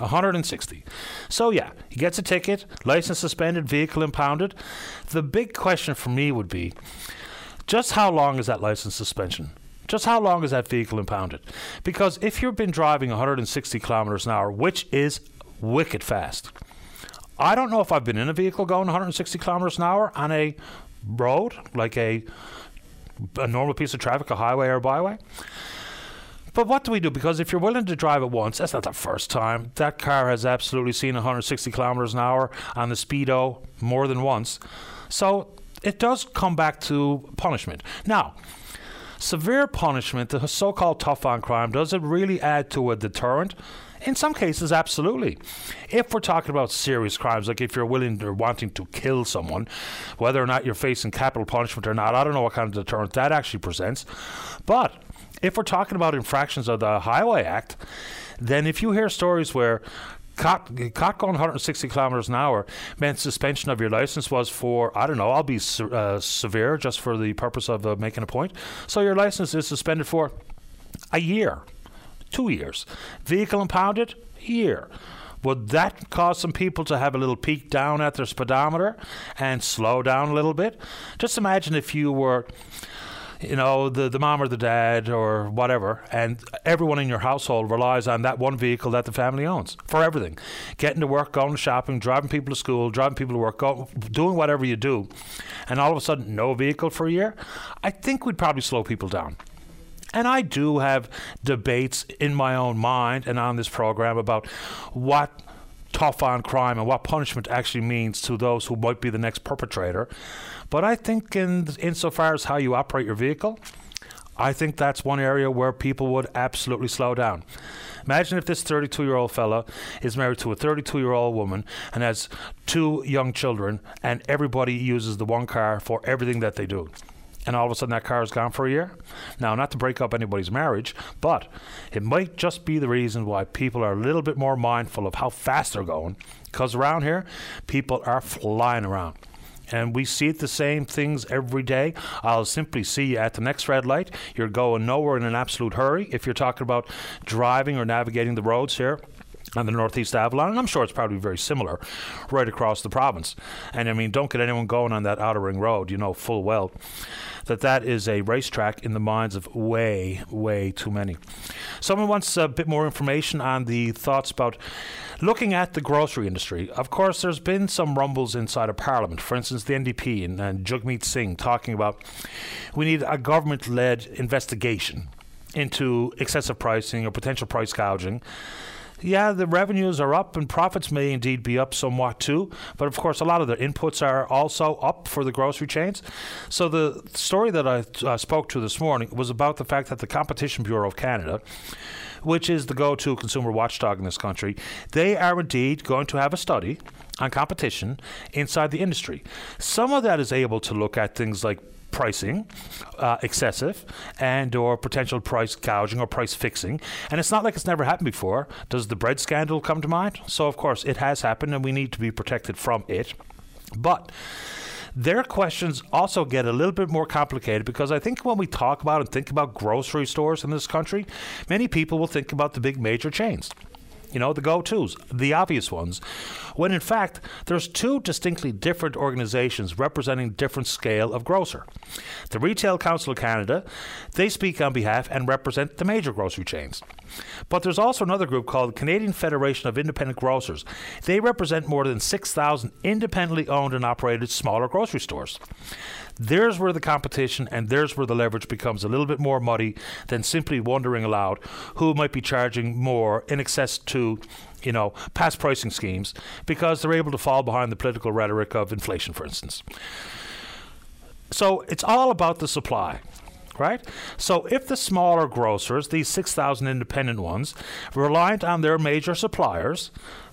160. So yeah, he gets a ticket, license suspended, vehicle impounded. The big question for me would be just how long is that license suspension? Just how long is that vehicle impounded? Because if you've been driving 160 kilometers an hour, which is wicked fast, I don't know if I've been in a vehicle going 160 kilometers an hour on a road, like a a normal piece of traffic, a highway or a byway. But what do we do? Because if you're willing to drive it once, that's not the first time. That car has absolutely seen 160 kilometers an hour on the speedo more than once. So it does come back to punishment. Now, severe punishment, the so-called tough on crime, does it really add to a deterrent? In some cases, absolutely. If we're talking about serious crimes, like if you're willing or wanting to kill someone, whether or not you're facing capital punishment or not, I don't know what kind of deterrent that actually presents. But if we're talking about infractions of the Highway Act, then if you hear stories where caught, caught going 160 kilometers an hour meant suspension of your license was for I don't know I'll be uh, severe just for the purpose of uh, making a point. So your license is suspended for a year, two years. Vehicle impounded, year. Would that cause some people to have a little peek down at their speedometer and slow down a little bit? Just imagine if you were you know, the, the mom or the dad or whatever, and everyone in your household relies on that one vehicle that the family owns for everything. Getting to work, going shopping, driving people to school, driving people to work, go, doing whatever you do, and all of a sudden no vehicle for a year, I think we'd probably slow people down. And I do have debates in my own mind and on this program about what tough on crime and what punishment actually means to those who might be the next perpetrator. But I think, in insofar as how you operate your vehicle, I think that's one area where people would absolutely slow down. Imagine if this 32 year old fella is married to a 32 year old woman and has two young children, and everybody uses the one car for everything that they do and all of a sudden that car is gone for a year. Now, not to break up anybody's marriage, but it might just be the reason why people are a little bit more mindful of how fast they're going. Because around here, people are flying around. And we see the same things every day. I'll simply see you at the next red light. You're going nowhere in an absolute hurry. If you're talking about driving or navigating the roads here, on the Northeast Avalon, and I'm sure it's probably very similar right across the province. And I mean, don't get anyone going on that outer ring road, you know full well that that is a racetrack in the minds of way, way too many. Someone wants a bit more information on the thoughts about looking at the grocery industry. Of course, there's been some rumbles inside of Parliament. For instance, the NDP and, and Jagmeet Singh talking about we need a government led investigation into excessive pricing or potential price gouging yeah, the revenues are up and profits may indeed be up somewhat too. But of course, a lot of the inputs are also up for the grocery chains. So the story that I uh, spoke to this morning was about the fact that the Competition Bureau of Canada which is the go to consumer watchdog in this country, they are indeed going to have a study on competition inside the industry. Some of that is able to look at things like pricing uh, excessive and or potential price gouging or price fixing. And it's not like it's never happened before. Does the bread scandal come to mind? So of course it has happened and we need to be protected from it. But their questions also get a little bit more complicated because I think when we talk about and think about grocery stores in this country, many people will think about the big major chains you know, the go tos, the obvious ones, when in fact there's two distinctly different organizations representing different scale of grocer. The Retail Council of Canada, they speak on behalf and represent the major grocery chains. But there's also another group called the Canadian Federation of Independent Grocers. They represent more than 6,000 independently owned and operated smaller grocery stores. There's where the competition and there's where the leverage becomes a little bit more muddy than simply wondering aloud who might be charging more in excess to you know, past pricing schemes because they're able to fall behind the political rhetoric of inflation, for instance. So it's all about the supply right? So if the smaller grocers, these 6,000 independent ones, reliant on their major suppliers,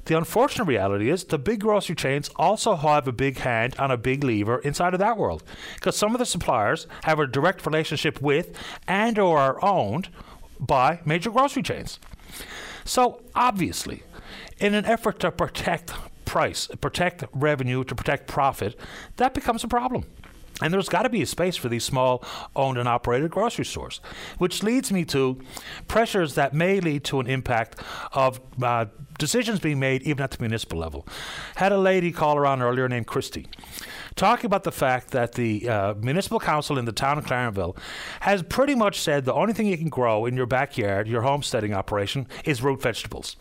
the unfortunate reality is the big grocery chains also have a big hand and a big lever inside of that world because some of the suppliers have a direct relationship with and or are owned by major grocery chains. So obviously, in an effort to protect price, protect revenue, to protect profit, that becomes a problem. And there's got to be a space for these small owned and operated grocery stores, which leads me to pressures that may lead to an impact of uh, decisions being made even at the municipal level. Had a lady call around earlier named Christy talking about the fact that the uh, municipal council in the town of Clarenville has pretty much said the only thing you can grow in your backyard, your homesteading operation, is root vegetables.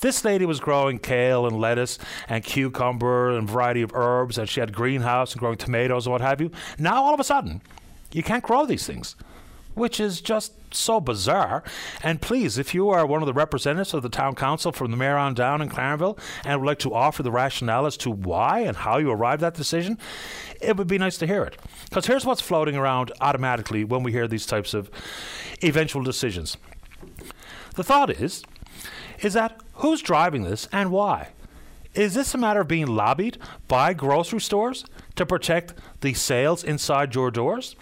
This lady was growing kale and lettuce and cucumber and variety of herbs, and she had greenhouse and growing tomatoes and what have you. Now all of a sudden, you can't grow these things, which is just so bizarre. And please, if you are one of the representatives of the town council from the mayor on down in Clarenville and would like to offer the rationale as to why and how you arrived at that decision, it would be nice to hear it. Because here's what's floating around automatically when we hear these types of eventual decisions. The thought is, is that Who's driving this and why? Is this a matter of being lobbied by grocery stores to protect the sales inside your doors?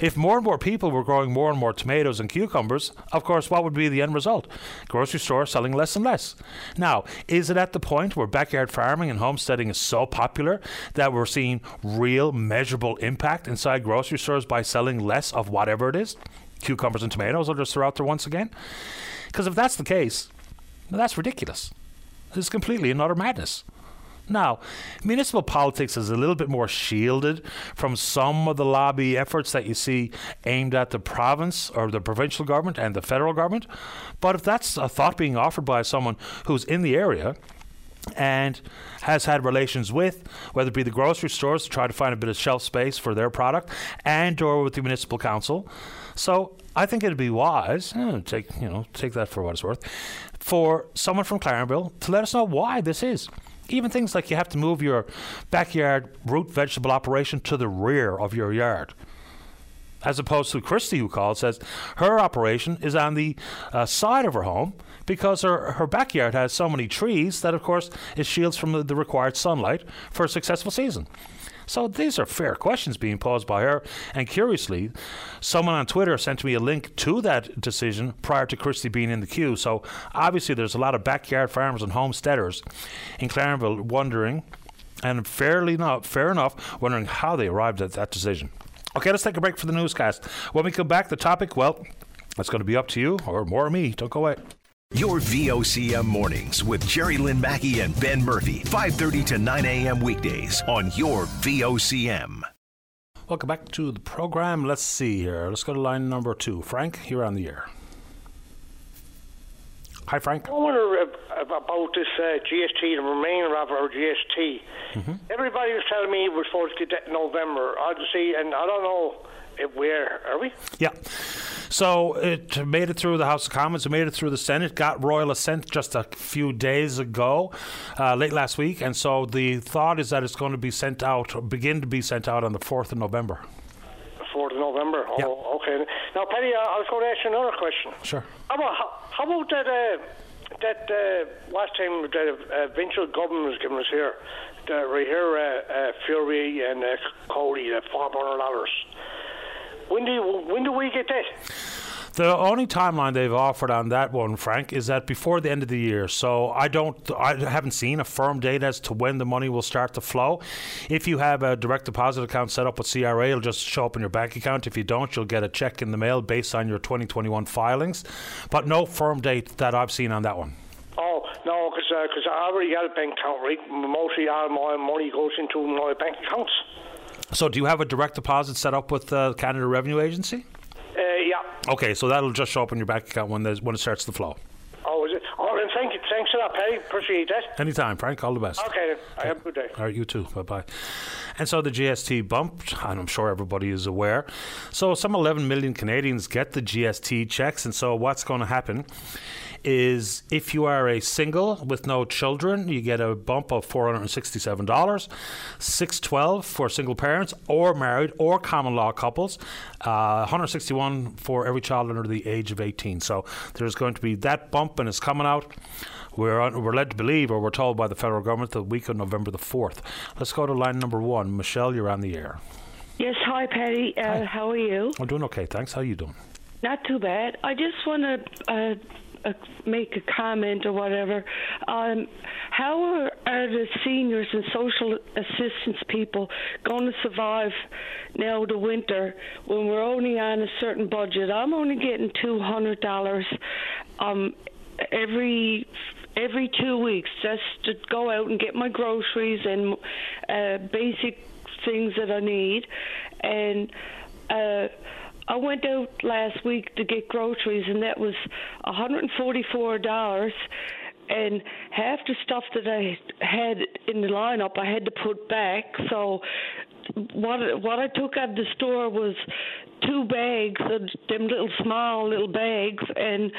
If more and more people were growing more and more tomatoes and cucumbers, of course, what would be the end result? Grocery stores selling less and less. Now, is it at the point where backyard farming and homesteading is so popular that we're seeing real measurable impact inside grocery stores by selling less of whatever it is? Cucumbers and tomatoes, I'll just throw out there once again. Because if that's the case, now, that's ridiculous. It's completely another madness. Now, municipal politics is a little bit more shielded from some of the lobby efforts that you see aimed at the province or the provincial government and the federal government. But if that's a thought being offered by someone who's in the area, and has had relations with, whether it be the grocery stores to try to find a bit of shelf space for their product, and or with the municipal council. So I think it'd be wise, eh, take you know, take that for what it's worth, for someone from Clarenville to let us know why this is. Even things like you have to move your backyard root vegetable operation to the rear of your yard. As opposed to Christy, who called, says her operation is on the uh, side of her home because her, her backyard has so many trees that, of course, it shields from the, the required sunlight for a successful season. So these are fair questions being posed by her. And curiously, someone on Twitter sent me a link to that decision prior to Christie being in the queue. So obviously, there's a lot of backyard farmers and homesteaders in Clarenville wondering, and fairly not fair enough, wondering how they arrived at that decision. Okay, let's take a break for the newscast. When we come back, the topic, well, that's going to be up to you or more me. Don't go away. Your VOCM mornings with Jerry Lynn Mackey and Ben Murphy, 5:30 to 9 a.m. weekdays on your VOCM. Welcome back to the program. Let's see here. Let's go to line number two. Frank, you're on the air. Hi, Frank. I wonder about this uh, GST, the remainder of our GST. Mm-hmm. Everybody was telling me we're supposed to get that in November. I see, and I don't know if where are we? Yeah. So it made it through the House of Commons. It made it through the Senate. Got royal assent just a few days ago, uh, late last week. And so the thought is that it's going to be sent out, begin to be sent out on the fourth of November. Fourth of November. Oh, yep. okay. Now, Paddy, I was going to ask you another question. Sure. How about how, how about that? Uh, that uh, last time the uh, provincial government was giving us here, the, right here, uh, uh, Furey and uh, Coady, the four hundred dollars. When do you, when do we get that? The only timeline they've offered on that one, Frank, is that before the end of the year. So I don't, I haven't seen a firm date as to when the money will start to flow. If you have a direct deposit account set up with CRA, it'll just show up in your bank account. If you don't, you'll get a check in the mail based on your 2021 filings. But no firm date that I've seen on that one. Oh no, because uh, I already got a bank account, right? Mostly all my money goes into my bank accounts. So do you have a direct deposit set up with the uh, Canada Revenue Agency? Uh, yeah. Okay, so that'll just show up in your bank account when when it starts to flow. Oh, is it? Oh, then thank you. Thanks for that, Paddy. Appreciate that. Anytime, Frank. All the best. Okay, then. I have a good day. All right, you too. Bye bye. And so the GST bumped, and I'm sure everybody is aware. So some 11 million Canadians get the GST checks, and so what's going to happen? Is if you are a single with no children, you get a bump of $467, 612 for single parents or married or common law couples, uh, 161 for every child under the age of 18. So there's going to be that bump and it's coming out. We're, on, we're led to believe, or we're told by the federal government, the week of November the 4th. Let's go to line number one. Michelle, you're on the air. Yes, hi, Paddy. Uh, hi. How are you? I'm doing okay, thanks. How are you doing? Not too bad. I just want to uh, uh, make a comment or whatever. Um, how are, are the seniors and social assistance people going to survive now the winter when we're only on a certain budget? I'm only getting two hundred dollars um, every every two weeks just to go out and get my groceries and uh, basic things that I need, and. Uh, I went out last week to get groceries, and that was $144. And half the stuff that I had in the lineup, I had to put back. So what what I took out of the store was two bags, of them little small little bags, and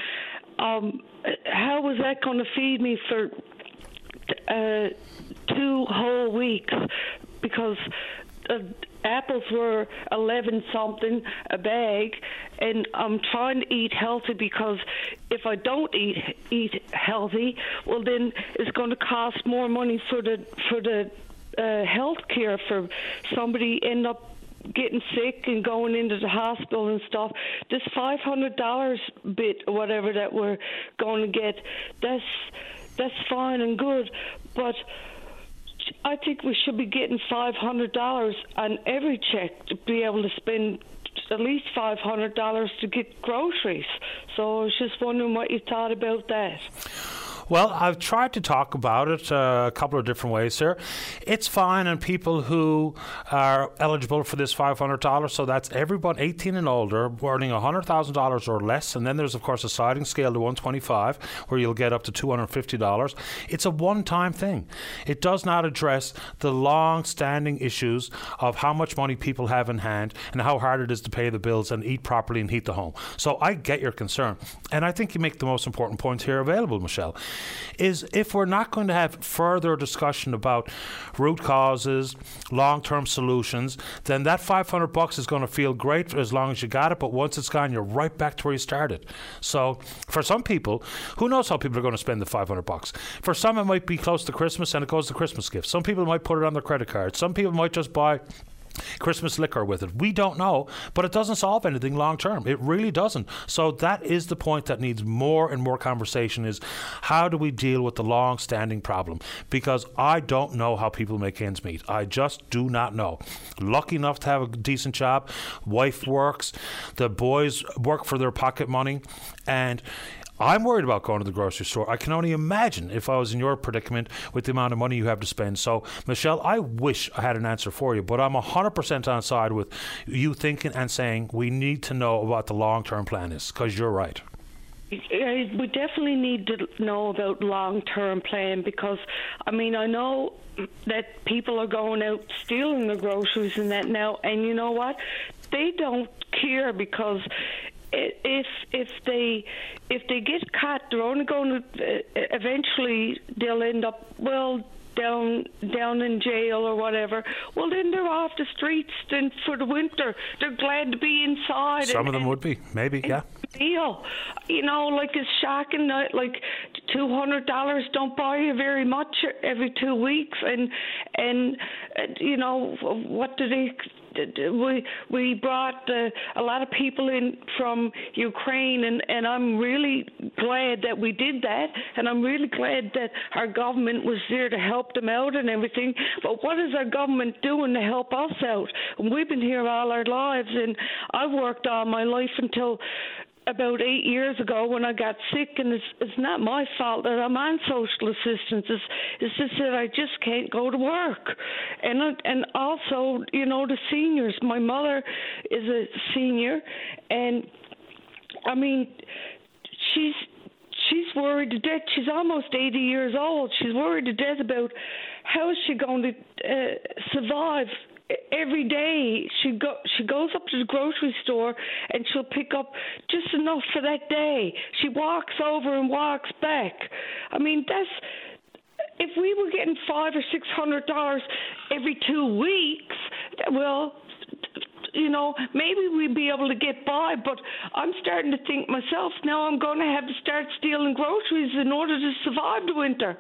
um, how was that going to feed me for uh, two whole weeks? Because uh, apples were 11 something a bag and I'm trying to eat healthy because if I don't eat eat healthy well then it's going to cost more money for the for the uh, health care for somebody end up getting sick and going into the hospital and stuff. This five hundred dollars bit or whatever that we're going to get, that's that's fine and good, but I think we should be getting five hundred dollars on every check to be able to spend at least five hundred dollars to get groceries. So I was just wondering what you thought about that. Well, I've tried to talk about it uh, a couple of different ways, sir. It's fine on people who are eligible for this $500. So that's everyone 18 and older earning $100,000 or less. And then there's, of course, a sliding scale to 125 where you'll get up to $250. It's a one time thing. It does not address the long standing issues of how much money people have in hand and how hard it is to pay the bills and eat properly and heat the home. So I get your concern. And I think you make the most important points here available, Michelle is if we're not going to have further discussion about root causes, long term solutions, then that 500 bucks is going to feel great as long as you got it, but once it's gone, you're right back to where you started. So for some people, who knows how people are going to spend the 500 bucks? For some, it might be close to Christmas and it goes to Christmas gifts. Some people might put it on their credit card. Some people might just buy Christmas liquor with it. We don't know, but it doesn't solve anything long term. It really doesn't. So that is the point that needs more and more conversation is how do we deal with the long standing problem? Because I don't know how people make ends meet. I just do not know. Lucky enough to have a decent job, wife works, the boys work for their pocket money, and I'm worried about going to the grocery store. I can only imagine if I was in your predicament with the amount of money you have to spend. So, Michelle, I wish I had an answer for you, but I'm 100% on side with you thinking and saying we need to know what the long term plan is because you're right. We definitely need to know about long-term plan because, I mean, I know that people are going out stealing the groceries and that now, and you know what? They don't care because if if they if they get caught, they're only going to uh, eventually they'll end up well down down in jail or whatever. Well, then they're off the streets. Then for the winter, they're glad to be inside. Some and, of them would be, maybe, yeah. Deal, you know, like it's shocking that like two hundred dollars don't buy you very much every two weeks, and and uh, you know what do they we we brought uh, a lot of people in from Ukraine, and and I'm really glad that we did that, and I'm really glad that our government was there to help them out and everything. But what is our government doing to help us out? We've been here all our lives, and I've worked all my life until about eight years ago when I got sick, and it's, it's not my fault that I'm on social assistance. It's, it's just that I just can't go to work, and and also you know the seniors. My mother is a senior, and I mean she's she's worried to death. She's almost 80 years old. She's worried to death about how is she going to uh, survive every day she go she goes up to the grocery store and she'll pick up just enough for that day. She walks over and walks back. I mean that's if we were getting five or six hundred dollars every two weeks, well you know, maybe we'd be able to get by, but I'm starting to think myself now I'm going to have to start stealing groceries in order to survive the winter.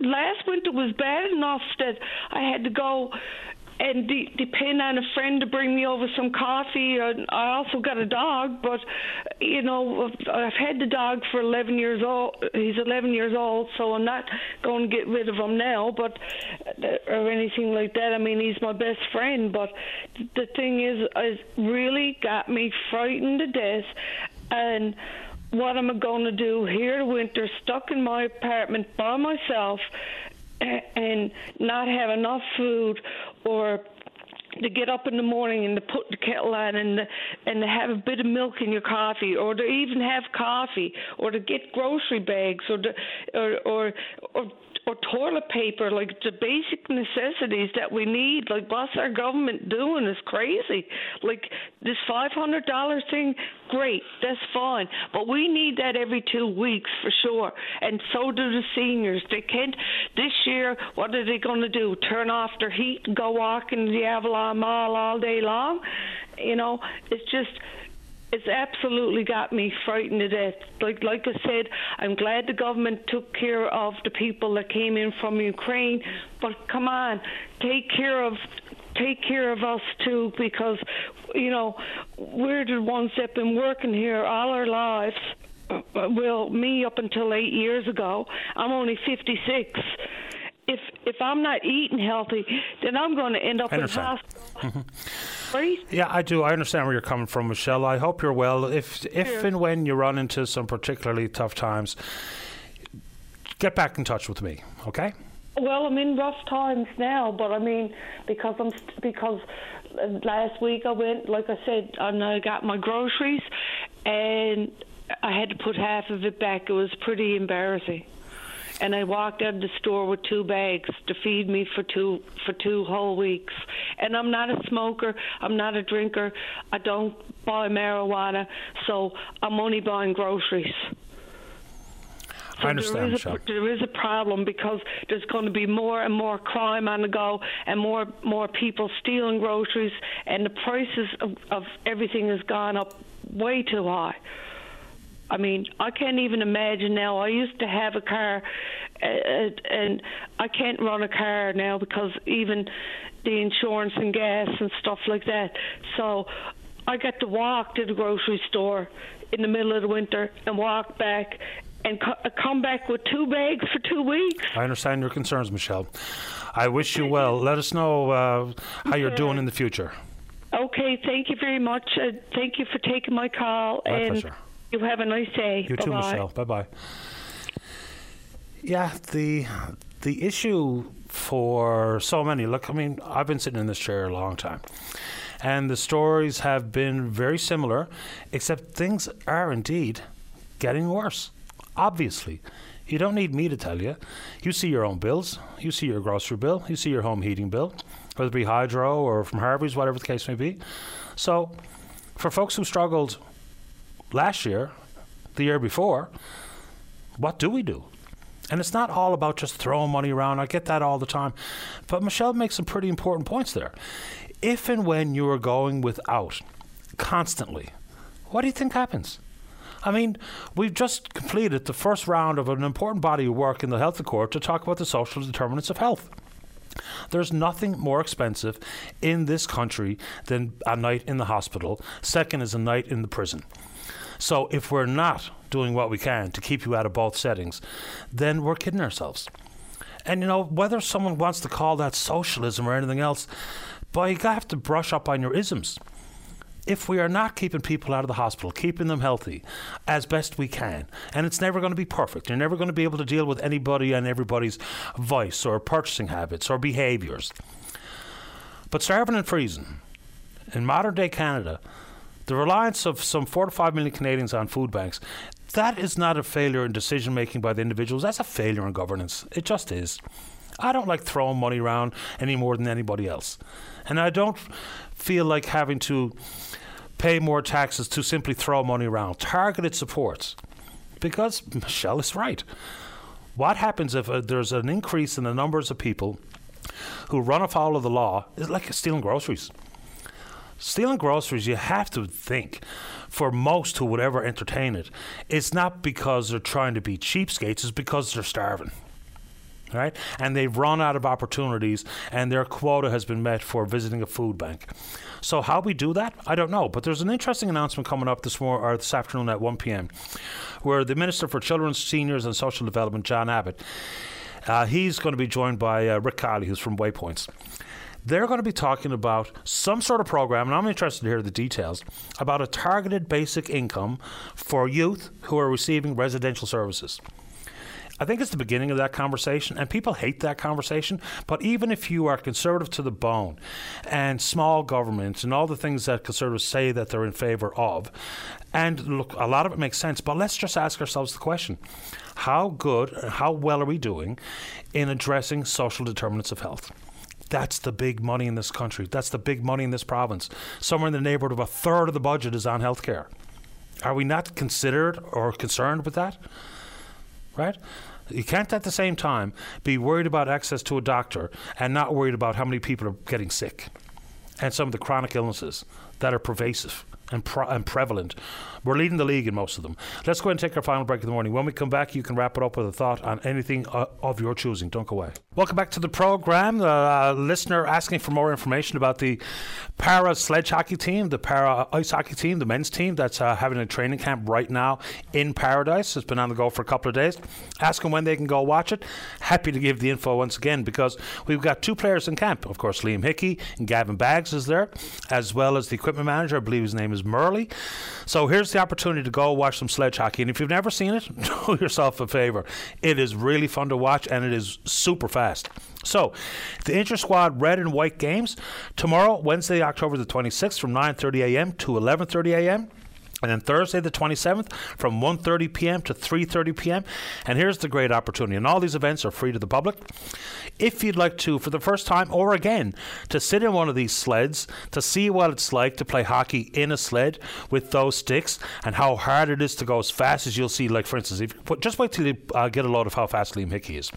Last winter was bad enough that I had to go and de- depend on a friend to bring me over some coffee. And I also got a dog, but you know I've had the dog for 11 years old. He's 11 years old, so I'm not going to get rid of him now, but uh, or anything like that. I mean, he's my best friend, but the thing is, it really got me frightened to death, and what am I going to do here winter, stuck in my apartment by myself? And not have enough food or to get up in the morning and to put the kettle on and and to have a bit of milk in your coffee or to even have coffee or to get grocery bags or to or or, or or toilet paper, like the basic necessities that we need. Like what's our government doing is crazy. Like this five hundred dollar thing, great, that's fine. But we need that every two weeks for sure. And so do the seniors. They can't this year what are they gonna do? Turn off their heat and go walk in the Avalon Mall all day long? You know, it's just it's absolutely got me frightened to death. Like like I said, I'm glad the government took care of the people that came in from Ukraine, but come on, take care of take care of us too because you know we're the ones that've been working here all our lives. Uh, well, me up until eight years ago. I'm only 56 if if I'm not eating healthy, then I'm going to end up in hospital. <laughs> Yeah, I do. I understand where you're coming from, Michelle. I hope you're well. If if and when you run into some particularly tough times, get back in touch with me. Okay. Well, I'm in rough times now, but I mean, because I'm because last week I went, like I said, and I got my groceries, and I had to put half of it back. It was pretty embarrassing and I walked out of the store with two bags to feed me for two for two whole weeks. And I'm not a smoker. I'm not a drinker. I don't buy marijuana, so I'm only buying groceries. So I understand, there is, a, there is a problem because there's going to be more and more crime on the go, and more more people stealing groceries, and the prices of, of everything has gone up way too high. I mean, I can't even imagine now. I used to have a car, uh, and I can't run a car now because even the insurance and gas and stuff like that. So I got to walk to the grocery store in the middle of the winter and walk back and co- uh, come back with two bags for two weeks. I understand your concerns, Michelle. I wish you well. Let us know uh, how you're doing in the future. Okay, thank you very much. Uh, thank you for taking my call. My and pleasure. You have a nice day. You Bye-bye. too, Michelle. Bye bye. Yeah, the the issue for so many. Look, I mean, I've been sitting in this chair a long time, and the stories have been very similar, except things are indeed getting worse. Obviously. You don't need me to tell you. You see your own bills. You see your grocery bill. You see your home heating bill, whether it be Hydro or from Harvey's, whatever the case may be. So, for folks who struggled last year, the year before, what do we do? And it's not all about just throwing money around. I get that all the time. But Michelle makes some pretty important points there. If and when you are going without constantly, what do you think happens? I mean, we've just completed the first round of an important body of work in the Health Accord to talk about the social determinants of health. There's nothing more expensive in this country than a night in the hospital. Second is a night in the prison. So if we're not doing what we can to keep you out of both settings, then we're kidding ourselves. And you know, whether someone wants to call that socialism or anything else, but you have to brush up on your isms. If we are not keeping people out of the hospital, keeping them healthy as best we can, and it's never going to be perfect, you're never going to be able to deal with anybody and everybody's vice or purchasing habits or behaviours. But starving and freezing in modern day Canada, the reliance of some four to five million Canadians on food banks, that is not a failure in decision making by the individuals. That's a failure in governance. It just is. I don't like throwing money around any more than anybody else. And I don't feel like having to pay more taxes to simply throw money around. Targeted supports. Because Michelle is right. What happens if uh, there's an increase in the numbers of people who run afoul of the law? Is like stealing groceries. Stealing groceries, you have to think, for most who would ever entertain it, it's not because they're trying to be cheapskates, it's because they're starving right? And they've run out of opportunities, and their quota has been met for visiting a food bank. So how we do that, I don't know. But there's an interesting announcement coming up this morning or this afternoon at 1 p.m., where the Minister for Children, Seniors and Social Development, John Abbott, uh, he's going to be joined by uh, Rick Kiely, who's from Waypoints they're going to be talking about some sort of program, and I'm interested to hear the details about a targeted basic income for youth who are receiving residential services. I think it's the beginning of that conversation, and people hate that conversation. But even if you are conservative to the bone and small governments and all the things that conservatives say that they're in favor of, and look, a lot of it makes sense, but let's just ask ourselves the question how good, how well are we doing in addressing social determinants of health? That's the big money in this country. That's the big money in this province. Somewhere in the neighborhood of a third of the budget is on healthcare. Are we not considered or concerned with that? right? You can't at the same time be worried about access to a doctor and not worried about how many people are getting sick and some of the chronic illnesses that are pervasive and, pro- and prevalent. We're leading the league in most of them. Let's go and take our final break in the morning. When we come back, you can wrap it up with a thought on anything uh, of your choosing. Don't go away. Welcome back to the program. Uh, listener asking for more information about the para sledge hockey team, the para ice hockey team, the men's team that's uh, having a training camp right now in Paradise. It's been on the go for a couple of days. Asking when they can go watch it. Happy to give the info once again because we've got two players in camp. Of course, Liam Hickey and Gavin Baggs is there, as well as the equipment manager. I believe his name is Murley. So here's the opportunity to go watch some sledge hockey. And if you've never seen it, <laughs> do yourself a favor. It is really fun to watch and it is super fast. So, the Inter Squad Red and White games tomorrow, Wednesday, October the 26th, from 9:30 a.m. to 11:30 a.m. And then Thursday the 27th from 1:30 p.m. to 3:30 p.m. And here's the great opportunity. And all these events are free to the public. If you'd like to for the first time or again to sit in one of these sleds to see what it's like to play hockey in a sled with those sticks and how hard it is to go as fast as you'll see like for instance if you just wait till you uh, get a load of how fast Liam Hickey is.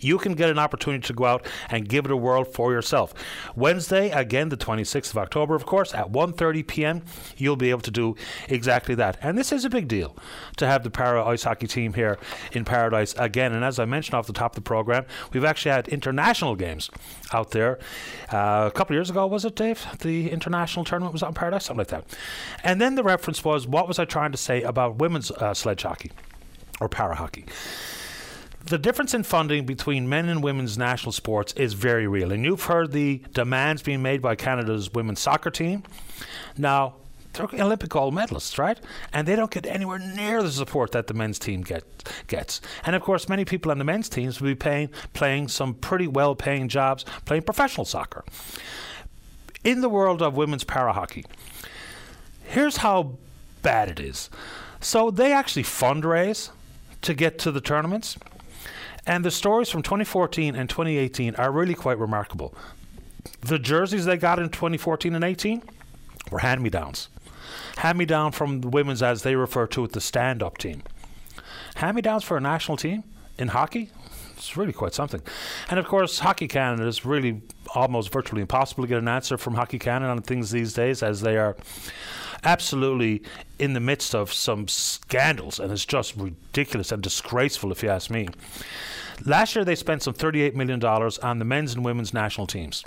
You can get an opportunity to go out and give it a whirl for yourself. Wednesday again the 26th of October of course at 1:30 p.m. you'll be able to do exactly that. And this is a big deal to have the para ice hockey team here in Paradise again. And as I mentioned off the top of the program, we've actually had international games out there. Uh, a couple of years ago, was it, Dave? The international tournament was out in Paradise, something like that. And then the reference was, what was I trying to say about women's uh, sledge hockey or para hockey? the difference in funding between men and women's national sports is very real. And you've heard the demands being made by Canada's women's soccer team. Now, they're Olympic gold medalists, right? And they don't get anywhere near the support that the men's team get, gets. And of course, many people on the men's teams will be paying, playing some pretty well paying jobs playing professional soccer. In the world of women's para hockey, here's how bad it is. So they actually fundraise to get to the tournaments. And the stories from 2014 and 2018 are really quite remarkable. The jerseys they got in 2014 and 18 were hand me downs. Hand me down from the women's, as they refer to it, the stand up team. Hand me downs for a national team in hockey? It's really quite something. And of course, Hockey Canada is really almost virtually impossible to get an answer from Hockey Canada on things these days, as they are absolutely in the midst of some scandals, and it's just ridiculous and disgraceful, if you ask me. Last year, they spent some $38 million on the men's and women's national teams.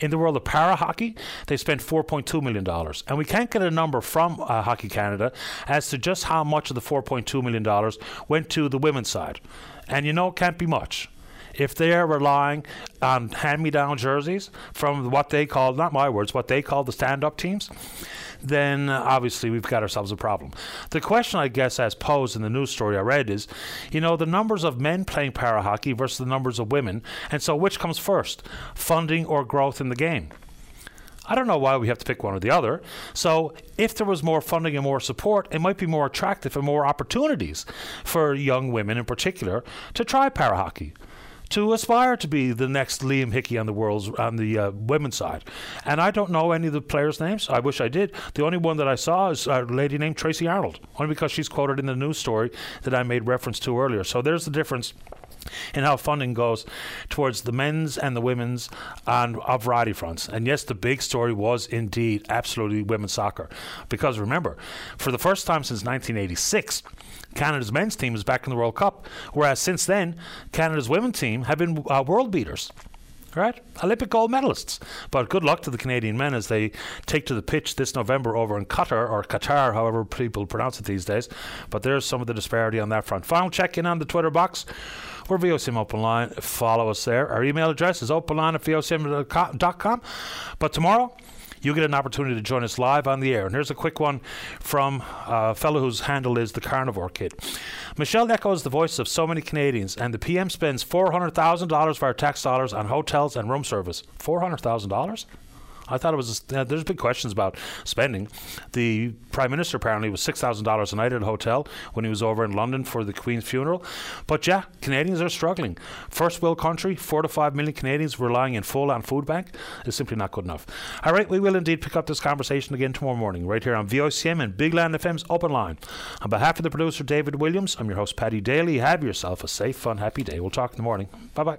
In the world of para hockey, they spent $4.2 million. And we can't get a number from uh, Hockey Canada as to just how much of the $4.2 million went to the women's side. And you know, it can't be much if they're relying on hand me down jerseys from what they call, not my words, what they call the stand up teams, then uh, obviously we've got ourselves a problem. The question, I guess, as posed in the news story I read is, you know, the numbers of men playing para hockey versus the numbers of women, and so which comes first, funding or growth in the game? I don't know why we have to pick one or the other. So, if there was more funding and more support, it might be more attractive and more opportunities for young women in particular to try para hockey to aspire to be the next Liam Hickey on the world's on the uh, women's side. And I don't know any of the players' names. I wish I did. The only one that I saw is a lady named Tracy Arnold, only because she's quoted in the news story that I made reference to earlier. So there's the difference in how funding goes towards the men's and the women's on a variety fronts. And yes, the big story was indeed absolutely women's soccer. Because remember, for the first time since 1986, Canada's men's team is back in the World Cup, whereas since then, Canada's women's team have been uh, world beaters. Right? Olympic gold medalists. But good luck to the Canadian men as they take to the pitch this November over in Qatar, or Qatar, however people pronounce it these days. But there's some of the disparity on that front. Final check in on the Twitter box. We're VOCM Open Line. Follow us there. Our email address is openline at VOCM.com. But tomorrow, you get an opportunity to join us live on the air. And here's a quick one from a fellow whose handle is the Carnivore Kid. Michelle echoes the voice of so many Canadians, and the PM spends $400,000 of our tax dollars on hotels and room service. $400,000? I thought it was. There's big questions about spending. The prime minister apparently was six thousand dollars a night at a hotel when he was over in London for the Queen's funeral. But yeah, Canadians are struggling. First world country, four to five million Canadians relying in full on food bank is simply not good enough. All right, we will indeed pick up this conversation again tomorrow morning, right here on VOCM and Big Land FM's Open Line. On behalf of the producer David Williams, I'm your host Paddy Daly. Have yourself a safe, fun, happy day. We'll talk in the morning. Bye bye.